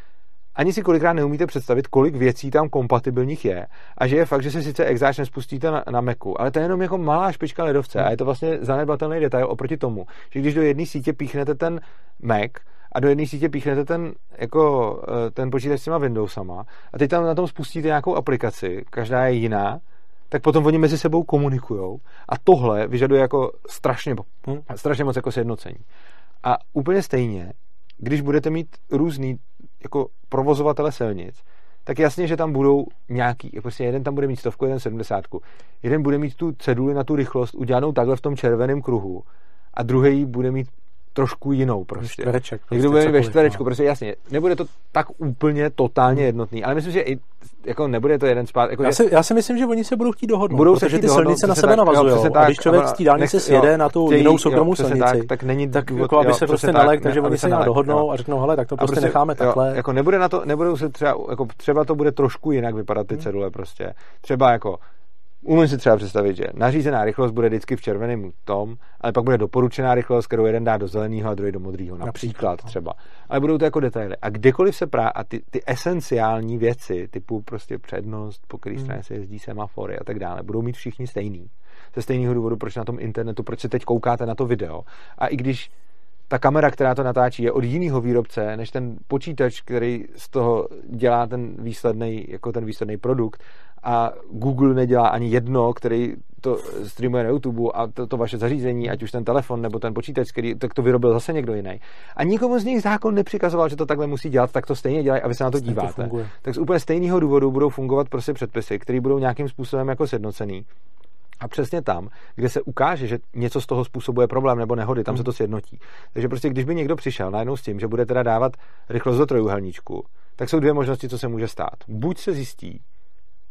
ani si kolikrát neumíte představit, kolik věcí tam kompatibilních je a že je fakt, že si sice exáč nespustíte na, na Macu, ale to je jenom jako malá špička ledovce a je to vlastně zanedbatelný detail oproti tomu, že když do jedné sítě píchnete ten Mac, a do jedné sítě píchnete ten, jako, eh, ten počítač s těma Windowsama a teď tam na tom spustíte nějakou aplikaci, každá je jiná, tak potom oni mezi sebou komunikují a tohle vyžaduje jako strašně, hm, strašně moc jako sjednocení. A úplně stejně, když budete mít různý jako provozovatele silnic, tak jasně, že tam budou nějaký, prostě jeden tam bude mít stovku, jeden sedmdesátku. Jeden bude mít tu ceduli na tu rychlost udělanou takhle v tom červeném kruhu a druhý bude mít trošku jinou prostě. Čtvereček. Prostě Někdo bude ve čtverečku, no. prostě jasně. Nebude to tak úplně totálně jednotný, ale myslím, že i jako nebude to jeden spát. Jako já, si, já si myslím, že oni se budou chtít dohodnout, budou protože se ty silnice na sebe navazují. A když člověk z té dálnice sjede na tu jinou soukromou silnici, tak, tak, není tak jako, aby se prostě nalek, takže oni se dohodnou a řeknou, hele, tak to prostě necháme takhle. Jako nebude na to, nebudou se třeba, jako třeba to bude trošku jinak vypadat ty hmm. cedule prostě. Třeba jako Umím si třeba představit, že nařízená rychlost bude vždycky v červeném tom, ale pak bude doporučená rychlost, kterou jeden dá do zeleného a druhý do modrého, například no. třeba. Ale budou to jako detaily. A kdekoliv se právě, a ty, ty esenciální věci, typu prostě přednost, po který hmm. straně se jezdí semafory a tak dále, budou mít všichni stejný. Ze stejného důvodu, proč na tom internetu, proč se teď koukáte na to video. A i když ta kamera, která to natáčí, je od jiného výrobce, než ten počítač, který z toho dělá ten výsledný, jako ten výsledný produkt. A Google nedělá ani jedno, který to streamuje na YouTube a to, to vaše zařízení, ať už ten telefon nebo ten počítač, který tak to vyrobil zase někdo jiný. A nikomu z nich zákon nepřikazoval, že to takhle musí dělat, tak to stejně dělají a vy se na to díváte. To tak z úplně stejného důvodu budou fungovat prostě předpisy, které budou nějakým způsobem jako sjednocený. A přesně tam, kde se ukáže, že něco z toho způsobuje problém nebo nehody, tam mm. se to sjednotí. Takže prostě, když by někdo přišel najednou s tím, že bude teda dávat rychlost do trojuhelníčku, tak jsou dvě možnosti, co se může stát. Buď se zjistí,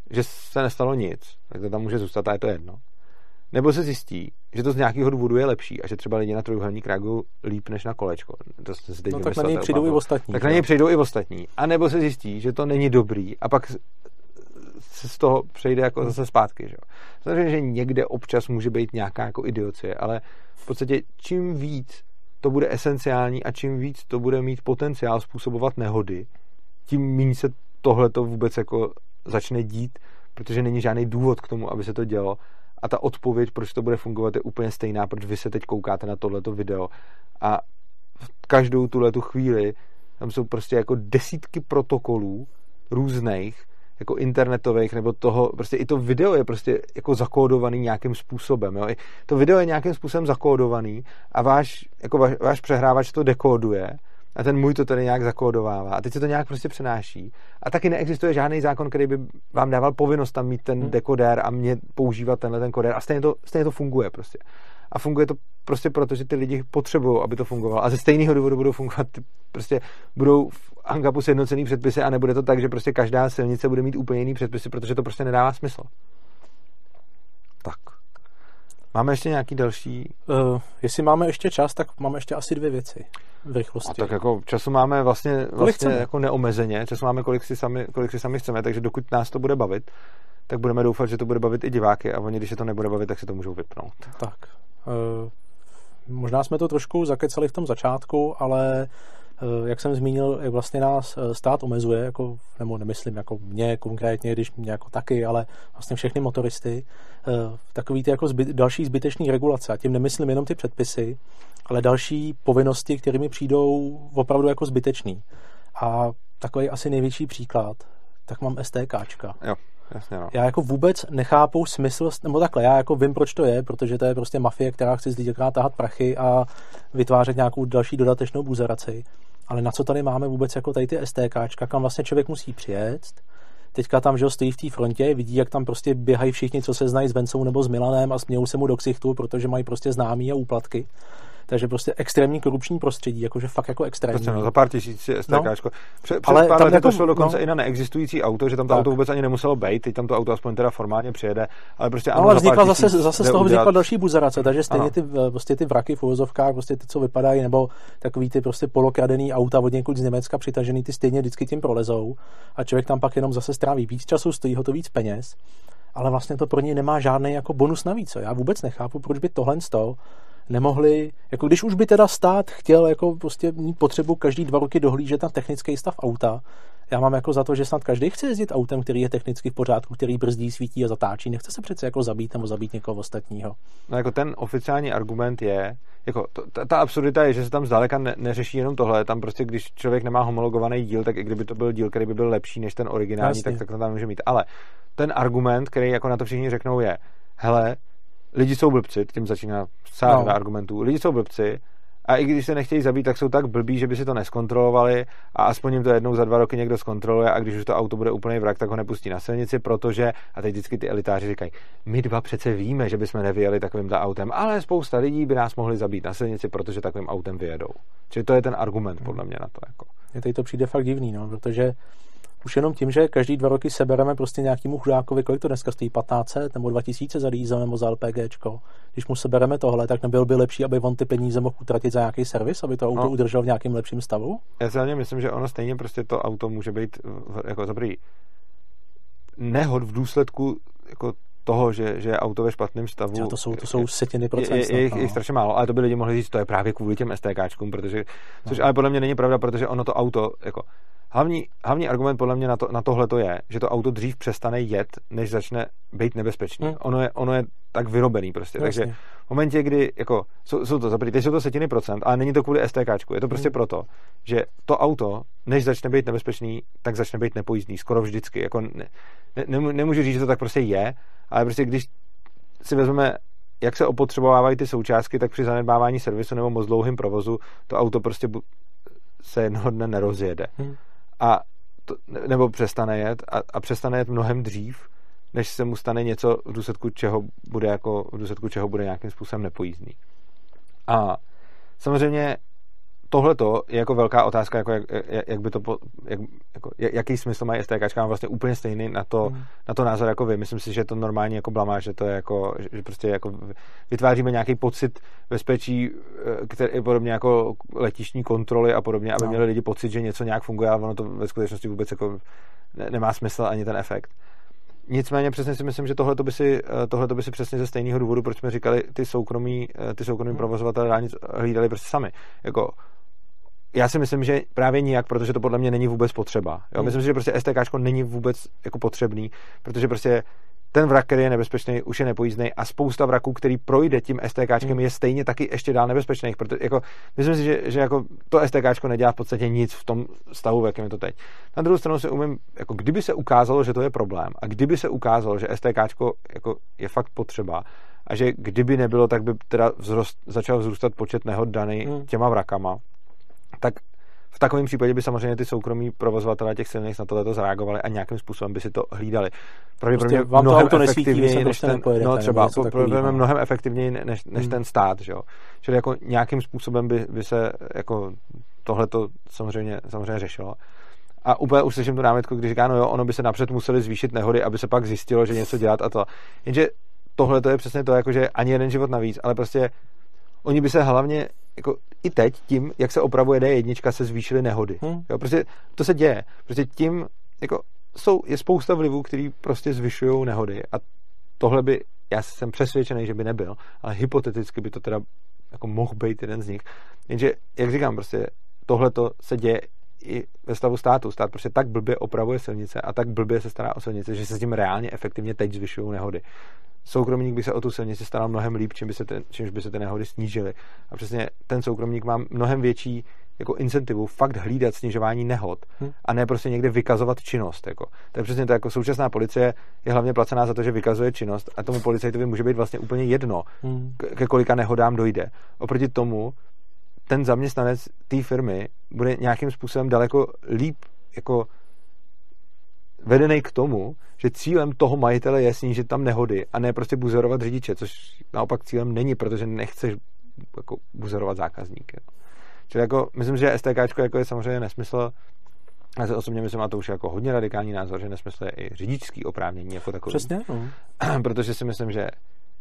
že se nestalo nic, tak to tam může zůstat a je to jedno. Nebo se zjistí, že to z nějakého důvodu je lepší a že třeba lidi na trojuhelník reagují líp než na kolečko. To se teď no, tak na něj přijdou i ostatní. Tak na něj přijdou i ostatní. A nebo se zjistí, že to není dobrý a pak se z toho přejde jako zase zpátky. Že? Samozřejmě, že někde občas může být nějaká jako idiocie, ale v podstatě čím víc to bude esenciální a čím víc to bude mít potenciál způsobovat nehody, tím méně se tohle to vůbec jako začne dít, protože není žádný důvod k tomu, aby se to dělo. A ta odpověď, proč to bude fungovat, je úplně stejná, proč vy se teď koukáte na tohleto video. A v každou tuhle tu chvíli tam jsou prostě jako desítky protokolů různých, jako internetových, nebo toho, prostě i to video je prostě jako zakódovaný nějakým způsobem, jo? I to video je nějakým způsobem zakódovaný a váš, jako váš, váš přehrávač to dekóduje a ten můj to tady nějak zakódovává a teď se to nějak prostě přenáší. A taky neexistuje žádný zákon, který by vám dával povinnost tam mít ten hmm. dekodér a mě používat tenhle ten kodér a stejně to, stejně to funguje prostě. A funguje to prostě proto, že ty lidi potřebují, aby to fungovalo. A ze stejného důvodu budou fungovat, prostě budou v Angapu sjednocený předpisy a nebude to tak, že prostě každá silnice bude mít úplně jiný předpisy, protože to prostě nedává smysl. Tak. Máme ještě nějaký další? Uh, jestli máme ještě čas, tak máme ještě asi dvě věci v rychlosti. A tak jako času máme vlastně, vlastně jako neomezeně, času máme kolik si, sami, kolik si sami chceme, takže dokud nás to bude bavit, tak budeme doufat, že to bude bavit i diváky a oni, když se to nebude bavit, tak si to můžou vypnout. Tak. Uh, možná jsme to trošku zakecali v tom začátku, ale jak jsem zmínil, jak vlastně nás eh, stát omezuje, jako, nebo nemyslím jako mě konkrétně, když mě jako taky, ale vlastně všechny motoristy, uh, takový ty jako zbyt, další zbytečný regulace. A tím nemyslím jenom ty předpisy, ale další povinnosti, kterými přijdou opravdu jako zbytečný. A takový asi největší příklad tak mám STKčka. Jo, jasně no. Já jako vůbec nechápu smysl, nebo takhle, já jako vím, proč to je, protože to je prostě mafie, která chce z lidí tahat prachy a vytvářet nějakou další dodatečnou buzeraci. Ale na co tady máme vůbec jako tady ty STKčka, kam vlastně člověk musí přijet, teďka tam, že stojí v té frontě, vidí, jak tam prostě běhají všichni, co se znají s Vencou nebo s Milanem a smějou se mu do ksichtu, protože mají prostě známí a úplatky. Takže prostě extrémní korupční prostředí, jakože fakt jako extrémní. Prostě no, za pár tisíc STK. No. Před, před ale pár lety jako, to šlo dokonce no. i na neexistující auto, že tam to tak. auto vůbec ani nemuselo být, teď tam to auto aspoň teda formálně přijede, ale prostě ano, ale vznikla zase, zase z toho vznikla udělat... další buzerace, takže stejně ty, prostě ty vraky v uvozovkách, prostě ty, co vypadají, nebo takový ty prostě polokradený auta od někud z Německa přitažený, ty stejně vždycky tím prolezou a člověk tam pak jenom zase stráví víc času, stojí ho to víc peněz ale vlastně to pro něj nemá žádný jako bonus navíc. Já vůbec nechápu, proč by tohle stalo nemohli, jako když už by teda stát chtěl jako prostě mít potřebu každý dva roky dohlížet na technický stav auta, já mám jako za to, že snad každý chce jezdit autem, který je technicky v pořádku, který brzdí, svítí a zatáčí. Nechce se přece jako zabít nebo zabít někoho ostatního. No jako ten oficiální argument je, jako to, ta, ta absurdita je, že se tam zdaleka ne, neřeší jenom tohle. Tam prostě, když člověk nemá homologovaný díl, tak i kdyby to byl díl, který by byl lepší než ten originální, Jasně. tak, tak to tam může mít. Ale ten argument, který jako na to všichni řeknou, je, hele, lidi jsou blbci, tím začíná sáda no. argumentů, lidi jsou blbci a i když se nechtějí zabít, tak jsou tak blbí, že by si to neskontrolovali a aspoň jim to jednou za dva roky někdo zkontroluje a když už to auto bude úplně vrak, tak ho nepustí na silnici, protože, a teď vždycky ty elitáři říkají, my dva přece víme, že bychom nevyjeli takovým autem, ale spousta lidí by nás mohli zabít na silnici, protože takovým autem vyjedou. Čili to je ten argument podle mě na to. Jako. Mně teď to přijde fakt divný, no, protože už jenom tím, že každý dva roky sebereme prostě nějakému chudákovi, kolik to dneska stojí, 1500 nebo 2000 za diesel nebo za LPGčko. Když mu sebereme tohle, tak nebyl by lepší, aby on ty peníze mohl utratit za nějaký servis, aby to auto no. udržel v nějakém lepším stavu? Já si myslím, že ono stejně prostě to auto může být jako za nehod v důsledku jako toho, že, že je auto ve špatném stavu. Já to jsou, to jsou setiny procent. Je, je, je, je, je strašně málo, ale to by lidi mohli říct, to je právě kvůli těm STKčkům, protože, což no. ale podle mě není pravda, protože ono to auto, jako, hlavní, hlavní argument podle mě na, to, na tohle to je, že to auto dřív přestane jet, než začne být nebezpečný. Hmm. Ono, je, ono je tak vyrobený prostě. Vlastně. Takže v momentě, kdy, jako, jsou, jsou to, teď jsou to setiny procent, ale není to kvůli STKčku, je to prostě hmm. proto, že to auto, než začne být nebezpečný, tak začne být nepojízdný, skoro vždycky. Jako ne, ne, nemůžu říct, že to tak prostě je, ale prostě když si vezmeme jak se opotřebovávají ty součástky, tak při zanedbávání servisu nebo moc dlouhým provozu to auto prostě se jednoho dne nerozjede. Hmm. A to, nebo přestane jet a, a přestane jet mnohem dřív, než se mu stane něco, v důsledku čeho bude, jako, v důsledku čeho bude nějakým způsobem nepojízdný. A samozřejmě tohle je jako velká otázka, jako jak, jak by to, jak, jako, jaký smysl mají STK, mám vlastně úplně stejný na to, mm. na to názor jako vy. Myslím si, že je to normální jako blamáž, že to je jako, že prostě jako vytváříme nějaký pocit bezpečí, eh, který je podobně jako letišní kontroly a podobně, aby no. měli lidi pocit, že něco nějak funguje, ale ono to ve skutečnosti vůbec jako nemá smysl ani ten efekt. Nicméně přesně si myslím, že tohle by si, eh, tohleto by si přesně ze stejného důvodu, proč jsme říkali, ty soukromí, eh, ty soukromí hmm. provozovatelé dálnic hlídali prostě sami. Jako já si myslím, že právě nijak, protože to podle mě není vůbec potřeba. Jo? Hmm. Myslím si, že prostě STK není vůbec jako potřebný, protože prostě ten vrak, který je nebezpečný, už je nepojízdný a spousta vraků, který projde tím STK, hmm. je stejně taky ještě dál nebezpečných. Protože jako, myslím si, že, že jako to STK nedělá v podstatě nic v tom stavu, v jakém je to teď. Na druhou stranu si umím, jako kdyby se ukázalo, že to je problém a kdyby se ukázalo, že STK jako je fakt potřeba a že kdyby nebylo, tak by teda vzrost, začal vzrůstat počet nehod daný hmm. těma vrakama, tak v takovém případě by samozřejmě ty soukromí provozovatelé těch silnic na tohle zareagovali a nějakým způsobem by si to hlídali. Pravděpodobně prostě vám mnohem to auto efektivněji než ten, no třeba, pravděpodobně mnohem efektivněji než, než hmm. ten stát, že jo. Čili jako nějakým způsobem by, by se jako tohle to samozřejmě, samozřejmě řešilo. A úplně už slyším tu námitku, když říká, no jo, ono by se napřed museli zvýšit nehody, aby se pak zjistilo, že něco dělat a to. Jenže tohle to je přesně to, jako že ani jeden život navíc, ale prostě oni by se hlavně jako i teď tím, jak se opravuje D1, se zvýšily nehody. Hmm. Jo, prostě to se děje. Prostě tím, jako jsou, je spousta vlivů, který prostě zvyšují nehody a tohle by, já jsem přesvědčený, že by nebyl, ale hypoteticky by to teda jako mohl být jeden z nich. Jenže, jak říkám, prostě tohle to se děje i ve stavu státu. Stát prostě tak blbě opravuje silnice a tak blbě se stará o silnice, že se s tím reálně efektivně teď zvyšují nehody soukromník by se o tu silnici staral mnohem líp, čím by se, ten, čímž by se ty nehody snížily. A přesně ten soukromník má mnohem větší jako incentivu fakt hlídat snižování nehod hmm. a ne prostě někde vykazovat činnost. Jako. To je přesně to, jako současná policie je hlavně placená za to, že vykazuje činnost a tomu policajtovi může být vlastně úplně jedno, hmm. ke kolika nehodám dojde. Oproti tomu ten zaměstnanec té firmy bude nějakým způsobem daleko líp jako vedený k tomu, že cílem toho majitele je snížit tam nehody a ne prostě buzerovat řidiče, což naopak cílem není, protože nechceš jako buzerovat zákazníky. Čili jako, myslím, že STK jako je samozřejmě nesmysl, já se osobně myslím, a to už je jako hodně radikální názor, že nesmysl je i řidičský oprávnění jako takový. Přesně, no. [CLEARS THROAT] Protože si myslím, že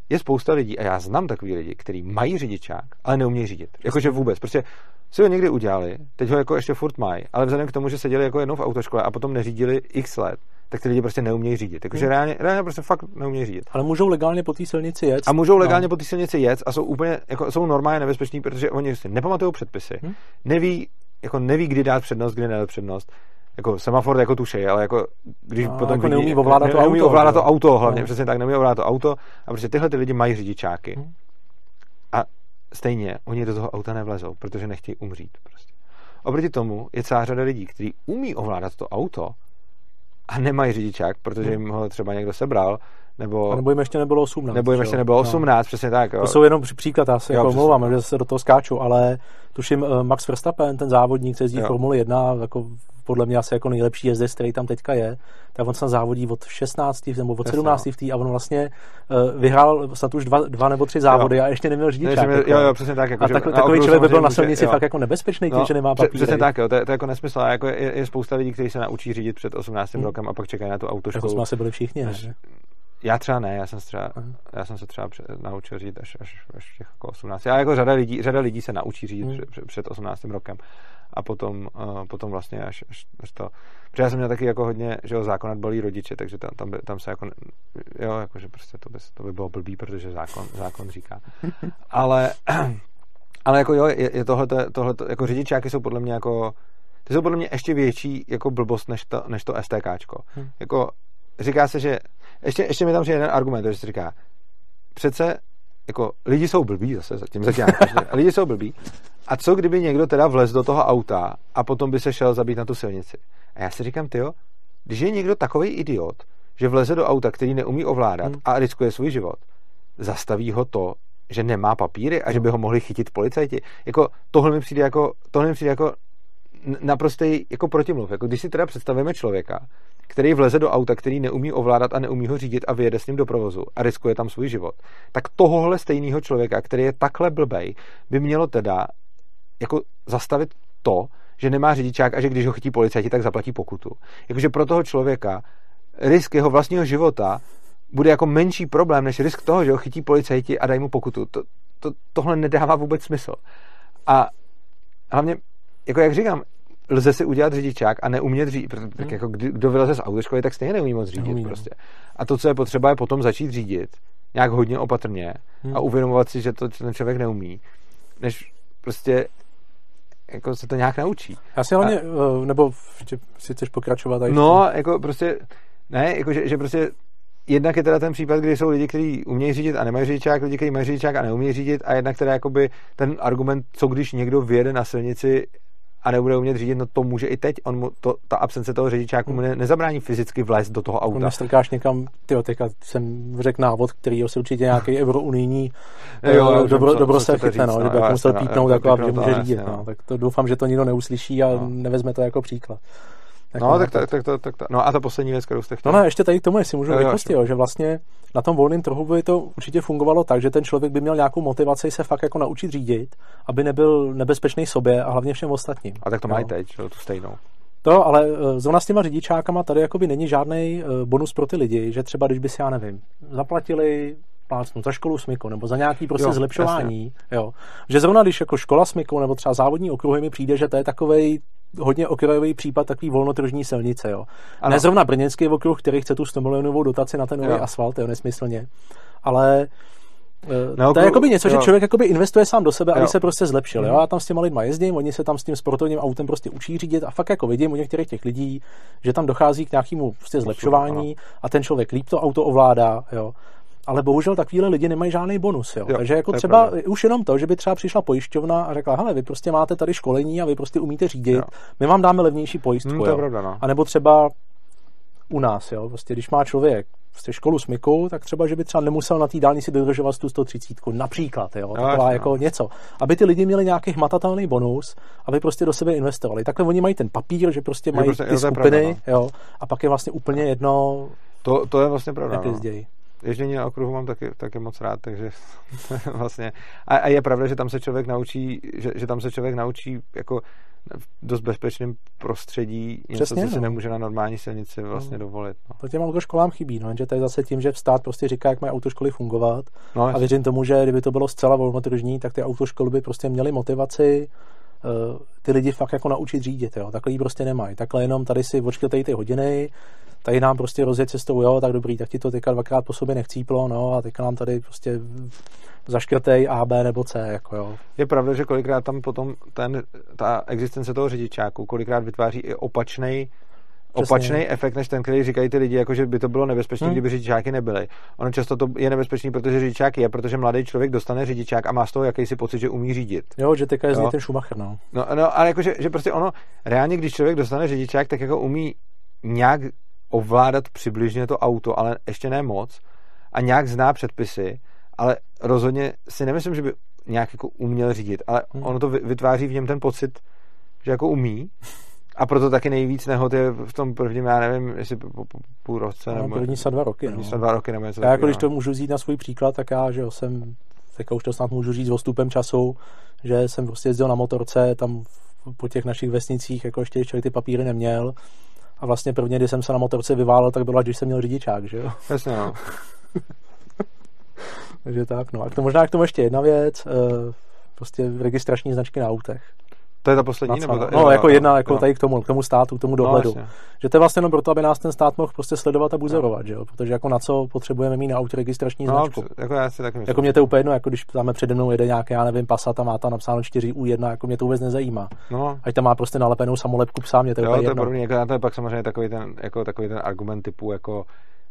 je spousta lidí, a já znám takový lidi, kteří mají řidičák, ale neumějí řídit. Jakože vůbec. Prostě si ho někdy udělali, teď ho jako ještě furt mají, ale vzhledem k tomu, že seděli jako jednou v autoškole a potom neřídili x let, tak ty lidi prostě neumějí řídit. Jakože hmm. reálně, reálně prostě fakt neumějí řídit. Ale můžou legálně po té silnici jet. A můžou legálně no. po té silnici jet a jsou úplně, jako, jsou normálně nebezpeční, protože oni si nepamatují předpisy, hmm. neví, jako neví, kdy dát přednost, kdy nedat přednost jako semafor jako tušej, ale jako když no, potom jako vidí, neumí ovládat to neumí auto. ovládat to auto hlavně, no. přesně tak, neumí ovládat to auto a prostě tyhle ty lidi mají řidičáky. Hmm. A stejně oni do toho auta nevlezou, protože nechtějí umřít prostě. Oproti tomu je celá řada lidí, kteří umí ovládat to auto a nemají řidičák, protože jim ho třeba někdo sebral, nebo, a nebo jim ještě nebylo 18. Nebo jim ještě nebylo 18, no. přesně tak. Jo. To jsou jenom příklad, já se jo, jako omlouvám, že se do toho skáču, ale tuším eh, Max Verstappen, ten závodník, který jezdí Formule 1, jako podle mě asi jako nejlepší jezdec, který tam teďka je, tak on se závodí od 16. nebo od 17. v tý a on vlastně uh, vyhrál snad už dva, dva nebo tři závody jo. a ještě neměl řidičák. Jako. Jo, jo, přesně tak. Jako, a tak, takový člověk by byl na silnici fakt jako nebezpečný, no, že nemá papíry. Přesně tak, jo, to, je, to je jako nesmysl. A jako je, je, spousta lidí, kteří se naučí řídit před 18. Hmm. rokem a pak čekají na tu autoškolu. Jako jsme asi byli všichni, ne? Já třeba ne, já jsem, třeba, já jsem se třeba naučil řídit až, až, až těch jako 18. Já jako řada lidí, řada lidí se naučí řídit hmm. před, před 18. rokem a potom, uh, potom vlastně až, až, až to. Protože já jsem měl taky jako hodně, že jo, zákonat bolí rodiče, takže tam, tam, by, tam se jako, jo, jako, že prostě to by, to by bylo blbý, protože zákon, zákon říká. [LAUGHS] Ale, [CLEARS THROAT] ale jako jo, je, je tohleto, tohleto, jako řidičáky jsou podle mě jako, ty jsou podle mě ještě větší jako blbost než to, než to STKčko. Hmm. Jako říká se, že ještě, ještě mi tam přijde jeden argument, že se říká, přece jako lidi jsou blbí, zase tím začíná [LAUGHS] lidi jsou blbí. A co kdyby někdo teda vlez do toho auta a potom by se šel zabít na tu silnici? A já si říkám, tyjo, když je někdo takový idiot, že vleze do auta, který neumí ovládat hmm. a riskuje svůj život, zastaví ho to, že nemá papíry a že by ho mohli chytit policajti. Jako, tohle mi přijde jako, tohle mi přijde jako naprostý jako protimluv. Jako když si teda představíme člověka, který vleze do auta, který neumí ovládat a neumí ho řídit a vyjede s ním do provozu a riskuje tam svůj život, tak tohohle stejného člověka, který je takhle blbej, by mělo teda jako zastavit to, že nemá řidičák a že když ho chytí policajti, tak zaplatí pokutu. Jakože pro toho člověka risk jeho vlastního života bude jako menší problém, než risk toho, že ho chytí policajti a dají mu pokutu. To, to, tohle nedává vůbec smysl. A hlavně, jako jak říkám, lze si udělat řidičák a neumět řídit. Hmm. Tak jako kdo vyleze z autoškoly, tak stejně neumí moc řídit. Neumí, no. prostě. A to, co je potřeba, je potom začít řídit nějak hodně opatrně hmm. a uvědomovat si, že to ten člověk neumí, než prostě jako se to nějak naučí. Já si hlavně, a, eh, nebo si chceš pokračovat? Tady no, jako prostě, ne, jako že, že prostě jednak je teda ten případ, kdy jsou lidi, kteří umějí řídit a nemají řidičák, lidi, kteří mají řidičák a neumí řídit a jednak teda jakoby ten argument, co když někdo vyjede na silnici a nebude umět řídit, no to může i teď. On mu to, ta absence toho řidičáku mu ne, nezabrání fyzicky vlézt do toho auta. Nastrkáš někam, ty teďka jsem řekl návod, který je určitě nějaký [LAUGHS] eurounijní jo, jo, dobro, dobro se chytne, no, že by musel pítnout, jako, že může řídit. No. Tak to doufám, že to nikdo neuslyší a no. nevezme to jako příklad. No, tak, tak, tak, tak, tak, tak, no a ta poslední věc, kterou jste chtěli. No ne, ještě tady k tomu, jestli můžu rychlosti, že vlastně na tom volném trhu by to určitě fungovalo tak, že ten člověk by měl nějakou motivaci se fakt jako naučit řídit, aby nebyl nebezpečný sobě a hlavně všem ostatním. A tak to mají teď, tu stejnou. To, ale eh, zrovna s těma řidičákama tady jakoby není žádný eh, bonus pro ty lidi, že třeba když by si, já nevím, zaplatili plácnu za školu smyku nebo za nějaký prostě jo, zlepšování. Jo. Že zrovna když jako škola smyku nebo třeba závodní okruhy mi přijde, že to je takový hodně okrajový případ takový volnotržní silnice. Jo. Ano. Ne zrovna brněnský okruh, který chce tu 100 milionovou dotaci na ten nový jo. asfalt, jo, nesmyslně. Ale No, to je jakoby něco, jo. že člověk jakoby investuje sám do sebe, aby se prostě zlepšil. Jo? Mhm. Já tam s těma lidma jezdím, oni se tam s tím sportovním autem prostě učí řídit a fakt jako vidím u některých těch lidí, že tam dochází k nějakému prostě zlepšování a ten člověk líp to auto ovládá. Jo? Ale bohužel takovýhle lidi nemají žádný bonus. Jo. Jo, Takže jako je třeba pravda. už jenom to, že by třeba přišla pojišťovna a řekla, hele, vy prostě máte tady školení a vy prostě umíte řídit, Jo. my vám dáme levnější pojistku. Hmm, to je jo. pravda, no. A nebo třeba u nás, jo, prostě když má člověk prostě školu smyku, tak třeba, že by třeba nemusel na té dálnici dodržovat tu 130, například, jo, taková jasně, jako no. něco. Aby ty lidi měli nějaký hmatatelný bonus, aby prostě do sebe investovali. Takhle oni mají ten papír, že prostě mají prostě- jo, ty je skupiny, pravda, jo, a pak je vlastně úplně jedno, To, to je vlastně pravda. jak No. Ježdění na okruhu mám taky, taky moc rád, takže [LAUGHS] vlastně. A, a, je pravda, že tam se člověk naučí, že, že tam se člověk naučí jako v dost bezpečném prostředí něco, Přesně, co si no. nemůže na normální silnici vlastně dovolit. No, To těm autoškolám chybí, no, že to je zase tím, že stát prostě říká, jak mají autoškoly fungovat. no A věřím tomu, že kdyby to bylo zcela volnotržní, tak ty autoškoly by prostě měly motivaci ty lidi fakt jako naučit řídit. Jo. Takhle ji prostě nemají. Takhle jenom tady si odškrtej ty hodiny, tady nám prostě rozjet cestou, jo, tak dobrý, tak ti to teďka dvakrát po sobě nechcíplo, no a teďka nám tady prostě zaškrtej A, B nebo C, jako jo. Je pravda, že kolikrát tam potom ten, ta existence toho řidičáku kolikrát vytváří i opačný opačný efekt, než ten, který říkají ty lidi, jako že by to bylo nebezpečné, Hmm. kdyby řidičáky nebyly. Ono často to je nebezpečný, protože řidičák je, protože mladý člověk dostane řidičák a má z toho jakýsi pocit, že umí řídit. Jo, že teďka jezdí Jo. ten Schumacher, no. No, no ale jakože, že prostě ono, reálně, když člověk dostane řidičák, tak jako umí nějak ovládat přibližně to auto, ale ještě ne moc a nějak zná předpisy, ale rozhodně si nemyslím, že by nějak jako uměl řídit, ale Hmm. ono to vy- vytváří v něm ten pocit, že jako umí a proto taky nejvíc nehod je v tom prvním, já nevím, jestli po, po, po půl roce no nebo první snad dva roky, první no. snad dva roky nebo něco Já jako když to můžu říct na svůj příklad, tak já, že jo, jsem, teďka už to snad můžu říct s odstupem času, že jsem prostě jezdil na motorce tam po těch našich vesnicích, jako ještě člověk ty papíry neměl. A vlastně prvně, když jsem se na motorce vyválel, tak bylo, když jsem měl řidičák, že jo. Jasně, no. [LAUGHS] Takže tak, no. A k tomu možná k tomu ještě jedna věc, eh, prostě registrační značky na autech. To je ta poslední? Nebo ta, no, jo, jako jedna, jako jo. tady k tomu, k tomu státu, k tomu dohledu. No, jasně. že to je vlastně jenom proto, aby nás ten stát mohl prostě sledovat a buzerovat, že jo? Protože jako na co potřebujeme mít na autě registrační no, značku. jako já si taky myslím. Jako mě to je úplně jedno, jako když tam přede mnou jede nějaký, já nevím, Passat a má tam napsáno 4U1, jako mě to vůbec nezajímá. no, Ať tam má prostě nalepenou samolepku psa, mě to je Jo, úplně to je jedno. podobný, jako to je pak samozřejmě takový ten, jako takový ten argument typu, jako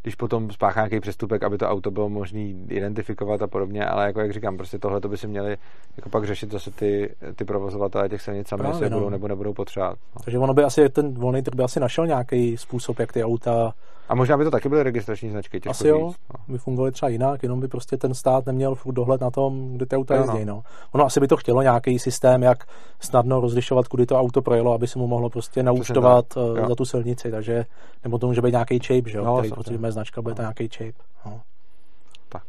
když potom spáchá nějaký přestupek, aby to auto bylo možný identifikovat a podobně, ale jako jak říkám, prostě tohle to by si měli jako pak řešit zase ty, ty provozovatelé těch silnic sami, jestli je no. budou nebo nebudou potřebovat. No. Takže ono by asi, ten volný trh by asi našel nějaký způsob, jak ty auta A možná by to taky byly registrační značky, těžko asi jo, no. by fungovaly třeba jinak, jenom by prostě ten stát neměl furt dohled na tom, kde ty auta Jo, jezdí. no. No. Ono asi by to chtělo nějaký systém, jak snadno rozlišovat, kudy to auto projelo, aby se mu mohlo prostě naúčtovat tak, eh, jo. za tu silnici, takže nebo to může být nějaký chip, že jo, No, který, protože moje značka bude to nějaký chip. No. Tak.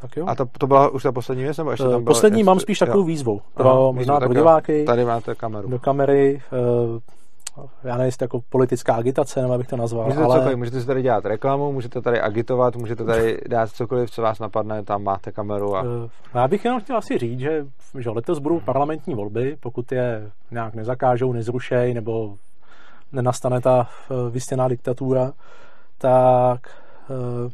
Tak jo. A to, to byla už ta poslední věc, nebo ještě Eh, tam bylo, Poslední jak mám spíš jo. takovou výzvu pro Aha, možná pro jo. diváky, Tady máte kameru. do kamery, eh, já nevím, jestli jako politická agitace, nebo jak bych to nazval, Můžete ale cokoliv, můžete si tady dělat reklamu, můžete tady agitovat, můžete tady [LAUGHS] dát cokoliv, co vás napadne, tam máte kameru a Eh, Já bych jenom chtěl asi říct, že, že letos budou parlamentní volby, pokud je nějak nezakážou, nezrušej, nebo nenastane ta eh, vystěná diktatura, tak eh,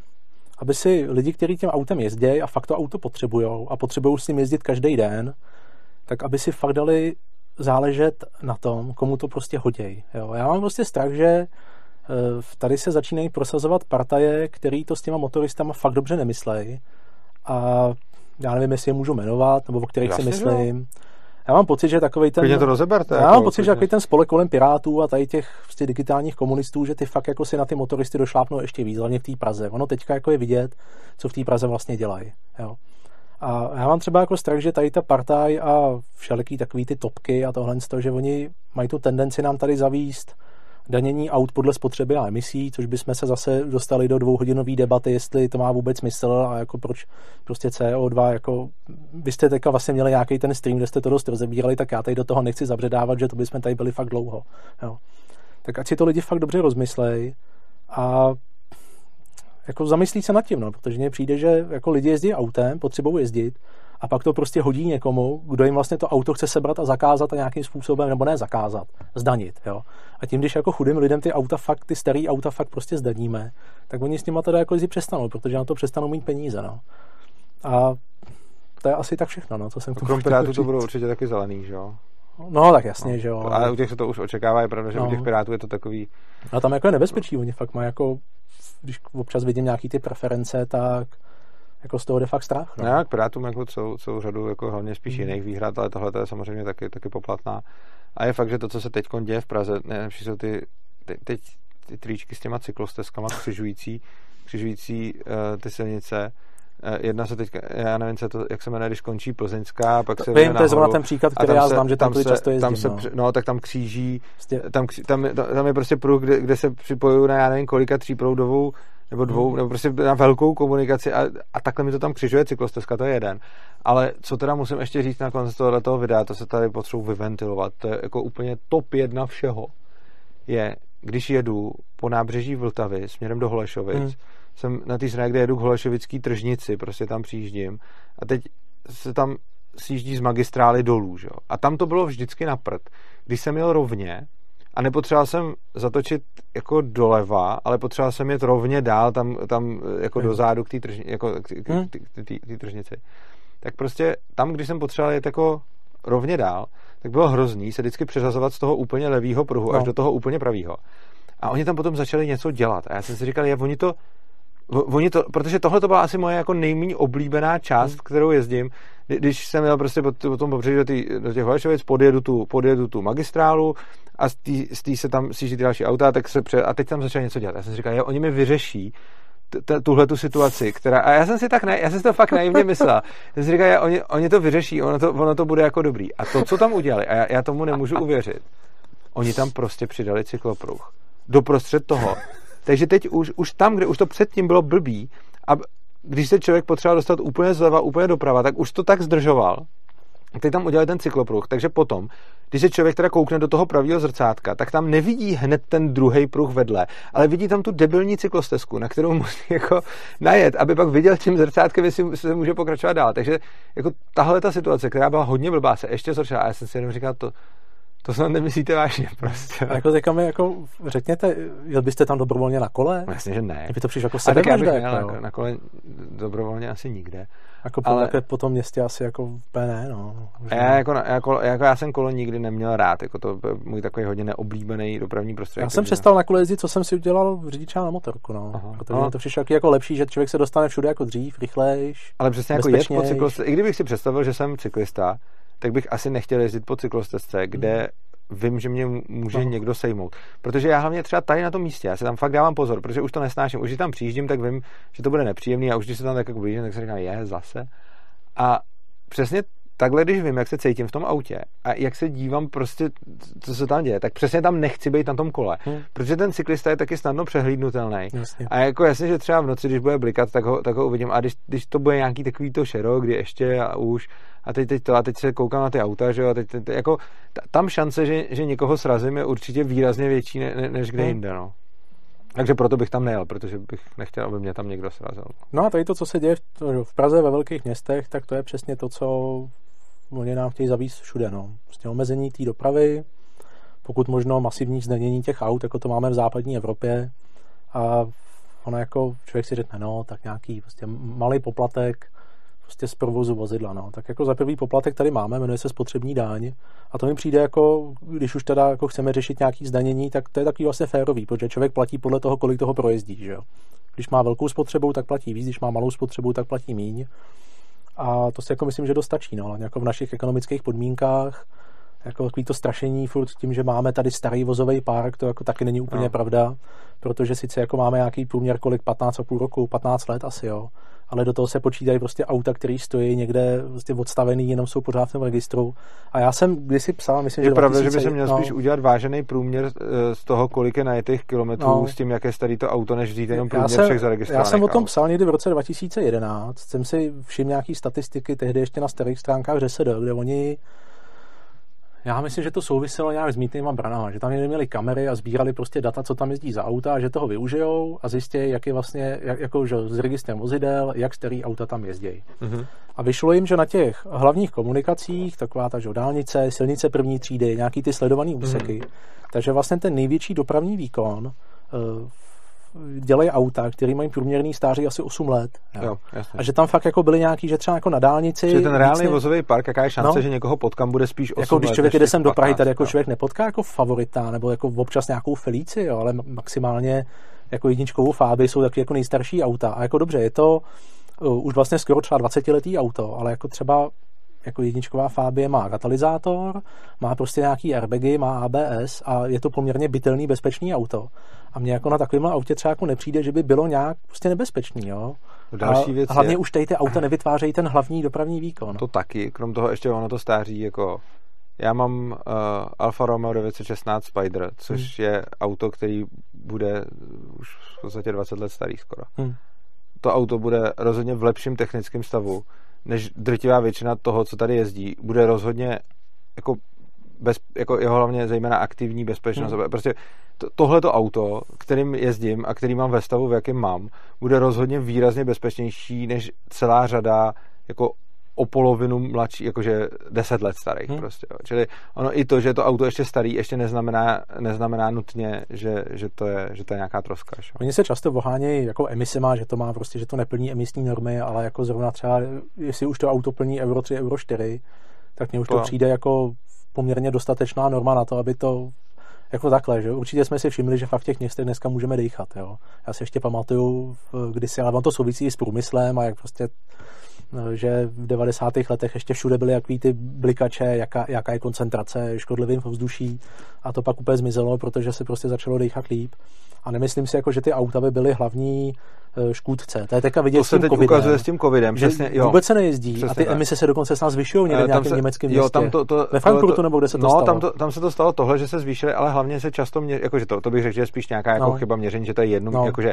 aby si lidi, kteří tím autem jezdí a fakt to auto potřebují a potřebují s ním jezdit každý den, tak aby si fakt dali záležet na tom, komu to prostě hoděj. Jo? Já mám prostě strach, že eh, tady se začínají prosazovat partaje, který to s těma motoristama fakt dobře nemyslejí a já nevím, jestli je můžu jmenovat, nebo o kterých Jasně, si jo. myslím. Já mám pocit, že takový ten... klidně to rozeberte. Já jako, mám pocit, že takový ten spolek kolem Pirátů a tady těch prostě digitálních komunistů, že ty fakt jako si na ty motoristy došlápnou ještě víc, hlavně v té Praze. Ono teďka jako je vidět, co v té Praze vlastně dělají. Jo. A já mám třeba jako strach, že tady ta partaj a všeliký takový ty topky a tohle, z toho, že oni mají tu tendenci nám tady zavíst danění aut podle spotřeby a emisí, což bychom se zase dostali do dvouhodinové debaty, jestli to má vůbec smysl a jako proč prostě CO2, jako vy jste teďka vlastně měli nějaký ten stream, kde jste to dost rozebírali, tak já tady do toho nechci zabředávat, že to bychom tady byli fakt dlouho. Jo. Tak ať si to lidi fakt dobře rozmyslej a jako zamyslí se nad tím, no, protože mně přijde, že jako lidi jezdí autem, potřebují jezdit a pak to prostě hodí někomu, kdo jim vlastně to auto chce sebrat a zakázat a nějakým způsobem, nebo ne zakázat, zdanit. Jo. A tím, když jako chudým lidem ty auta fakt, ty starý auta fakt prostě zdaníme, tak oni s nima teda jako jezdit přestanou, protože na to přestanou mít peníze. No. A to je asi tak všechno, no, co jsem k tomu Krom Pirátů to budou určitě taky zelený, že jo? No, tak jasně, No. že jo. Ale u těch se to už očekává, je pravda, že No. u těch Pirátů je to takový... A tam jako je nebezpečí, oni fakt mají jako, když občas vidím nějaký ty preference, tak jako z toho de fakt strach. No, no k Pirátům jako celou, celou řadu jako hlavně spíš hmm. jiných výhrad, ale tohle je samozřejmě taky, taky poplatná. A je fakt, že to, co se teď děje v Praze, ne, jsou ty, ty, teď ty tričky s těma cyklostezkama křižující, křižující uh, ty silnice, jedna se teď, já nevím, co to, jak se jmenuje, když končí Plzeňská, pak se Vím, to je zrovna ten příklad, který já znám, že tam, tam se, často jezdím. Tam se, no. no. tak tam kříží, tam, tam, tam, je prostě pruh, kde, kde se připojují na já nevím kolika tříproudovou nebo dvou, hmm. nebo prostě na velkou komunikaci a, a takhle mi to tam křižuje cyklostezka, to je jeden. Ale co teda musím ještě říct na konci tohoto videa, to se tady potřebuji vyventilovat, to je jako úplně top jedna všeho, je, když jedu po nábřeží Vltavy směrem do Holešovic, hmm jsem na té straně, kde jedu k Holešovický tržnici, prostě tam přijíždím a teď se tam sjíždí z magistrály dolů, že? a tam to bylo vždycky na prd. Když jsem jel rovně a nepotřeboval jsem zatočit jako doleva, ale potřeboval jsem jet rovně dál tam, tam jako hmm. dozadu k té tržni, jako k, hmm. tržnici, tak prostě tam, když jsem potřeboval jet jako rovně dál, tak bylo hrozný se vždycky přeřazovat z toho úplně levého pruhu no. až do toho úplně pravého. A oni tam potom začali něco dělat. A já jsem si říkal, je, oni to Oni to, protože tohle to byla asi moje jako nejméně oblíbená část, hmm. kterou jezdím. Když jsem jel prostě po, po tom pobřeží do, tý, do těch Holešovic, podjedu tu, podjedu tu magistrálu a z té se tam sjíždí další auta, tak se pře, a teď tam začal něco dělat. Já jsem si říkal, jo, oni mi vyřeší tuhle tu situaci, která, a já jsem si tak, ne, já jsem si to fakt naivně myslel. Já jsem si říkal, oni, oni to vyřeší, ono to, ono to bude jako dobrý. A to, co tam udělali, a já, já tomu nemůžu uvěřit, oni tam prostě přidali cyklopruh. Doprostřed toho, takže teď už, už tam, kde už to předtím bylo blbý, a když se člověk potřeboval dostat úplně zleva, úplně doprava, tak už to tak zdržoval, teď tam udělali ten cyklopruh, takže potom, když se člověk teda koukne do toho pravého zrcátka, tak tam nevidí hned ten druhý pruh vedle, ale vidí tam tu debilní cyklostezku, na kterou musí [LAUGHS] jako najet, aby pak viděl tím zrcátkem, jestli se může pokračovat dál. Takže jako tahle ta situace, která byla hodně blbá, se ještě zhoršila. A já jsem si jenom říkal, to, to snad nemyslíte vážně prostě. A jako teďka mi jako řekněte, jel byste tam dobrovolně na kole? No, jasně, že ne. Kdyby to přišlo jako sebe tak já jako, na, na, kole dobrovolně asi nikde. Jako po, ale... po tom městě asi jako ne, no. Já, jako, jako, jako, já jsem kolo nikdy neměl rád, jako to byl můj takový hodně neoblíbený dopravní prostředí. Já jsem přestal na kole jezdit, co jsem si udělal řidiča na motorku, no. Aha. Protože no. to přišlo jako lepší, že člověk se dostane všude jako dřív, rychlejš, Ale přesně jako jet po cyklostce, i kdybych si představil, že jsem cyklista, tak bych asi nechtěl jezdit po cyklostezce, kde hmm vím, že mě může no. někdo sejmout. Protože já hlavně třeba tady na tom místě, já se tam fakt dávám pozor, protože už to nesnáším. Už když tam přijíždím, tak vím, že to bude nepříjemný a už když se tam tak jako blížím, tak se říkám, je, zase. A přesně takhle, když vím, jak se cítím v tom autě a jak se dívám prostě, co se tam děje, tak přesně tam nechci být na tom kole. Hmm. Protože ten cyklista je taky snadno přehlídnutelný. Jasně. A jako jasně, že třeba v noci, když bude blikat, tak ho, tak ho uvidím. A když, když to bude nějaký takový to šero, kdy ještě a už, a teď, teď to, a teď se koukám na ty auta, že jo, a teď, teď, jako, tam šance, že, že někoho srazím, je určitě výrazně větší, ne, ne, než kde hmm. jinde, no. Takže proto bych tam nejel, protože bych nechtěl, aby mě tam někdo srazil. No a tady to, co se děje v Praze ve velkých městech, tak to je přesně to, co oni nám chtějí zavíst všude. No. Prostě omezení té dopravy, pokud možno masivní zdanění těch aut, jako to máme v západní Evropě. A ono jako člověk si řekne, no, tak nějaký prostě malý poplatek prostě z provozu vozidla. No. Tak jako za prvý poplatek tady máme, jmenuje se spotřební dáň. A to mi přijde jako, když už teda jako chceme řešit nějaký zdanění, tak to je takový vlastně férový, protože člověk platí podle toho, kolik toho projezdí. Že jo? Když má velkou spotřebu, tak platí víc, když má malou spotřebu, tak platí míň. A to si jako myslím, že dostačí. No. Jako v našich ekonomických podmínkách jako takový to strašení furt tím, že máme tady starý vozový park, to jako taky není úplně no. pravda, protože sice jako máme nějaký průměr kolik 15,5 roku, 15 let asi, jo, ale do toho se počítají prostě auta, které stojí někde prostě odstavený, jenom jsou pořád v tom registru. A já jsem kdysi psal, myslím, je že pravda, 2000, že by se měl no, spíš udělat vážený průměr eh, z toho, kolik je najetých kilometrů no, s tím, jak je starý to auto, než vzít jenom průměr jsem, všech zaregistrovaných Já jsem o tom psal někdy v roce 2011, jsem si všiml nějaký statistiky tehdy ještě na starých stránkách ŘSD, kde oni já myslím, že to souviselo nějak s mítnýma branama, že tam měli kamery a sbírali prostě data, co tam jezdí za auta, že toho využijou a zjistí, jak je vlastně, jak, jako, že s registrem vozidel, jak starý auta tam jezdí. Mm-hmm. A vyšlo jim, že na těch hlavních komunikacích, taková ta že dálnice, silnice první třídy, nějaký ty sledované úseky, mm-hmm. takže vlastně ten největší dopravní výkon uh, dělají auta, které mají průměrný stáří asi 8 let. Jo, a že tam fakt jako byly nějaký, že třeba jako na dálnici. Že ten reálný vozový park, jaká je šance, no, že někoho potkám, bude spíš 8 jako, když člověk jde sem do Prahy, tady jako no. člověk nepotká jako favorita, nebo jako občas nějakou Felici, jo, ale maximálně jako jedničkovou Fáby jsou taky jako nejstarší auta. A jako dobře, je to uh, už vlastně skoro třeba 20 letý auto, ale jako třeba jako jedničková Fabie má katalyzátor, má prostě nějaký airbagy, má ABS a je to poměrně bytelný, bezpečný auto. A mně jako na takovém autě třeba jako nepřijde, že by bylo nějak prostě nebezpečný, jo. Další a věc hlavně je, už tady ty auta nevytvářejí ten hlavní dopravní výkon. to taky, krom toho ještě ono to stáří jako já mám uh, Alfa Romeo 916 Spider, což hmm. je auto, který bude už v podstatě 20 let starý skoro. Hmm. To auto bude rozhodně v lepším technickém stavu, než drtivá většina toho, co tady jezdí. Bude rozhodně jako, bez, jako jeho hlavně zejména aktivní bezpečnost. Hmm. Prostě to, tohleto auto, kterým jezdím a který mám ve stavu, v jakém mám, bude rozhodně výrazně bezpečnější než celá řada jako o polovinu mladší, jakože 10 let starých hmm. prostě. Jo. Čili ono i to, že to auto ještě starý, ještě neznamená, neznamená nutně, že, že, to je, že to je nějaká troska. Že? Oni se často vohánějí jako emisema, že to má prostě, že to neplní emisní normy, ale jako zrovna třeba, jestli už to auto plní Euro 3, Euro 4, tak mně už to, to přijde jako poměrně dostatečná norma na to, aby to jako takhle, že určitě jsme si všimli, že fakt v těch městech dneska můžeme dýchat, jo. Já si ještě pamatuju kdysi, ale on to souvisí s průmyslem a jak prostě že v 90. letech ještě všude byly jaký ty blikače, jaká, jaká je koncentrace škodlivým vzduší a to pak úplně zmizelo, protože se prostě začalo dýchat líp. A nemyslím si, jako, že ty auta by byly hlavní e, škůdce. To je teďka vidět to se s tím teď covidem, ukazuje s tím covidem. Že přesně, jo. vůbec se nejezdí Přesně a ty tak. emise se dokonce s nás zvyšují někde v Eh, nějakém se, německém jo, městě. tam to, to, Ve Frankfurtu to, nebo kde se to no, stalo? Tam, to, tam se to stalo tohle, že se zvýšily, ale hlavně se často mě, jakože to, to bych řekl, že je spíš nějaká jako No. chyba měření, že to je jedno, No. jakože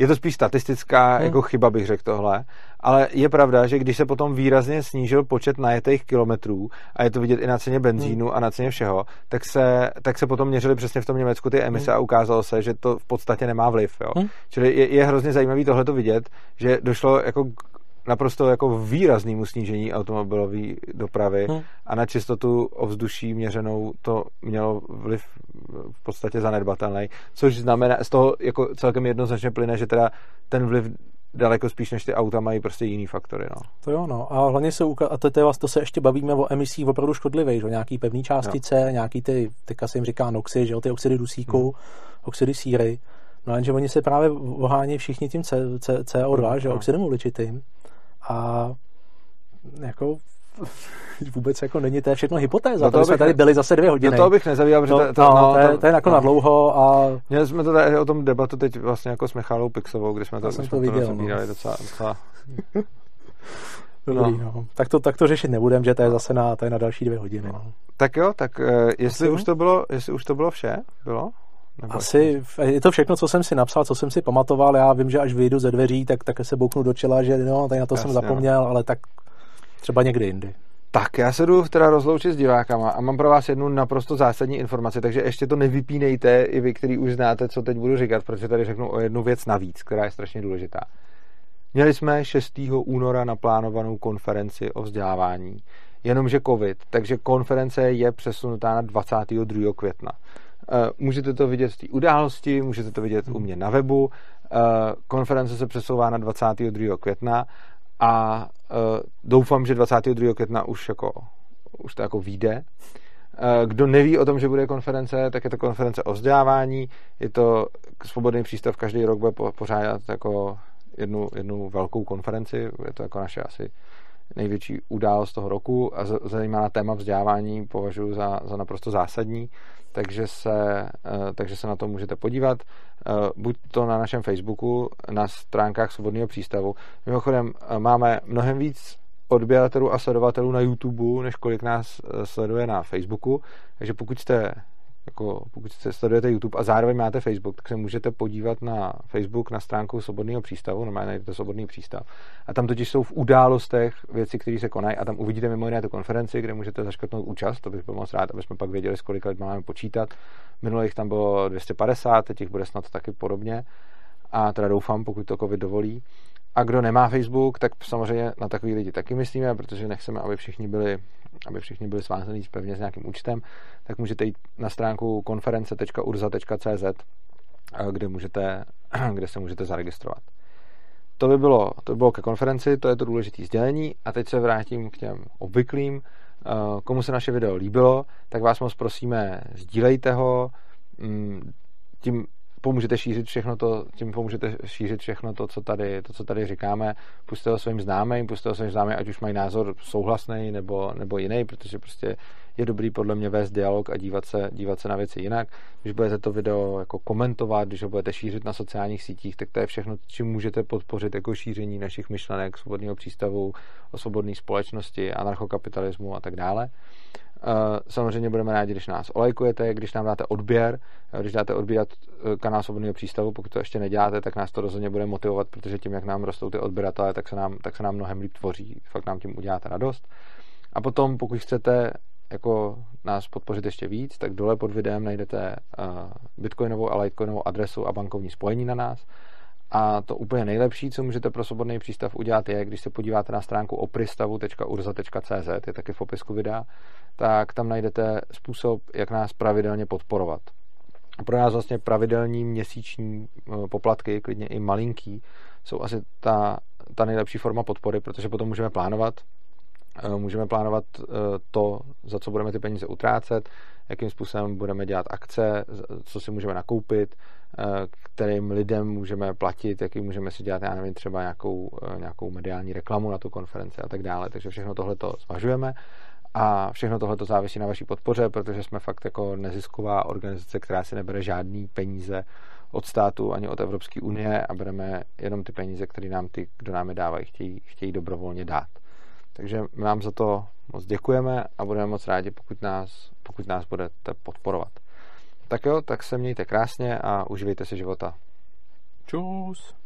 je to spíš statistická Hmm. jako chyba, bych řekl tohle, ale je pravda, že když se potom výrazně snížil počet najetých kilometrů, a je to vidět i na ceně benzínu Hmm. a na ceně všeho, tak se, tak se potom měřili přesně v tom Německu ty emise a ukázalo se, že to v podstatě nemá vliv. Jo. Hmm. Čili je, je hrozně zajímavý tohleto vidět, že došlo jako k naprosto jako výraznému snížení automobilové dopravy Hmm. a na čistotu ovzduší měřenou to mělo vliv v podstatě zanedbatelný, což znamená, z toho jako celkem jednoznačně plyne, že teda ten vliv daleko spíš než ty auta mají prostě jiný faktory. No. To jo, no. A hlavně se uka- a to, to, je vlastně, to se ještě bavíme o emisích opravdu škodlivých, že? jo, nějaký pevný částice, no. nějaký ty, teďka se jim říká noxy, že jo, ty oxidy dusíku, hmm. oxidy síry. No jenže oni se právě ohání všichni tím C, C, CO2, že jo, No. oxidem uhličitým. A jako [LAUGHS] vůbec jako není, to je všechno hypotéza. Do To toho jsme tady byli zase dvě hodiny. Do toho bych nezavíjal, protože to, to, to, no, no, to, je, to je jako no. na dlouho a Měli jsme to tady o tom debatu teď vlastně jako s Michalou Pixovou, kde jsme to, jsem jsme to to viděl, no. docela, docela [LAUGHS] Dobrý, no. No. Tak, to, tak to řešit nebudem, že to je zase na, to je na další dvě hodiny. No. Tak jo, tak uh, jestli, Asi už to bylo, jestli už to bylo vše, bylo? Nebo Asi je to všechno, co jsem si napsal, co jsem si pamatoval. Já vím, že až vyjdu ze dveří, tak, tak se bouknu do čela, že no, tady na to Jasně, jsem no. zapomněl, ale tak třeba někdy jindy. Tak, já se jdu teda rozloučit s divákama a mám pro vás jednu naprosto zásadní informaci, takže ještě to nevypínejte, i vy, který už znáte, co teď budu říkat, protože tady řeknu o jednu věc navíc, která je strašně důležitá. Měli jsme 6. února naplánovanou konferenci o vzdělávání, jenomže covid, takže konference je přesunutá na 22. května. Eh, Můžete to vidět v té události, můžete to vidět u mě na webu. Eh, Konference se přesouvá na 22. května a uh, doufám, že 22. května už jako už to jako vyjde. Kdo neví o tom, že bude konference, tak je to konference o vzdělávání. Je to svobodný přístav, každý rok bude po- pořádat jako jednu, jednu velkou konferenci. Je to jako naše asi největší událost toho roku a z- zajímá téma vzdělávání považuji za, za naprosto zásadní, takže se, eh, takže se na to můžete podívat. Eh, Buď to na našem Facebooku, na stránkách Svobodného přístavu. Mimochodem eh, máme mnohem víc odběratelů a sledovatelů na YouTube, než kolik nás sleduje na Facebooku, takže pokud jste jako pokud se sledujete YouTube a zároveň máte Facebook, tak se můžete podívat na Facebook na stránku Svobodného přístavu, normálně najdete Svobodný přístav. A tam totiž jsou v událostech věci, které se konají a tam uvidíte mimo jiné tu konferenci, kde můžete zaškrtnout účast, to bych byl moc rád, aby jsme pak věděli, z kolika lidí máme počítat. Minulých jich tam bylo 250, teď jich bude snad taky podobně. A teda doufám, pokud to COVID dovolí. A kdo nemá Facebook, tak samozřejmě na takový lidi taky myslíme, protože nechceme, aby všichni byli, aby všichni byli svázaní pevně s nějakým účtem, tak můžete jít na stránku konference.urza.cz, eh, kde, můžete, [CLEARS THROAT] kde se můžete zaregistrovat. To by, bylo, to by bylo ke konferenci, to je to důležité sdělení a teď se vrátím k těm obvyklým. Eh, Komu se naše video líbilo, tak vás moc prosíme, sdílejte ho, mm, tím pomůžete šířit všechno to, tím pomůžete šířit všechno to, co tady, to, co tady říkáme. Puste ho svým známým, puste ho svým známým, ať už mají názor souhlasný nebo, nebo jiný, protože prostě je dobrý podle mě vést dialog a dívat se, dívat se na věci jinak. Když budete to video jako komentovat, když ho budete šířit na sociálních sítích, tak to je všechno, čím můžete podpořit jako šíření našich myšlenek, svobodného přístavu, o svobodné společnosti, anarchokapitalismu a tak dále. Eh, samozřejmě budeme rádi, když nás olajkujete, když nám dáte odběr, eh, když dáte odbírat eh, kanál Svobodného přístavu, pokud to ještě neděláte, tak nás to rozhodně bude motivovat, protože tím, jak nám rostou ty odběratele, tak se nám, tak se nám mnohem líp tvoří. Fakt nám tím uděláte radost. A potom, pokud chcete jako nás podpořit ještě víc, tak dole pod videem najdete bitcoinovou a litecoinovou adresu a bankovní spojení na nás. A to úplně nejlepší, co můžete pro svobodný přístav udělat, je, když se podíváte na stránku opristavu.urza.cz, je taky v popisku videa, tak tam najdete způsob, jak nás pravidelně podporovat. Pro nás vlastně pravidelní měsíční eh, poplatky, klidně i malinký, jsou asi ta, ta nejlepší forma podpory, protože potom můžeme plánovat, eh, můžeme plánovat eh, to, za co budeme ty peníze utrácet, jakým způsobem budeme dělat akce, co si můžeme nakoupit, kterým lidem můžeme platit, jaký můžeme si dělat, já nevím, třeba nějakou, nějakou mediální reklamu na tu konferenci a tak dále. Takže všechno tohle to zvažujeme a všechno tohle to závisí na vaší podpoře, protože jsme fakt jako nezisková organizace, která si nebere žádný peníze od státu ani od Evropské unie a bereme jenom ty peníze, které nám ty, kdo nám je dávají, chtějí, chtějí dobrovolně dát. Takže my vám za to moc děkujeme a budeme moc rádi, pokud nás, pokud nás budete podporovat. Tak jo, tak se mějte krásně a uživejte si života. Čus.